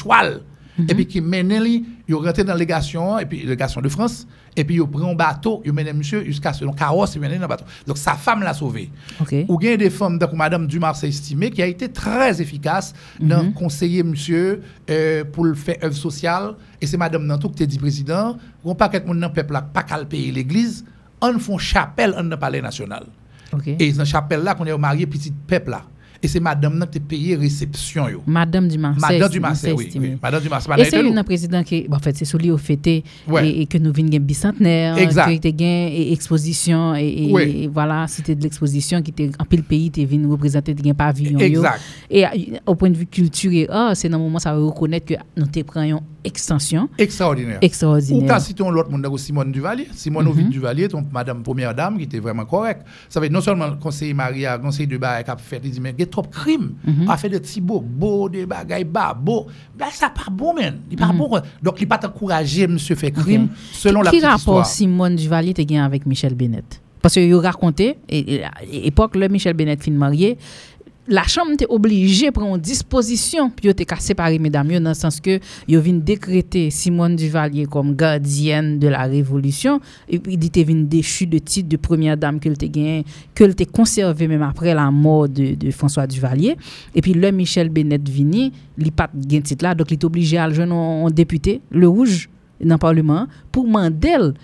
Et puis qui mène lui, il rentré dans la légation, et puis légation de France, et puis il prend un bateau, il mène monsieur jusqu'à ce carrosse, il dans le bateau. Donc sa femme l'a sauvé. Ok. Ou bien des femmes, donc Madame Dumas a estimé, qui a été très efficace dans conseiller monsieur euh, pour le faire œuvre sociale. Et c'est Madame Nantou qui a dit président, on pas qu'être mon peuple là, pas qu'à le payer l'église, on font chapelle en le palais national. Ok. Et dans chapelle là qu'on est marié petit peuple là. Et c'est Madame Nantou qui a payé réception yo. Madame Dumas. Madame Dumas, oui, oui. Madame Dumas, Et c'est une président qui, en fait, c'est celui au fêté et, que nous venons bicentenaire, était gain et exposition et, voilà, c'était de l'exposition qui était en pile pays, tu venu représenter des pavillon. yo. Exact. Et au point de vue culture, et ah, c'est dans le moment ça va reconnaître que nous te prenons extension Extraordinaire. Ou extraordinaire. quand citons l'autre monde, Simone Duvalier. Simone Ovid Duvalier, ton madame première dame, qui était vraiment correcte. Ça veut dire non seulement le conseiller Maria, le conseiller de Baye, qui a fait, il dit, mais trop de crimes. A fait des petits beaux, beaux, des bagailles bas, beaux. Ben, ça pas bon, man. Il pas bon. quoi. Donc, il pas encouragé, monsieur, fait crime, selon qui, la qui petite rapport histoire. Simone Duvalier te gain avec Michel Bennett? Parce que et, à l'époque, le Michel Bennett fin marié, la chambre était obligée de prendre disposition. Puis te ka séparer mesdames dans le sens que yo vinn décréter Simone Duvalier comme gardienne de la révolution. Et il était vinn déchu de titre de première dame que te gain que te conservé même après la mort de, François Duvalier. Et puis le Michel Bennett vini li pas gain titre là. Donc il est obligé à joindre un député le rouge dans le parlement pour mandel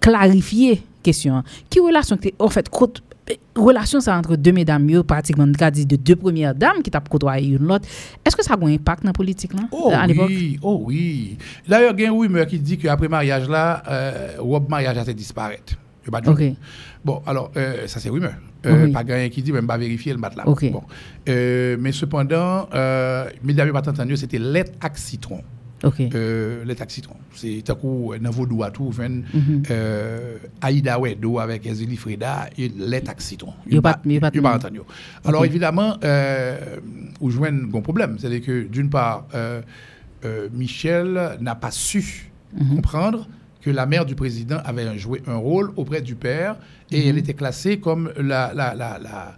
clarifier question. Qui relation en fait relation ça entre deux mesdames yo, pratiquement dit de deux premières dames qui t'a côtoyé une l'autre est-ce que ça a un impact dans la politique là Oh oui, oh oui. D'ailleurs, il y a un rumeur qui dit qu'après mariage là, euh, robe mariage a été. Ok. Bon, alors, euh, ça c'est rumeur. Euh, Oui. Pas rien qui dit, même pas vérifier le. Bon. Euh, mais cependant, euh, mesdames pas entendu, c'était lait à citron. Ok Euh, à citron. C'est un coup, dans vos doigts, tout, ven, Mhm. euh, Aïda Wedo avec Ezeli Freda, et à pas- pas entendu. Alors évidemment, euh, où un bon problème. C'est-à-dire que d'une part, euh, euh, Michel n'a pas su Mhm. comprendre que la mère du président avait joué un rôle auprès du père et Mhm. elle était classée comme la, la, la, la-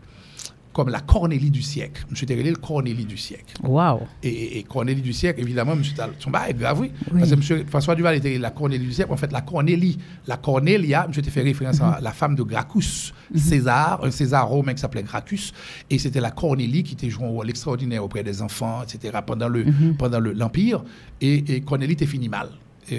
comme la Cornélie du siècle. Monsieur Terrelé, le Cornélie du siècle. Wow. Et, et Cornélie du siècle, évidemment, monsieur Tal- son bail est grave, oui. Oui. Parce que monsieur François Duval était la Cornélie du siècle. En fait, la Cornélie, la Cornélia, monsieur te fait référence à la femme de Gracchus, César, un César romain qui s'appelait Gracchus. Et c'était la Cornélie qui était jouant un rôle extraordinaire auprès des enfants, etc., pendant le pendant le- l'Empire. Et, et Cornélie t'est fini mal.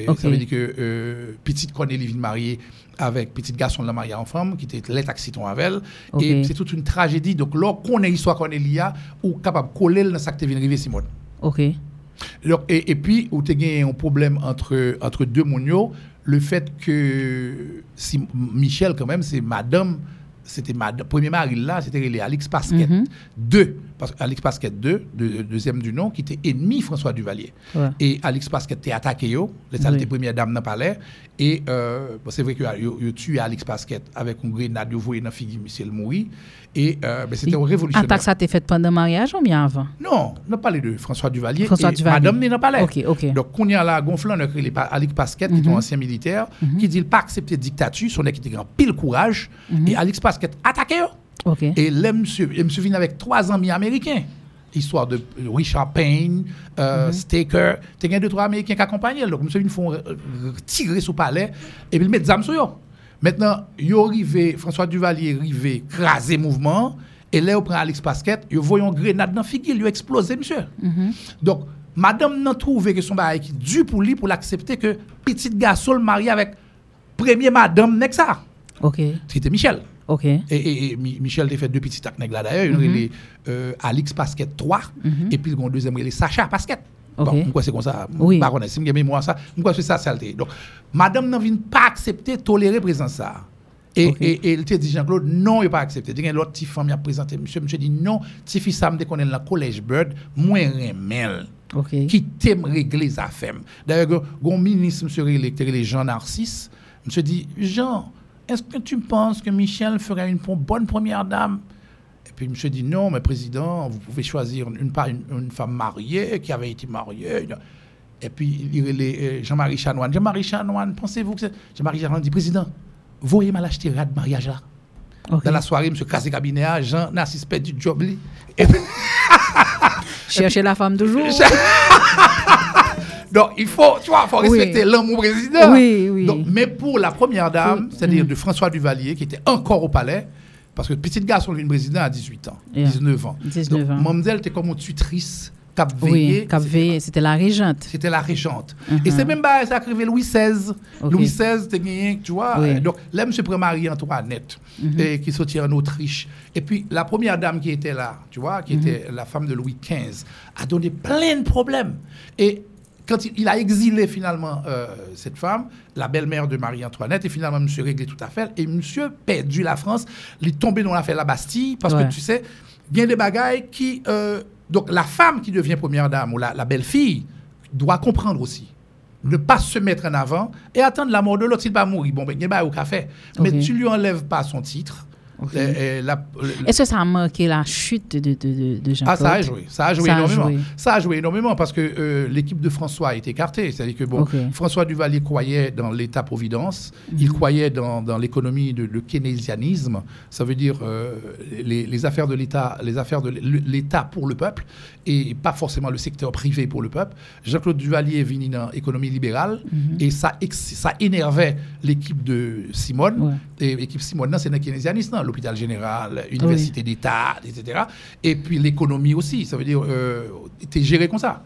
Ok. Ça veut dire que euh, petite Cornélie vient marier avec petit garçon de la mariée en femme, qui était les taxiton avec elle. Et c'est toute une tragédie. Donc, là, qu'on ait l'histoire Cornélia, ou capable de coller dans ça que tu viens arriver, Simone. OK. Et, et puis, où tu as un problème entre, entre deux monio, le fait que si, Michel, quand même, c'est madame, c'était madame, premier mari là, c'était Alix Pasquet Mhm. 2, parce Alix Pasquet 2, de- deuxième du nom, qui était ennemi François Duvalier. Ouais. Et Alix Pasquet était attaqué, les Oui. salles première dame dans le palais, et euh, bon, c'est vrai que yo, yo tué Alix Pasquet avec une grenade, yo voyé dans la figure Michel mourir, et euh, ben, c'était révolutionnaire. Attaque ça t'est faite pendant le mariage ou bien avant? Non, non pas les deux. François Duvalier François et Duvalier. Madame n'est dans le palais. Ok, ok. Donc, qu'on y a là, gonflant, on a Alix Pasquet, qui est un ancien militaire, qui dit qu'il pas accepter dictature, son qui était grand pile courage, et Alix Pasquet attaqué. yo. OK. Et là, monsieur, vient avec trois amis américains. Histoire de Richard Payne, euh, Staker. Tu as deux, trois Américains qui accompagnent. Donc, monsieur font euh, euh, tirer sous palais et puis ils mettent des armes sur eux. Maintenant, yo arrivé, François Duvalier arrivé, craser mouvement. Et là, on prend Alex Pasquet, yo voyons une grenade dans la figure, il a explosé, monsieur. Donc, madame n'a trouvé que son bail qui dû pour lui pour l'accepter que petit garçon le marié avec premier madame, ça. OK. C'était Michel. OK. Et, et- et Mi- Michel a fait deux petits tacs là d'ailleurs. Mm euh, Alix Pasquet 3 et puis le deuxième il est Sacha Pasquet. Ok. Bon, pourquoi c'est comme ça Oui. Par contre, si je mémoire ça, pourquoi c'est ça saleté. Donc, madame n'a pas accepter, tolérer présence ça. Et, Ok. et, et il te dit Jean-Claude, non, il n'a pas accepté. Il y a l'autre petit femme qui a présenté, monsieur, monsieur dit non, petit fils, ça me dit qu'on est dans le collège Bird, moins remel OK. qui t'aime régler les affaires. D'ailleurs, un ministre, monsieur les Jean Narcisse, monsieur dit, Jean, est-ce que tu penses que Michel ferait une bonne première dame? Et puis monsieur dit, non, mais président, vous pouvez choisir une, pas une, une femme mariée qui avait été mariée. Et puis il euh, Jean-Marie Chanoine. Jean-Marie Chanoine, pensez-vous que c'est... Jean-Marie Chanoine dit, président, voyez mal acheter de mariage là. Dans la soirée, monsieur casse cabinet, Jean Narcisse perd du job. Chercher la femme de jour. Donc, il faut, tu vois, faut Oui. respecter l'amour président. Oui, oui. Donc, mais pour la première dame, Oui. c'est-à-dire Mm. de François Duvalier, qui était encore au palais, parce que petit garçon devient président à 18 ans, Yeah. 19 ans. 19 Donc, ans. Mamzelle était comme une tutrice, cap Oui, veillé. Cap Veillé, c'était la régente. C'était la régente. Et c'est même pas ça arrivé Louis XVI. Louis XVI, t'es gagné, tu vois. Oui. Donc là, M. Marie-Antoinette, et qui sortit en Autriche. Et puis la première dame qui était là, tu vois, qui était la femme de Louis XV, a donné plein de problèmes. Et quand il, il a exilé finalement euh, cette femme, la belle-mère de Marie-Antoinette, et finalement, M. réglé tout à fait, et M. perdu la France, il est tombé dans l'affaire la Bastille, parce Ouais. que tu sais, il y a des bagailles qui... euh, donc la femme qui devient première dame, ou la, la belle-fille, doit comprendre aussi. Ne pas se mettre en avant et attendre la mort de l'autre s'il va mourir. Bon, ben, il y a au café. Mais tu lui enlèves pas son titre. La- le- Est-ce que ça a marqué la chute de, de, de, de Jean-Claude? ah, ça a joué. Ça a joué Ça a énormément. joué. Ça a joué énormément parce que euh, l'équipe de François a été écartée. C'est-à-dire que bon. François Duvalier croyait dans l'État-providence, Mhm. il croyait dans, dans l'économie de le keynésianisme. Ça veut dire euh, les, les affaires de l'État, les affaires de l'État pour le peuple et pas forcément le secteur privé pour le peuple. Jean-Claude Duvalier venu dans l'économie libérale Mhm. et ça, ça énervait l'équipe de Simone. Ouais. Et l'équipe Simone, non, c'est le keynésianisme, non, l'hôpital général, université d'État, etc. Et puis l'économie aussi, ça veut dire, euh, tu géré comme ça.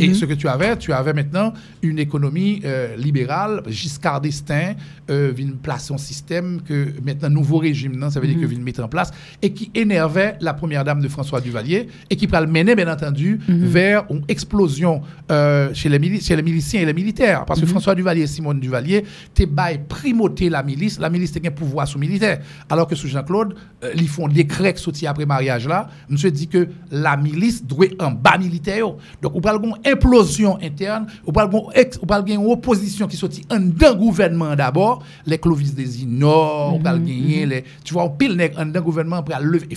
Et Mhm. ce que tu avais, tu avais maintenant une économie euh, libérale. Giscard d'Estaing euh, vient placer un système que maintenant, nouveau régime, non, ça veut dire Mhm. que vient mettre en place et qui énervait la première dame de François Duvalier et qui le mener, bien entendu, Mhm. vers une explosion euh, chez, les chez les miliciens et les militaires. Parce que. François Duvalier et Simone Duvalier, t'es bail primauté la milice. La milice, t'es un pouvoir sous militaire. Alors que sous Jean-Claude, euh, ils font décret qui sorti après mariage là. Monsieur dit que la milice doit en bas militaire. Donc, on parle implosion interne, on parle d'une ex- on parle d'une opposition qui sortit en d'un gouvernement d'abord, les Clovis des Inor, on parle gagner les, tu vois, pile nèg en d'un gouvernement après lever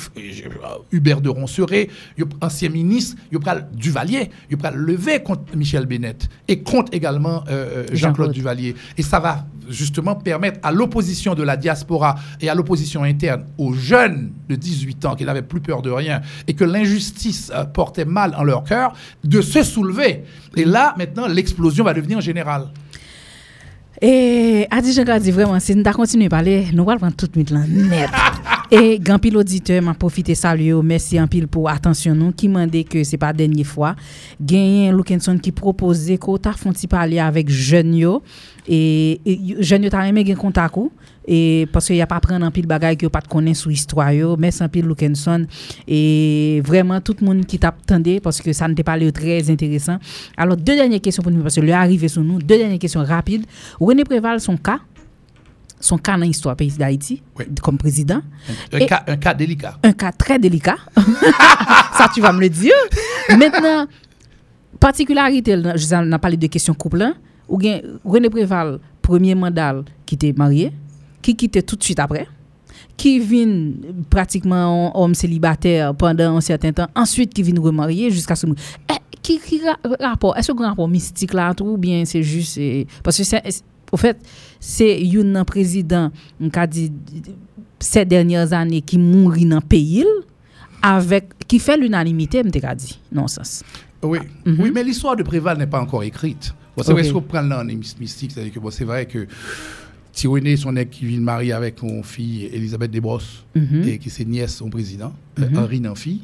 Hubert de Ronceret, yo- ancien ministre, il pral Duvalier, il pral lever contre Michel Bennett et contre également euh, euh, Jean-Claude Jean-Claude. Duvalier. Et ça va justement permettre à l'opposition de la diaspora et à l'opposition interne, aux jeunes de 18 ans qui n'avaient plus peur de rien et que l'injustice euh, portait mal en leur cœur, de se soulever. Et là, maintenant, l'explosion va devenir générale. Et Adi Jean dit vraiment, si nous continuer à parler, nous allons prendre tout de suite là net. E gampil auditeur ma profite salye yo, mersi anpil pou atensyon nou, ki mande ke se pa denye fwa, genyen Lukenson ki propose ko ta fonti pale avek jen yo, e, e jen yo ta reme gen kontak ou, e paske ya pa pren anpil bagay ki yo pat konen sou histwa yo, mersi anpil Lukenson, e vreman tout moun ki tap tende, paske sa nte pale yo trez interesan. Alors, de denye kesyon pou nou, paske le arrive sou nou, de denye kesyon rapide, Rene Preval son ka, son cas dans l'histoire pays d'Haïti Oui. comme président. Un, cas, un cas délicat. un cas très délicat. Ça, tu vas me le dire. Maintenant, particularité, je a parlé de questions couple, hein, ou bien René Préval, premier mandat qui était marié, qui quittait tout de suite après, qui vient pratiquement homme célibataire pendant un certain temps, ensuite qui vient remarier jusqu'à ce moment. Eh, qui, qui ra- rapport, est-ce un rapport mystique là, tout, ou bien c'est juste. eh, parce que c'est. Au fait, c'est un président, dit, ces dernières années qui mourit dans le pays avec qui fait l'unanimité me dit. Non sens Oui, oui mais l'histoire de Préval n'est pas encore écrite. C'est vrai, est mys- mystique, c'est-à-dire que c'est vrai que Tyroné, son ex qui vient de marier avec mon fille Elisabeth Desbrosses, et qui c'est nièce au président, euh, Henri Nanfi,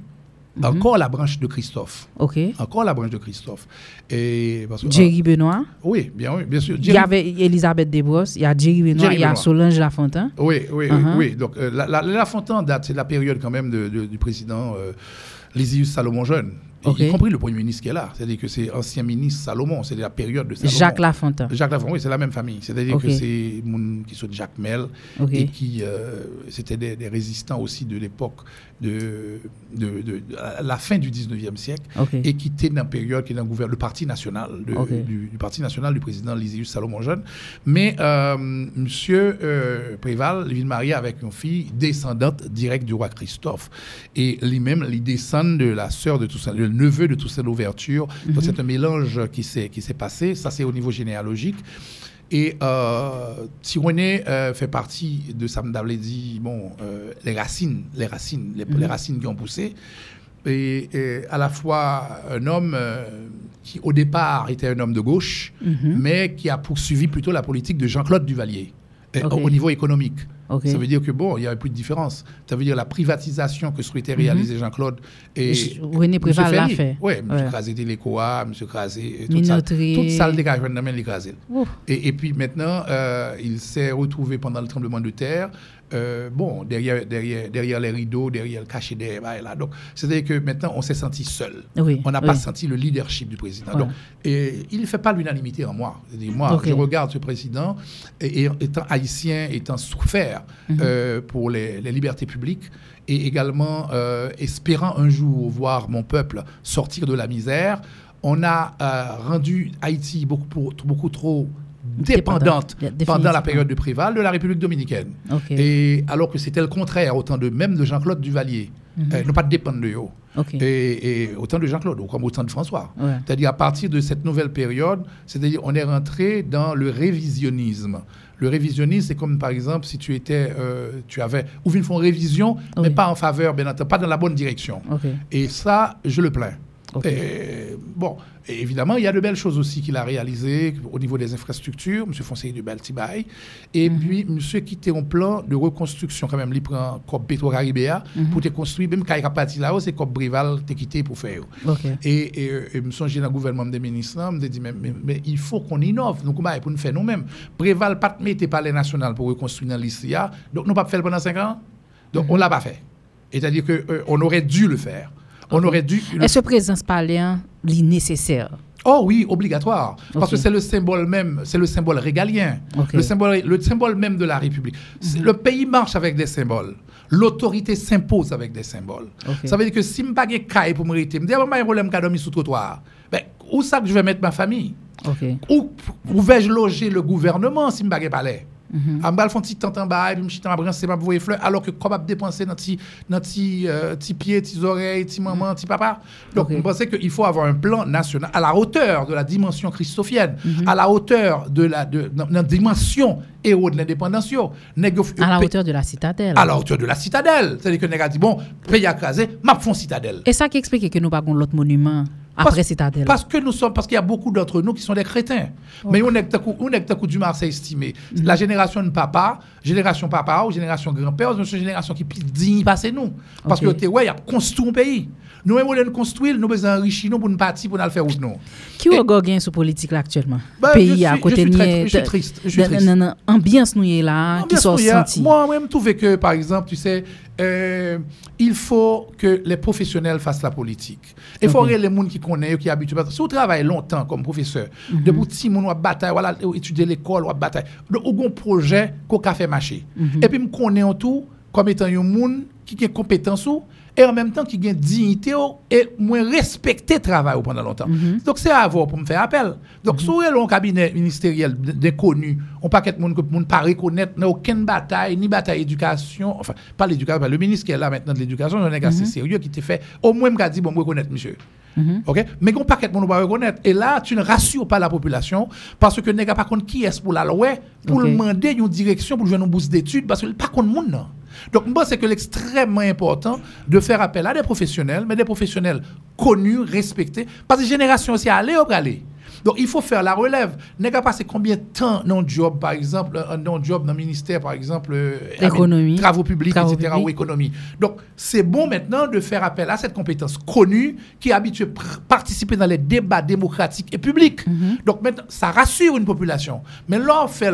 encore la branche de Christophe. ok Encore la branche de Christophe. Et parce que- Jerry Benoît? Oui, bien, oui, bien sûr. il y avait Elisabeth Desbrosses il y a Jerry Benoît Jerry il y a Benoît. Solange Lafontaine Oui, oui, Uh-huh. oui, oui. Donc, euh, la, la, la Fontaine date, c'est la période quand même de, de- du président euh, Lysius Salomon Jeune, Y compris le premier ministre qui est là. C'est-à-dire que c'est ancien ministre Salomon, c'est la période de Salomon. Jacques Lafontaine Jacques Lafontaine, oui, c'est la même famille. C'est-à-dire que c'est moun qui sont Jacques Mel et qui euh, c'était des, des résistants aussi de l'époque de, de, de- de- à la fin du 19e siècle et qui était dans la période qui est dans le gouvernement, le Parti national, de- du, du Parti national du président Lysius Salomon Jeune. Mais euh, Monsieur euh, Préval, il vient de marier avec une fille descendante directe du roi Christophe. Et lui-même, il descend de la sœur de Toussaint, le neveu de Toussaint Louverture. Donc c'est un mélange qui s'est passé. Ça, c'est au niveau généalogique. Et euh, Tironé euh, fait partie de Sam dit bon, euh, les racines, les racines, les, les racines qui ont poussé. Et, et à la fois un homme euh, qui, au départ, était un homme de gauche, mais qui a poursuivi plutôt la politique de Jean-Claude Duvalier euh, au niveau économique. Ça veut dire que bon, il n'y avait plus de différence. Ça veut dire la privatisation que souhaitait réaliser Jean-Claude et Je- René. Préval l'a fait. Oui, M. Ouais. Crasé Télécoa, M. Crasé, toute ça, Minoterie. toute ça le écrasé. Ouf. Et, et puis maintenant, euh, il s'est retrouvé pendant le tremblement de terre, euh, bon, derrière, derrière, derrière les rideaux, derrière le cachet des bah, là. Donc, c'est-à-dire que maintenant, on s'est senti seul. Oui, On n'a pas senti le leadership du président. Donc, et il ne fait pas l'unanimité en moi. Moi, je regarde ce président, et, et étant haïtien, étant souffert Mhm. euh, pour les, les libertés publiques, et également euh, espérant un jour voir mon peuple sortir de la misère, on a euh, rendu Haïti beaucoup, pour- beaucoup trop dépendante Dépendante, pendant la période de Préval de la République dominicaine. Et alors que c'était le contraire, autant de même de Jean-Claude Duvalier, euh, ne pas dépendre de eux. Et, et autant de Jean-Claude, ou comme autant de François. Ouais. C'est-à-dire à partir de cette nouvelle période, c'est-à-dire on est rentré dans le révisionnisme. Le révisionnisme, c'est comme par exemple si tu étais, euh, tu avais, ou une font révision, mais pas en faveur, bien entendu, pas dans la bonne direction. Et ça, je le plains. Et, bon, et évidemment, il y a de belles choses aussi qu'il a réalisées au niveau des infrastructures, M. Fonseca de Baltibaï. Et Mhm. puis, M. qui était en plan de reconstruction, quand même, il prend comme Petro-Caribéa Mhm. pour te construire, même quand il a parti là-haut, c'est comme Brival t'es quitté pour faire. Et, et, euh, et me dans le gouvernement des ministres, là, me dit, mais, mais, mais il faut qu'on innove. Comment pour nous faire nous-mêmes? Préval, pas de mettre palais national pour reconstruire dans l'ICIA. Donc, nous pas fait pendant 5 ans? Donc, Mhm. on l'a pas fait. C'est-à-dire qu'on aurait dû le faire. On aurait dû. le Est-ce que présence paléen est nécessaire? Oh oui, obligatoire. Parce que c'est le symbole même, c'est le symbole régalien. Le, symbole, le symbole même de la République. C'est- Le pays marche avec des symboles. L'autorité s'impose avec des symboles. Ça veut dire que si je n'ai pas caille pour me rester, je me dis, ah, un problème dormir sous trottoir. Ben, où ça que je vais mettre ma famille? Où, où vais-je loger le gouvernement si je n'ai pas palais? À me font petit temps en bas, puis me chita m'a c'est m'a voyer fleur alors que comme dépenser dans petit dans petit euh, petit pied, petit oreilles, petit maman, petit papa. Donc Ok. je pensais qu'il faut avoir un plan national à la hauteur de la dimension christophienne, à la hauteur de la de, la dimension héros de l'indépendance. À la hauteur de la citadelle. à la hauteur de la citadelle. C'est-à-dire que nèg a dit bon, pays à craser, m'a font citadelle. Et ça qui explique que nous pas l'autre monument après Parce- que nous sommes, parce qu'il y a beaucoup d'entre nous qui sont des crétins. Mais on est on est du Marseille estimé. Mhm. La génération de papa, génération papa ou génération grand-père, c'est une génération qui plus digne passer nous. Parce Ok. que ouais, il y a construit un pays. Nous même on voulons construire, nous besoin enrichir nous pour nous partir pour nous faire route nous. Qui est gain sur politique là actuellement? Ben, Pays suis- à côté niais, je suis de- triste, je suis de- triste. non, non, ambiance nous est là, Non, qui sont sentis. Moi, même trouvé que, par exemple, tu sais, euh, il faut que les professionnels fassent la politique. Il faut que les gens qui connaissent, qui habituent. Si vous travaillez longtemps comme professeur, Mhm. de petit monde ou bataille, voilà, étudier l'école ou bataille, donc, ou un projet qu'on a fait marcher. Mhm. Et puis, connaît en tout comme étant un monde qui a compétence ou, et en même temps qui a dignité et moins respecter le travail pendant longtemps. Mhm. Donc, c'est à voir pour me faire appel. Donc, si vous avez un cabinet ministériel d'inconnus, on pas qu'être monde que monde pas reconnaître n'a aucune bataille, ni bataille éducation, enfin, pas l'éducation, pas le ministre qui est là maintenant de l'éducation, c'est un gars assez sérieux qui te fait, au moins, me dit, bon, me reconnaître, monsieur. OK? Mais qu'on paquet de monde va reconnaître. Et là, tu ne rassures pas la population parce que n'est pas contre qui est pour la loi, pour Ok. le demander une direction pour jouer une bourse d'études parce que pas contre monde. non. Donc, moi, c'est que l'extrêmement important de faire appel à des professionnels, mais des professionnels connus, respectés, parce que génération aussi aller ou pas aller. Donc, il faut faire la relève. N'est pas passé combien de temps dans job, par exemple, un non-job dans le ministère, par exemple, euh, Économie. travaux publics, Travaux etc., publics. ou économie. Donc, c'est bon maintenant de faire appel à cette compétence connue qui est habituée à participer dans les débats démocratiques et publics. Donc, maintenant, ça rassure une population. Mais là, on fait,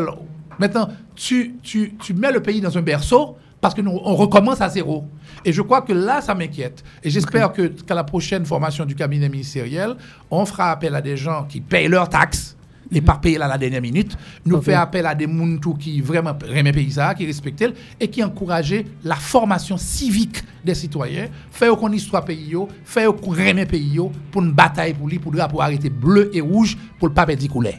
maintenant, tu, tu, tu mets le pays dans un berceau parce que nous, on recommence à zéro. Et je crois que là, ça m'inquiète. Et j'espère que qu'à la prochaine formation du cabinet ministériel, on fera appel à des gens qui payent leurs taxes et pas payer à la dernière minute. Nous Ok. fait appel à des gens qui vraiment aiment pays ça, qui respectent le, et qui encouragent la formation civique des citoyens, faire qu'on histoire pays faire qu'on aime pays pour une bataille pour lui, pour drapeau arrêter bleu et rouge pour le pas perdre couler.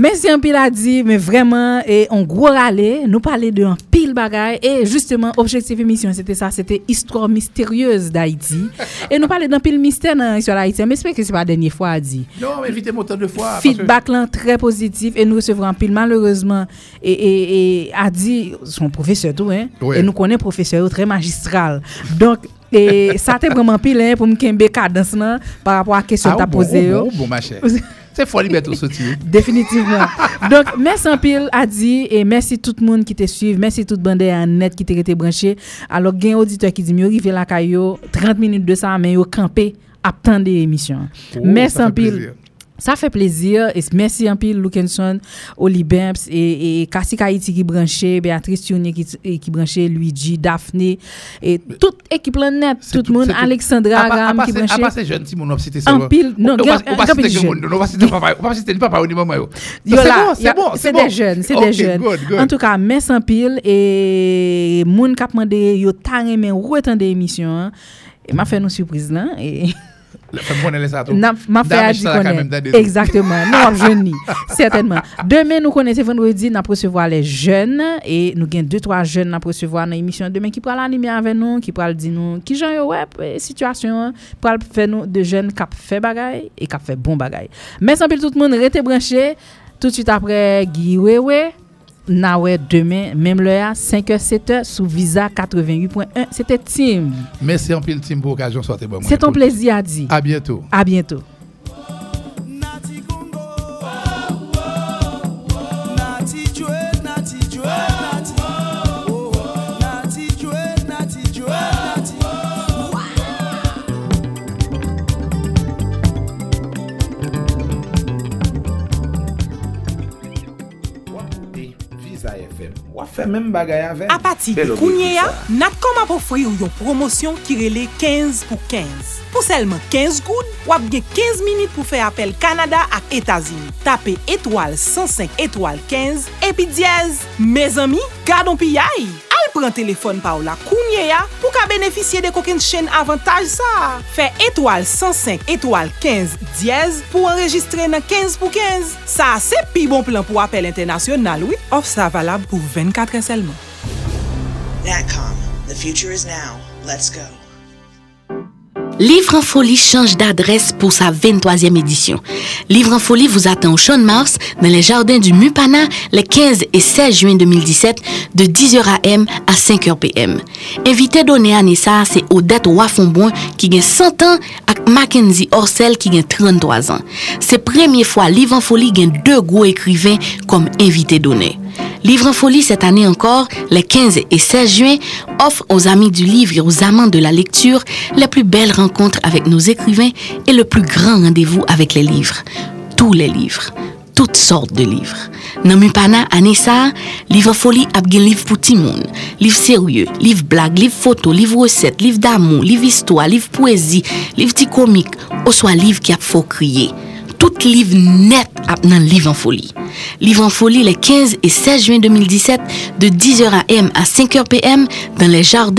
Merci en pile à dire, mais vraiment, et on gros râler, nous parler de un pile bagaille. Et justement, objectif émission, c'était ça, c'était histoire mystérieuse d'Haïti. et nous parler d'un pile mystère dans l'histoire d'Haïti. Mais j'espère que c'est pas la dernière fois à dire. Non, mais évitez-moi tant de fois. Feedback que... là, très positif. Et nous recevrons un pile, malheureusement. Et, et, et a dit, son professeur tout, hein. Oui. Et nous connaissons professeur très magistral. Donc, et ça t'est vraiment pile, hein, pour me qu'un cadence, par rapport à la question ah, que ah, tu as oh, bon, posée. Oh, oh. bon, oh, bon, ma chère. Se foli beto soti. Definitivman. Donk, mersi anpil Adi, e mersi tout moun ki te suiv, mersi tout bande an net ki te rete branche. Alo gen auditeur ki di mi yo rive la kayo, 30 minute de sa, men yo kampe ap tan de emisyon. Oh, mersi anpil. Sa fe plezir, mersi anpil Lukenson, Oli Bemps, e, e, e Kassika Iti ki branche, Beatrice Youni ki, e, ki branche, Luigi, Daphne, et tout ekip lan net, tout, tout moun, Alexandra Aram ki branche. A pa se jen ti moun, anpil, non, anpil jen. Ou pa se te li non, papa ou ni mama yo. Yo la, se de jen, se de jen. En tout ka, mersi anpil, e moun kapman de yo tan remen ou etan de emisyon, e ma fe nou sürpriz lan, e... Fèm konen lè sa tou. Ma fè a di konen. Exactement. Nou ap jouni. Certainman. Demen nou konen se vendredi, nou ap recevoir les jeunes. Et nou gen 2-3 jeunes nou ap recevoir nan emisyon demen ki pral anime avè nou, ki pral di nou, ki jan yo web, situasyon, pral fè nou de jeunes kap fè bagay et kap fè bon bagay. Mè sanpil tout moun rete branché. Tout suite apre, Guy Wewe. Nawe demen, menm le a, 5 h 7 h sou Visa 88.1. Sete Tim. Mersi anpil Tim pou okajyon sote bon mwen. Se ton plezi a di. A bientou. A bientou. fè menm bagay avèm. A pati de kounye ya, Natcom ap ofri ou yon promosyon ki rele 15 pou 15. Pou selman 15 goud, wap gen 15 minit pou fè apel Kanada ak Etazini. Tape etwal 105 etwal 15, epi diez, me zami, gadon pi yay! pran telefon pa ou la kounye ya pou ka benefisye de koken chen avantaj sa. Fe etoal 105 etoal 15 diez pou enregistre nan 15 pou 15. Sa se pi bon plan pou apel internasyonal oui. of sa valab pou 24 enselman. Natcom, the future is now. Let's go. Livre en folie change d'adresse pour sa 23e édition. Livre en folie vous attend au Champ de Mars, dans les jardins du Mupana, les 15 et 16 juin 2017, de 10h AM à 5h PM. Invité donné à Nessa, c'est Odette Wafonboin qui a 100 ans et Mackenzie Orcel qui a 33 ans. C'est première fois Livre en folie a deux gros écrivains comme invité donné. Livre en folie cette année encore, les 15 et 16 juin, offre aux amis du livre et aux amants de la lecture les plus belles rencontres avec nos écrivains et le plus grand rendez-vous avec les livres. Tous les livres. Toutes sortes de livres. Nan Mupana, ane sa, Livre Folie ap gen liv pou ti moun. Liv serye, liv blag, liv foto, liv reset, liv damou, liv histwa, liv poezi, liv ti komik, ou swa liv ki ap fo kriye. Tout liv net ap nan Livre en Folie. Livre en Folie les 15 et 16 juin 2017 de 10h AM à 5h PM dans les jardins